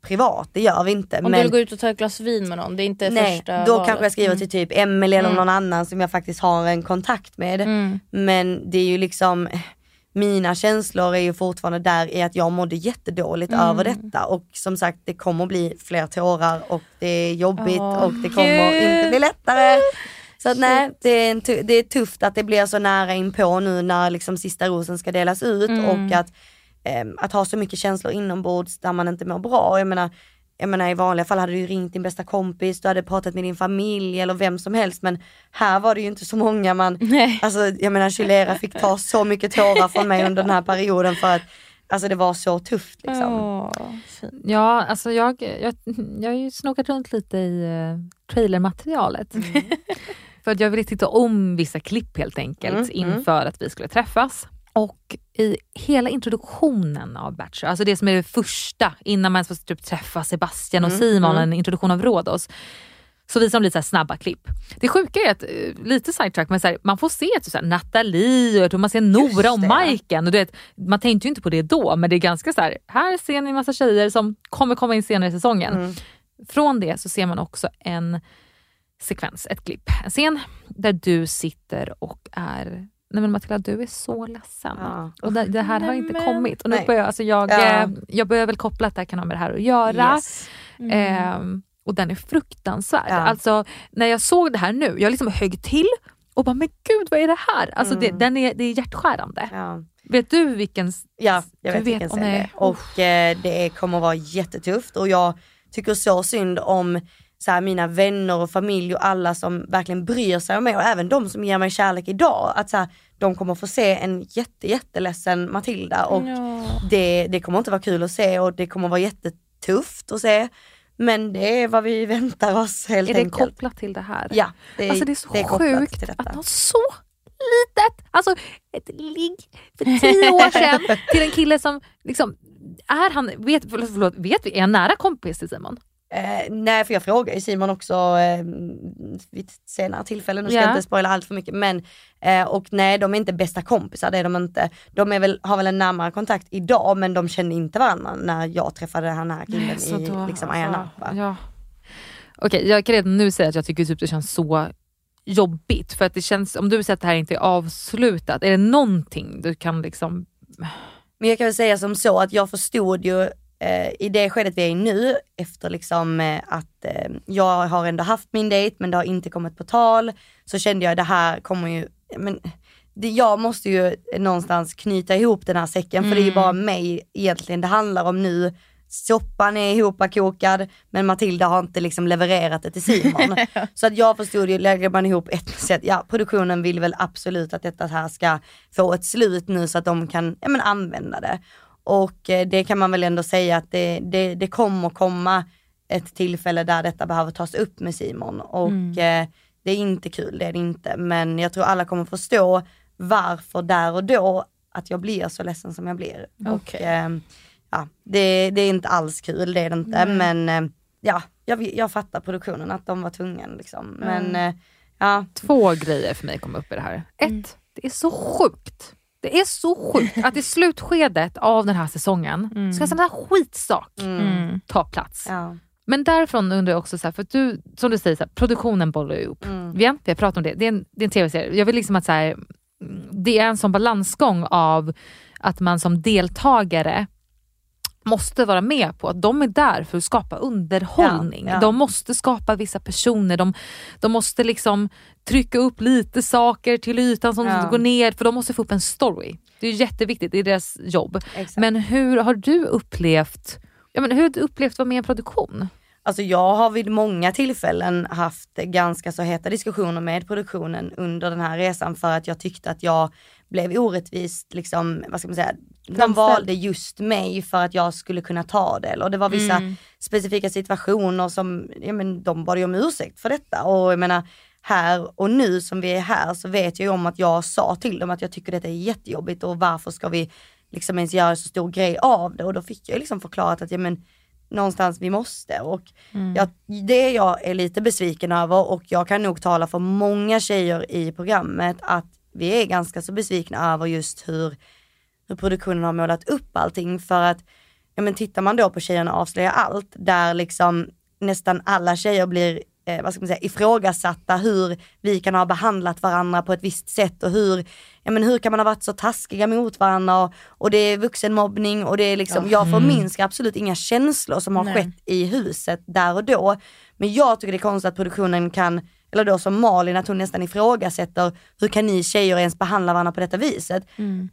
privat, det gör vi inte. Om men, du vill gå ut och ta ett glas vin med någon, det är inte Nej, första då valet. kanske jag skriver till typ Emelie eller någon annan som jag faktiskt har en kontakt med. Mm. Men det är ju liksom, mina känslor är ju fortfarande där i att jag mådde jättedåligt över detta och som sagt det kommer bli fler tårar och det är jobbigt Åh, och det kommer Gud. inte bli lättare. Så att nej, det är, det är tufft att det blir så nära inpå nu när liksom sista rosen ska delas ut och att, ehm, att ha så mycket känslor inombords där man inte mår bra. Jag menar, jag menar i vanliga fall hade du ringt din bästa kompis, du hade pratat med din familj eller vem som helst men här var det ju inte så många man, Nej. alltså jag menar Chilera fick ta så mycket tårar från mig under den här perioden för att alltså det var så tufft liksom. Åh. Ja, alltså jag, jag, jag har ju snokat runt lite i uh, trailermaterialet. för att jag ville titta om vissa klipp helt enkelt Mm, mm. inför att vi skulle träffas. Och i hela introduktionen av Bachelor, alltså det som är det första innan man ens får typ träffa Sebastian och Mm, Simon, mm. en introduktion av Rhodos. Så visar de lite så snabba klipp. Det sjuka är att, eh, lite sidetrack, men så här, man får se typ så här, Nathalie och man ser Nora och. Majken. Och du vet, man tänkte ju inte på det då men det är ganska så här, här ser ni en massa tjejer som kommer komma in senare i säsongen. Mm. Från det så ser man också en sekvens, ett klipp, en scen där du sitter och är Nej men Matilda du är så ledsen. Ja. Och det, det här har Nej, inte men- kommit. Och nu Nej. börjar, alltså jag, Ja. eh, jag börjar väl koppla att det här kan ha med det här att göra. Yes. Ehm, och den är fruktansvärd. Ja. Alltså när jag såg det här nu, jag liksom högg till och bara men gud vad är det här? Alltså det, Mm. den är, det är hjärtskärande. Ja. Vet du vilken... Ja, jag vet, vilken scen det är. Och eh, det kommer vara jättetufft och jag tycker så synd om så här, mina vänner och familj och alla som verkligen bryr sig om mig och även de som ger mig kärlek idag. Att så här, de kommer få se en jätte, jätteledsen Matilda och Ja. det, det kommer inte vara kul att se och det kommer vara jättetufft att se. Men det är vad vi väntar oss helt Är det enkelt. kopplat till det här? Ja, det är, Alltså det är så kopplat sjukt till detta. att något så litet, alltså ett ligg för tio år sedan till en kille som liksom, är han, vet, förlåt, vet vi, är han nära kompis till Simon? Eh, nej för jag frågar ju Simon också eh, vid ett senare tillfälle, nu ska Ja. jag inte spoila allt för mycket men eh, och nej de är inte bästa kompisar, det är de inte. De är väl, har väl en närmare kontakt idag men de kände inte varandra när jag träffade den här killen i då- liksom Ayia alltså, ja. Okej, jag kan redan nu säga att jag tycker typ det känns så jobbigt för att det känns, om du säger att det här inte är avslutat, är det någonting du kan liksom... Men jag kan väl säga som så att jag förstod ju i det skedet vi är i nu, efter liksom eh, att eh, jag har ändå haft min dejt men det har inte kommit på tal, så kände jag det här kommer ju, men det, jag måste ju någonstans knyta ihop den här säcken för det är ju bara mig egentligen det handlar om nu. Soppan är ihopkokad men Matilda har inte liksom levererat det till Simon. så att jag förstod ju, lägger man ihop ett sätt, ja produktionen vill väl absolut att detta här ska få ett slut nu så att de kan ja, men, använda det. Och eh, det kan man väl ändå säga att det, det, det kommer komma ett tillfälle där detta behöver tas upp med Simon och eh, det är inte kul, det är det inte. Men jag tror alla kommer förstå varför där och då att jag blir så ledsen som jag blir. Och Okej. eh, ja, det, det är inte alls kul, det är det inte. Men eh, ja, jag, jag fattar produktionen att de var tvungna liksom. Men eh, ja, Två grejer för mig kom upp i det här. Ett, det är så sjukt. Det är så sjukt att i slutskedet av den här säsongen ska en sån här skitsak Mm. ta plats. ja. Men därifrån undrar jag också, så här, för att du, som du säger, så här, produktionen bollar ihop. Mm. Vi, har, vi har pratat om det, det är en, en tv-serie. Jag vill liksom att så här, mm, det är en sån balansgång av att man som deltagare måste vara med på att de är där för att skapa underhållning. Ja, ja. De måste skapa vissa personer, de, de måste liksom trycka upp lite saker till ytan som Ja. går ner, för de måste få upp en story. Det är jätteviktigt, det är deras jobb. Exakt. Men hur har du upplevt Ja, men hur har du upplevt att vara med i en produktion? Alltså jag har vid många tillfällen haft ganska så heta diskussioner med produktionen under den här resan för att jag tyckte att jag blev orättvist, liksom, vad ska man säga, de valde just mig för att jag skulle kunna ta det. Och det var vissa Mm. specifika situationer som, ja men de bad ju om ursäkt för detta. Och jag menar, här och nu som vi är här så vet jag ju om att jag sa till dem att jag tycker detta är jättejobbigt och varför ska vi liksom ens göra så stor grej av det. Och då fick jag liksom förklarat att ja men någonstans vi måste. Och jag, det jag är lite besviken över och jag kan nog tala för många tjejer i programmet att vi är ganska så besvikna över just hur, hur produktionen har målat upp allting. För att, ja men tittar man då på Tjejerna avslöjar allt, där liksom nästan alla tjejer blir eh, vad ska man säga, ifrågasatta hur vi kan ha behandlat varandra på ett visst sätt och hur, ja men hur kan man ha varit så taskiga mot varandra och, och det är vuxenmobbning och det är liksom, jag förminskar absolut inga känslor som har Nej. skett i huset där och då. Men jag tycker det är konstigt att produktionen kan, eller då som Malin, att hon nästan ifrågasätter hur kan ni tjejer ens behandla varandra på detta viset?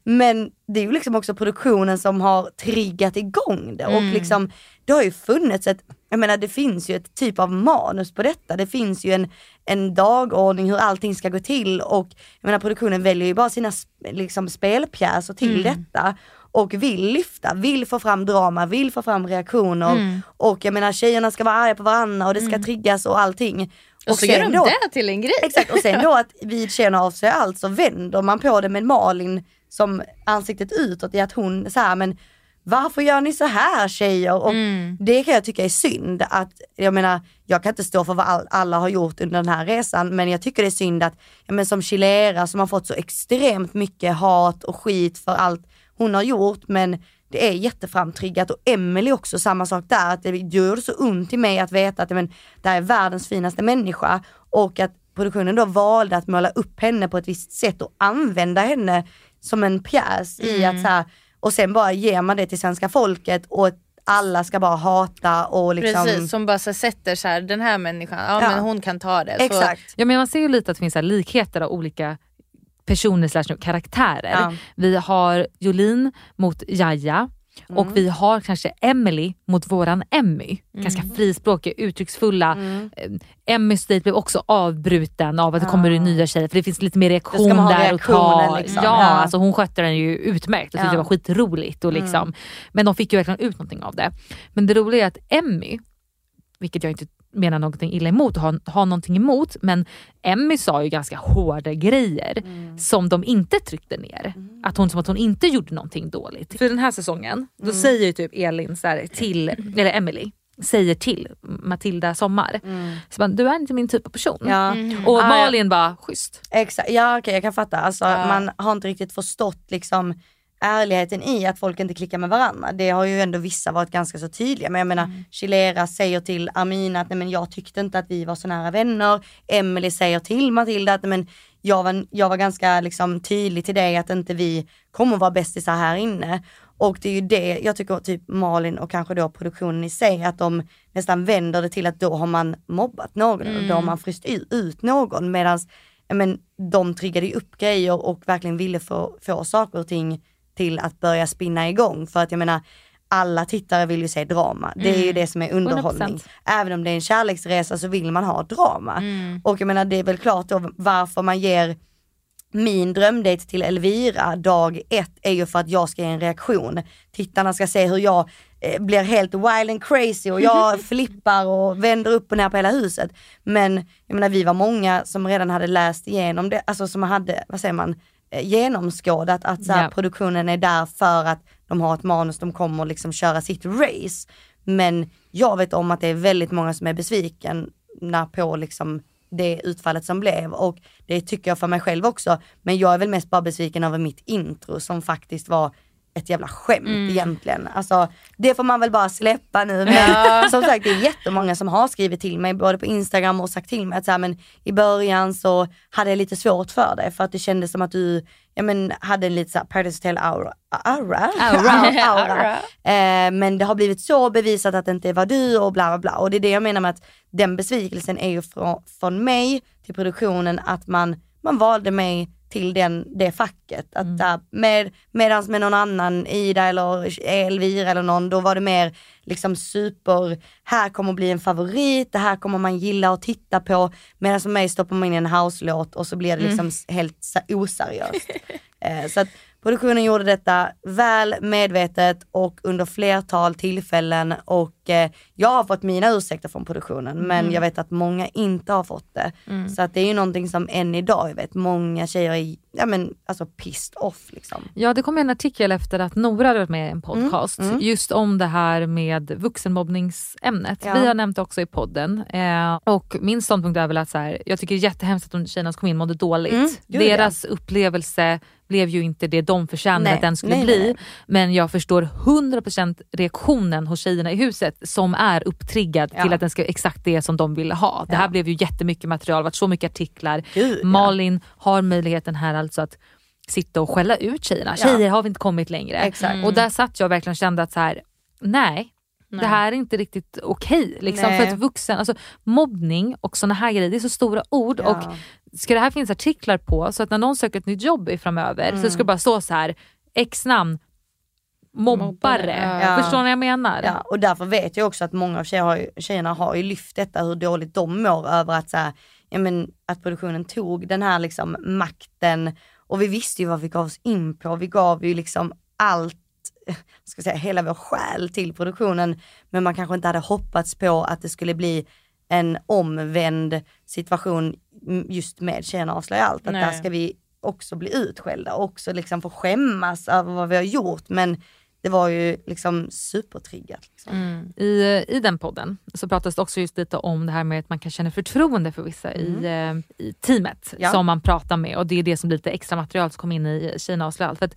Men det är ju liksom också produktionen som har triggat igång det och liksom det har ju funnits ett, jag menar det finns ju ett typ av manus på detta. Det finns ju en, en dagordning hur allting ska gå till och jag menar produktionen väljer ju bara sina liksom spelpjäser till detta. och vill lyfta, vill få fram drama, vill få fram reaktioner och jag menar tjejerna ska vara arga på varandra och det ska triggas och allting. Och så gör de då- det till en grej. Exakt och sen då att vid Tjejerna avslöjar allt så vänder man på det med Malin som ansiktet utåt i att hon så här, men varför gör ni så här tjejer? Och Mm. det kan jag tycka är synd att, jag menar, jag kan inte stå för vad all, alla har gjort under den här resan men jag tycker det är synd att, men som Chilera som har fått så extremt mycket hat och skit för allt hon har gjort men det är jätteframtriggat och Emily också samma sak där, att det gjorde så ont i mig att veta att men, det här är världens finaste människa och att produktionen då valde att måla upp henne på ett visst sätt och använda henne som en pjäs i att så här, och sen bara ger man det till svenska folket och alla ska bara hata och liksom Precis, som bara så sätter så här, den här människan, ja, Ja. men hon kan ta det. Exakt. Ja, men man ser ju lite att det finns så här likheter av olika personer slash karaktärer. Ja. Vi har Jolin mot Jaja Mm. och vi har kanske Emily mot våran Emmy. Ganska Mm. frispråkiga, uttrycksfulla. Eh, Emmys dejt blev också avbruten av att det kommer in nya tjejer för det finns lite mer reaktion där ta. liksom. Ja, Ja. Alltså hon skötte den ju utmärkt och tyckte Ja. Mm. det var skitroligt. Och liksom. Men de fick ju verkligen ut någonting av det. Men det roliga är att Emmy, vilket jag inte menar någonting illa emot och har, har någonting emot, men Emmy sa ju ganska hårda grejer Mm. som de inte tryckte ner. Att hon som att hon inte gjorde någonting dåligt. För den här säsongen, då Mm. säger ju typ Elin så här till, eller Emily säger till Matilda Sommar, så bara, du är inte min typ av person. Mm. Ja. Och Ah, ja. Malin bara, schysst. Exakt, ja okej jag kan fatta. Alltså, Man har inte riktigt förstått liksom ärligheten i att folk inte klickar med varandra. Det har ju ändå vissa varit ganska så tydliga. Men jag menar, Chilera säger till Amina att nej, men jag tyckte inte att vi var så nära vänner. Emily säger till Matilda att nej, men jag, var, jag var ganska liksom, tydlig till dig att inte vi kommer vara bästisar här inne. Och det är ju det jag tycker typ Malin och kanske då produktionen i sig, att de nästan vänder det till att då har man mobbat någon och då har man fryst ut någon. Medan men, de triggade upp grejer och verkligen ville få, få saker och ting till att börja spinna igång. För att jag menar, alla tittare vill ju se drama. Det är ju det som är underhållning. 100%. Även om det är en kärleksresa så vill man ha drama. Och jag menar det är väl klart då varför man ger min drömdate till Elvira dag ett är ju för att jag ska ge en reaktion. Tittarna ska se hur jag eh, blir helt wild and crazy och jag flippar och vänder upp och ner på hela huset. Men jag menar vi var många som redan hade läst igenom det, alltså som hade, vad säger man, genomskådat att så här, Ja. produktionen är där för att de har ett manus, de kommer liksom köra sitt race. Men jag vet om att det är väldigt många som är besvikna på liksom det utfallet som blev och det tycker jag för mig själv också. Men jag är väl mest bara besviken över mitt intro som faktiskt var ett jävla skämt egentligen. Alltså det får man väl bara släppa nu. Men som sagt det är jättemånga som har skrivit till mig både på Instagram och sagt till mig att så här, men i början så hade jag lite svårt för det för att det kändes som att du ja, men, hade en lite såhär Paradise Hotel aura. Aura? Aura. aura. Eh, men det har blivit så bevisat att det inte var du och bla bla bla. Och det är det jag menar med att den besvikelsen är ju från, från mig till produktionen att man, man valde mig till den, det facket. Att där, med, medans med någon annan, Ida eller Elvira eller någon, då var det mer liksom super, här kommer bli en favorit, det här kommer man gilla att titta på. Medan för mig stoppar man in en house-låt och så blir det liksom helt sa- oseriöst. Eh, så att produktionen gjorde detta väl medvetet och under flertal tillfällen och eh, jag har fått mina ursäkter från produktionen men jag vet att många inte har fått det. Så att det är ju någonting som än idag, jag vet många tjejer är ja, men, alltså pissed off liksom. Ja det kom en artikel efter att Nora hade varit med i en podcast just om det här med vuxenmobbningsämnet. Ja. Vi har nämnt det också i podden eh, och min ståndpunkt är väl att så här, jag tycker det är jättehemskt att de tjejerna som kom in mådde dåligt. Mm. Deras upplevelse blev ju inte det de förtjänade Nej, att den skulle nej, bli. nej. Men jag förstår 100% reaktionen hos tjejerna i huset som är upptriggad Ja. till att den ska exakt det som de ville ha. Det här Ja. blev ju jättemycket material, varit så mycket artiklar. Gud, ja. Malin har möjligheten här alltså att sitta och skälla ut tjejerna. Ja. Tjejer har vi inte kommit längre. Exakt. Och där satt jag verkligen och kände att så här, nej. Det här är inte riktigt okej. liksom. Nej. För att vuxen, alltså, mobbning och såna här grejer, det är så stora ord. Ja. Och ska det här finnas artiklar på så att när någon söker ett nytt jobb framöver så ska det bara stå så här X namn mobbare. Mobbare, ja. Förstår ni vad jag menar? Ja, och därför vet jag också att många av tjejer har ju, tjejerna har ju lyft detta hur dåligt de mår över att, så här, ja, men, att produktionen tog den här liksom, makten och vi visste ju vad vi gav oss in på. Vi gav ju liksom allt ska säga, hela vår själ till produktionen. Men man kanske inte hade hoppats på att det skulle bli en omvänd situation just med Tjejerna avslöjar allt. Att Nej. där ska vi också bli utskällda och också liksom få skämmas över vad vi har gjort. Men det var ju liksom supertriggat. Liksom. Mm. I, I den podden så pratas det också just lite om det här med att man kan känna förtroende för vissa i, eh, i teamet Mm. Ja. som man pratar med och det är det som blir lite extra material som kom in i Kina avslöjar allt. För att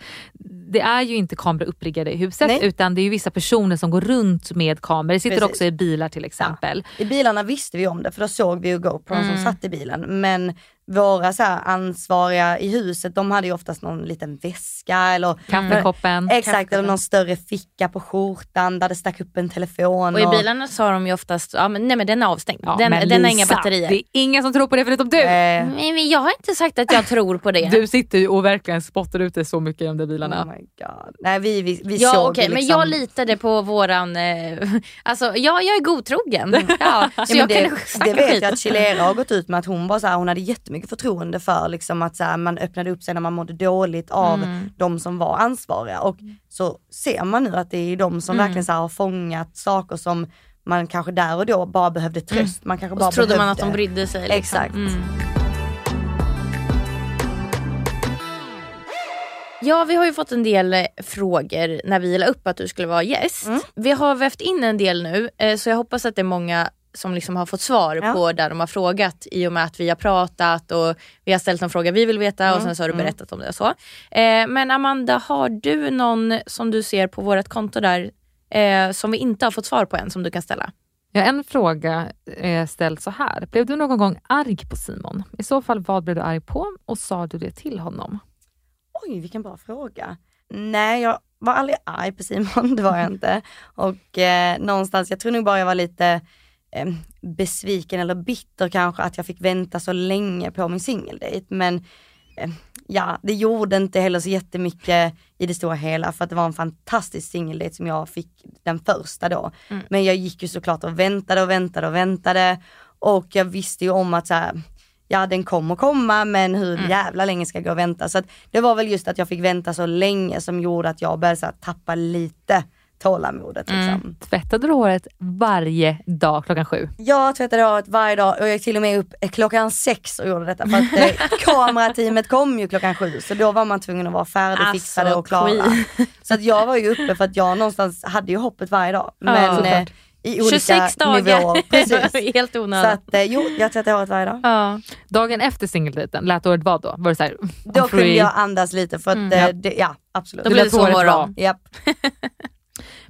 det är ju inte kameror uppriggade i huset Nej. utan det är ju vissa personer som går runt med kameror. Det sitter Precis. också i bilar till exempel. I bilarna visste vi om det för då såg vi ju GoPron Mm. som satt i bilen. Men våra så ansvariga i huset de hade ju oftast någon liten väska eller Kaffekoppen. Exakt, eller någon större ficka på skjortan där det stack upp en telefon. Och i bilarna sa de ju oftast, ja, men, nej men den är avstängd. Ja, den, den har inga Lisa, batterier. Det är ingen som tror på det förutom du. Eh, men jag har inte sagt att jag tror på det. Du sitter ju och verkligen spottar ut det så mycket i de där bilarna. oh my god. Nej vi, vi, vi Ja såg okej, ju men liksom, jag litade på våran, eh, alltså ja jag är godtrogen. Ja, så jag det, kunde det vet skit. jag att Chilera har gått ut med att hon var så här, hon hade jättemycket förtroende för liksom att så här, man öppnade upp sig när man mådde dåligt av Mm. de som var ansvariga och så ser man nu att det är de som Mm. verkligen så här, har fångat saker som man kanske där och då bara behövde tröst. Man kanske Mm. Och bara så trodde man behövde. att de brydde sig. Liksom. Exakt. Mm. Ja, vi har ju fått en del eh, frågor när vi la upp att du skulle vara gäst. Mm. Vi har vävt in en del nu, eh, så jag hoppas att det är många som liksom har fått svar Ja. på där de har frågat i och med att vi har pratat och vi har ställt en fråga vi vill veta och Mm, sen så har du mm. berättat om det och så. Eh, men Amanda, har du någon som du ser på vårt konto där eh, som vi inte har fått svar på än som du kan ställa? Ja, en fråga är ställd så här. Blev du någon gång arg på Simon? I så fall vad blev du arg på och sa du det till honom? Oj, vilken bra fråga. Nej, jag var aldrig arg på Simon, det var jag inte. Och eh, någonstans, jag tror nog bara jag var lite eh, besviken eller bitter kanske att jag fick vänta så länge på min singeldejt. Men eh, ja, det gjorde inte heller så jättemycket i det stora hela för att det var en fantastisk singeldejt som jag fick den första då. Men jag gick ju såklart och väntade och väntade och väntade och jag visste ju om att så här, ja den kommer komma men hur jävla länge ska jag gå och vänta? Så det var väl just att jag fick vänta så länge som gjorde att jag började här, tappa lite tålamodet. Liksom. Tvättade du håret varje dag klockan sju? Jag tvättade håret varje dag och jag gick till och med upp klockan sex och gjorde detta för att eh, kamerateamet kom ju klockan sju så då var man tvungen att vara färdig, Alltså, fixade och klara. queen. Så att jag var ju uppe för att jag någonstans hade ju hoppet varje dag. Men såklart. eh, i olika 26 dagar. nivåer. Precis. Helt Så onödigt. att eh, jo, jag tvättade håret varje dag. Ja. Dagen efter singeldejten, lät året vad då? Var det så här, Då I'm kunde free? jag andas lite för att Mm. eh, Ja. det, ja absolut. Då Du lät håret vara. Japp.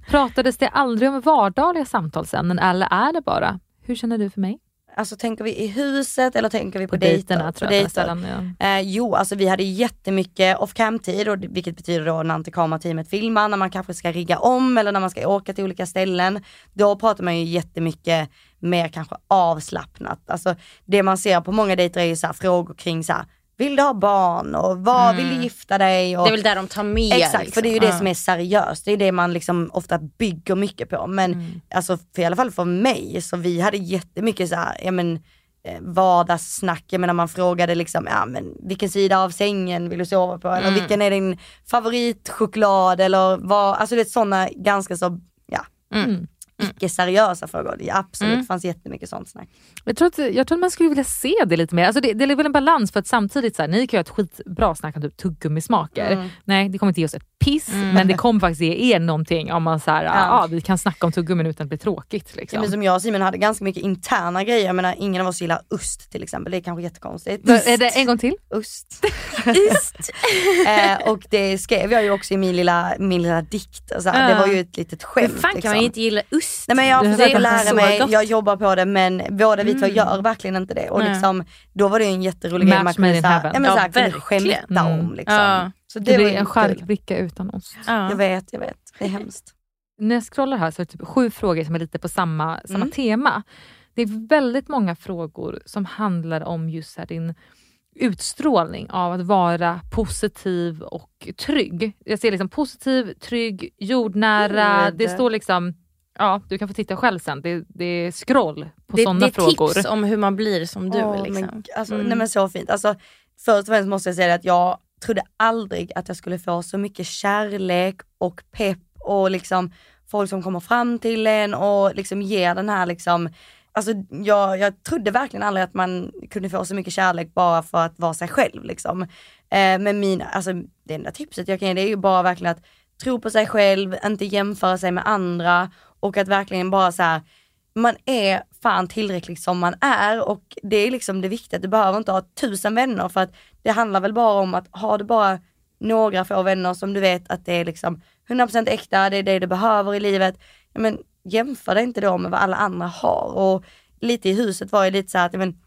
Pratades det aldrig om vardagliga samtalsämnen eller är det bara, hur känner du för mig? Alltså tänker vi i huset eller tänker vi på, På dejterna På jag dejter. nästan. Ja. Eh, jo, alltså vi hade jättemycket off cam tid och vilket betyder då när inte kamerateamet filmar, när man kanske ska rigga om eller när man ska åka till olika ställen. Då pratar man ju jättemycket mer kanske avslappnat. Alltså det man ser på många dejter är ju så frågor kring så här, vill du ha barn och vad vill du gifta dig? Och, Det är väl där de tar med. Exakt, liksom. för det är ju det Ja. som är seriöst. Det är det man liksom ofta bygger mycket på. Men Mm. alltså för, i alla fall för mig, så vi hade jättemycket så här, ja men eh, vardagssnack. Jag menar man frågade liksom, ja men vilken sida av sängen vill du sova på? Mm. Eller vilken är din favoritchoklad? Eller vad, alltså det är sådana ganska så, ja, Mm. Icke seriösa frågor. Är absolut, Mm. det fanns jättemycket sånt snack. Jag, tror att, jag tror att man skulle vilja se det lite mer. Alltså det, det är väl en balans för att samtidigt, så här, ni kan ju ha ett skitbra snack om typ tuggummismaker. Mm. Nej, det kommer inte ge oss ett piss, men det kommer faktiskt ge er någonting om man så här, ja. ah, vi kan snacka om tuggummin utan att det blir tråkigt. Ja, Liksom. men som jag och Simon hade ganska mycket interna grejer. Jag menar ingen av oss gillar ost till exempel. Det är kanske jättekonstigt. Så är det en gång till? Ost. eh, och det skrev jag ju också i min lilla, min lilla dikt. Alltså, Det Ja. var ju ett litet skämt. Hur fan kan liksom. man inte gilla ost? Nej men jag Det försöker är lära mig, gott. jag jobbar på det men båda vi två Mm. gör verkligen inte det. Och liksom, då var det ju en jätterolig grej man kunde, in så här, heaven. ja, men, Ja, kunde skämta om. Mm. Liksom. Ja. Så Det, det, blir en charkbricka utan ost. Ja. Jag vet, jag vet. Det är hemskt. När jag scrollar här så är det typ sju frågor som är lite på samma, samma Mm. tema. Det är väldigt många frågor som handlar om just här din utstrålning av att vara positiv och trygg. Jag ser liksom positiv, trygg, jordnära. Det står liksom, ja du kan få titta själv sen, det, det är scroll på Det, sådana det är frågor. tips om hur man blir som du. Åh, liksom. men, alltså, Mm. Nej men så fint. Alltså, först och främst måste jag säga att jag trodde aldrig att jag skulle få så mycket kärlek och pepp och liksom folk som kommer fram till en och liksom ger den här liksom Alltså jag, jag trodde verkligen aldrig att man kunde få så mycket kärlek bara för att vara sig själv liksom. Eh, men mina, alltså det enda tipset jag kan ge det är ju bara verkligen att tro på sig själv, inte jämföra sig med andra och att verkligen bara så här, man är fan tillräckligt som man är. Och det är liksom det viktiga, du behöver inte ha tusen vänner. För att det handlar väl bara om att har du bara några få vänner som du vet att det är liksom 100% äkta, det är det du behöver i livet. Men jämför dig inte då med vad alla andra har. Och lite i huset var det lite så här att men,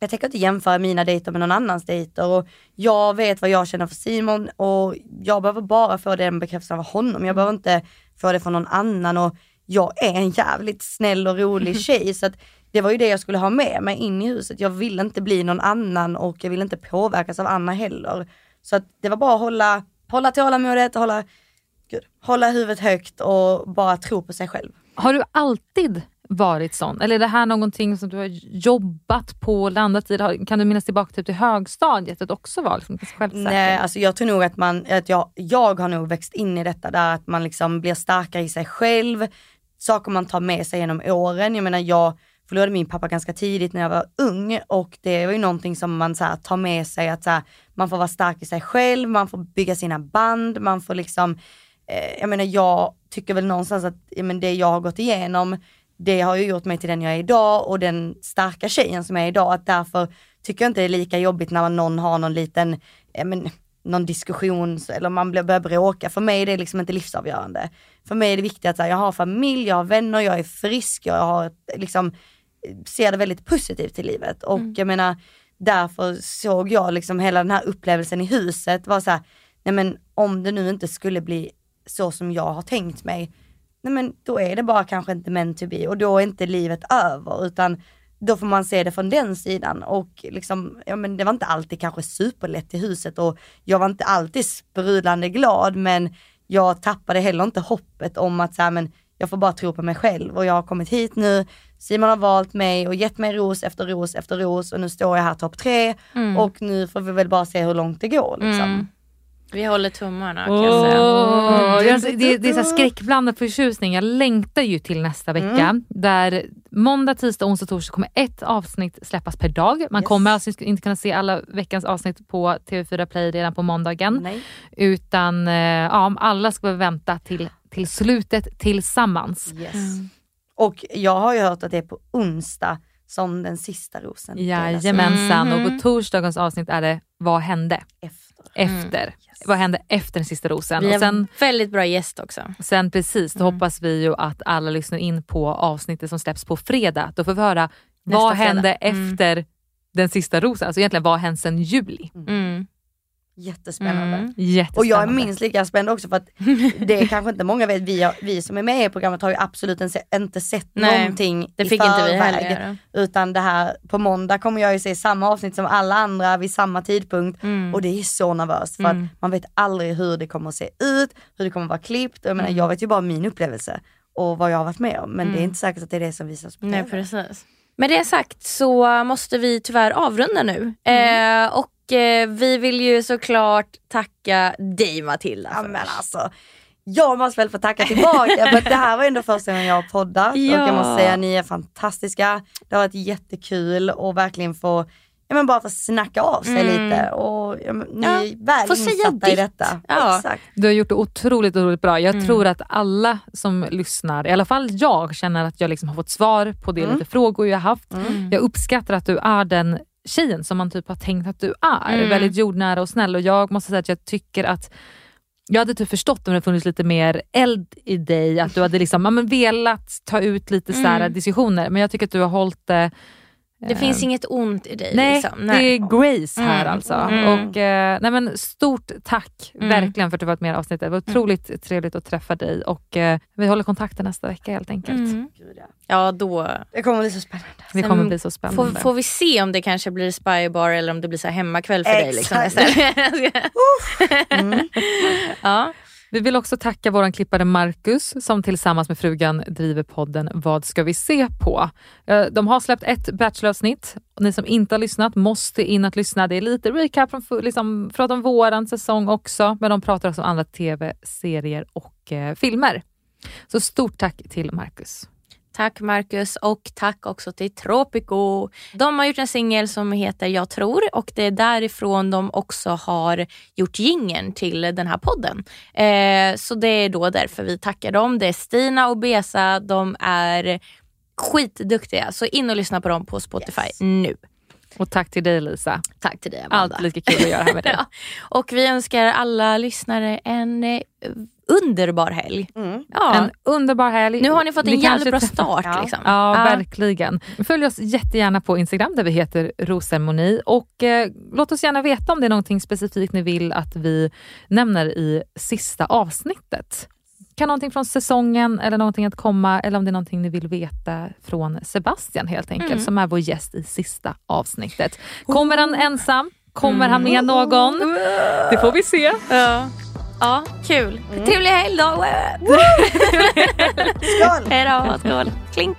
jag tänker inte jämföra mina dejter med någon annans dejter. Och jag vet vad jag känner för Simon. Och jag behöver bara få den bekräftelsen av honom. Jag behöver inte få det från någon annan. Och jag är en jävligt snäll och rolig tjej så att det var ju det jag skulle ha med mig in i huset. Jag vill inte bli någon annan och jag vill inte påverkas av Anna heller. Så att det var bara att hålla, hålla tålamodet, hålla, gud, hålla huvudet högt och bara tro på sig själv. Har du alltid varit sån? Eller är det här någonting som du har jobbat på, landat i? Kan du minnas tillbaka typ till högstadiet? Att också var liksom självsäker? Nej, alltså jag tror nog att man, att jag, jag har nog växt in i detta där att man liksom blir starkare i sig själv. Saker man tar med sig genom åren. Jag menar jag förlorade min pappa ganska tidigt när jag var ung och det var ju någonting som man så här, tar med sig att så här, man får vara stark i sig själv, man får bygga sina band, man får liksom, eh, jag menar jag tycker väl någonstans att ja, men det jag har gått igenom, det har ju gjort mig till den jag är idag och den starka tjejen som jag är idag. Att därför tycker jag inte det är lika jobbigt när någon har någon liten, ja, men, någon diskussion eller man börjar bråka. För mig är det liksom inte livsavgörande. För mig är det viktigt att här, jag har familj, jag har vänner, jag är frisk, jag har liksom, ser det väldigt positivt i livet. Och jag menar, därför såg jag liksom hela den här upplevelsen i huset var så här, nej men om det nu inte skulle bli så som jag har tänkt mig, nej men då är det bara kanske inte meant to be och då är inte livet över utan då får man se det från den sidan och liksom, ja men det var inte alltid kanske superlätt i huset och jag var inte alltid sprudlande glad men jag tappade heller inte hoppet om att så här, men jag får bara tro på mig själv och jag har kommit hit nu, Simon har valt mig och gett mig ros efter ros efter ros och nu står jag här topp tre och nu får vi väl bara se hur långt det går liksom. Vi håller tummarna kan jag säga. Åh, jag, det, det är så skräckblandad förtjusning. Jag längtar ju till nästa vecka. Där måndag, tisdag, onsdag, torsdag kommer ett avsnitt släppas per dag. Man Yes. kommer alltså inte kunna se alla veckans avsnitt på TV4 Play redan på måndagen. Nej. Utan eh, ja, alla ska behöva vänta till, till slutet tillsammans. Yes. Och jag har ju hört att det är på onsdag som den sista rosen delas ut. Jajamensan. Och på torsdagens avsnitt är det Vad hände efter. efter? Vad hände efter den sista rosen? Vi Och har sen, en väldigt bra gäst också. Sen precis, då hoppas vi ju att alla lyssnar in på avsnittet som släpps på fredag. Då får vi höra vad fredag. hände Mm. efter den sista rosen? Alltså egentligen vad hänt sedan juli? Mm. Jättespännande. Mm. Jättespännande. Och jag är minst lika spänd också för att det är kanske inte många vet, vi, har, vi som är med i programmet har ju absolut inte, inte sett Nej, någonting Det i fick inte vi förväg. heller. Utan det här, på måndag kommer jag ju se samma avsnitt som alla andra vid samma tidpunkt Mm. och det är så nervöst för Mm. att man vet aldrig hur det kommer att se ut, hur det kommer att vara klippt. Och Jag, menar, Mm. jag vet ju bara min upplevelse och vad jag har varit med om men det är inte säkert att det är det som visas på Nej precis. Med det sagt så måste vi tyvärr avrunda nu. Eh, och eh, vi vill ju såklart tacka dig Matilda. Ja men alltså, jag måste väl få tacka tillbaka för att det här var ändå första gången jag har poddat och Ja. jag måste säga ni är fantastiska. Det har varit jättekul och verkligen få Ja men bara få snacka av sig Mm. lite och ja, men, ni Ja, är väl insatta i detta. Ja. Exakt. Du har gjort det otroligt, otroligt bra. Jag Mm. tror att alla som lyssnar, i alla fall jag, känner att jag liksom har fått svar på det Mm. lite frågor jag haft. Mm. Jag uppskattar att du är den tjejen som man typ har tänkt att du är. Mm. Väldigt jordnära och snäll och jag måste säga att jag tycker att jag hade typ förstått om det funnits lite mer eld i dig, att du hade liksom, ja, men velat ta ut lite så här Mm. diskussioner. Men jag tycker att du har hållit det Det eh, finns inget ont i dig. Nej, liksom. det är Grace här Mm, alltså. mm. Och, eh, nej men stort tack Mm. verkligen för att du varit med i avsnittet. Det var otroligt trevligt att träffa dig och eh, vi håller kontakten nästa vecka helt enkelt. Mm. Ja. Då Det kommer bli så spännande. Det kommer bli så får, spännande. får vi se om det kanske blir spybar eller om det blir så hemmakväll för dig. Liksom, Exakt. Mm. ja. Vi vill också tacka vår klippare Marcus som tillsammans med frugan driver podden Vad ska vi se på? Eh, de har släppt ett Bachelor-avsnitt. Ni som inte har lyssnat måste in att lyssna. Det är lite recap från liksom, från våran säsong också, men de pratar också om andra tv-serier och eh, filmer. Så stort tack till Marcus. Tack Marcus och tack också till Tropico. De har gjort en singel som heter Jag tror och det är därifrån de också har gjort gingen till den här podden. Eh, så det är då därför vi tackar dem. Det är Stina och Besa. De är skitduktiga så in och lyssna på dem på Spotify yes. nu. Och tack till dig Lisa. Tack till dig Amanda. Allt lika kul att göra här med dig. ja. Och vi önskar alla lyssnare en eh, underbar helg. Mm. Ja. En underbar helg. Nu har ni fått en jävligt bra start. Ja. Liksom. Ja, ja, verkligen. Följ oss jättegärna på Instagram där vi heter Rosemoni och eh, låt oss gärna veta om det är någonting specifikt ni vill att vi nämner i sista avsnittet. Kan någonting från säsongen eller någonting att komma eller om det är någonting ni vill veta från Sebastian helt enkelt mm. som är vår gäst i sista avsnittet. Kommer han ensam? Kommer han med någon? Det får vi se. Ja. Ja, kul. Mm. Trevlig helg då. skål! Hej då. Skål. Klink.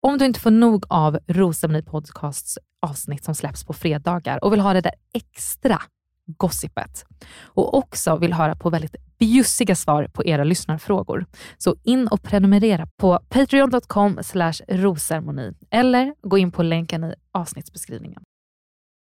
Om du inte får nog av Rosceremoni Podcasts avsnitt som släpps på fredagar och vill ha det där extra gossipet och också vill höra på väldigt bjussiga svar på era lyssnarfrågor. Så in och prenumerera på patreon.com rosermoni eller gå in på länken i avsnittsbeskrivningen.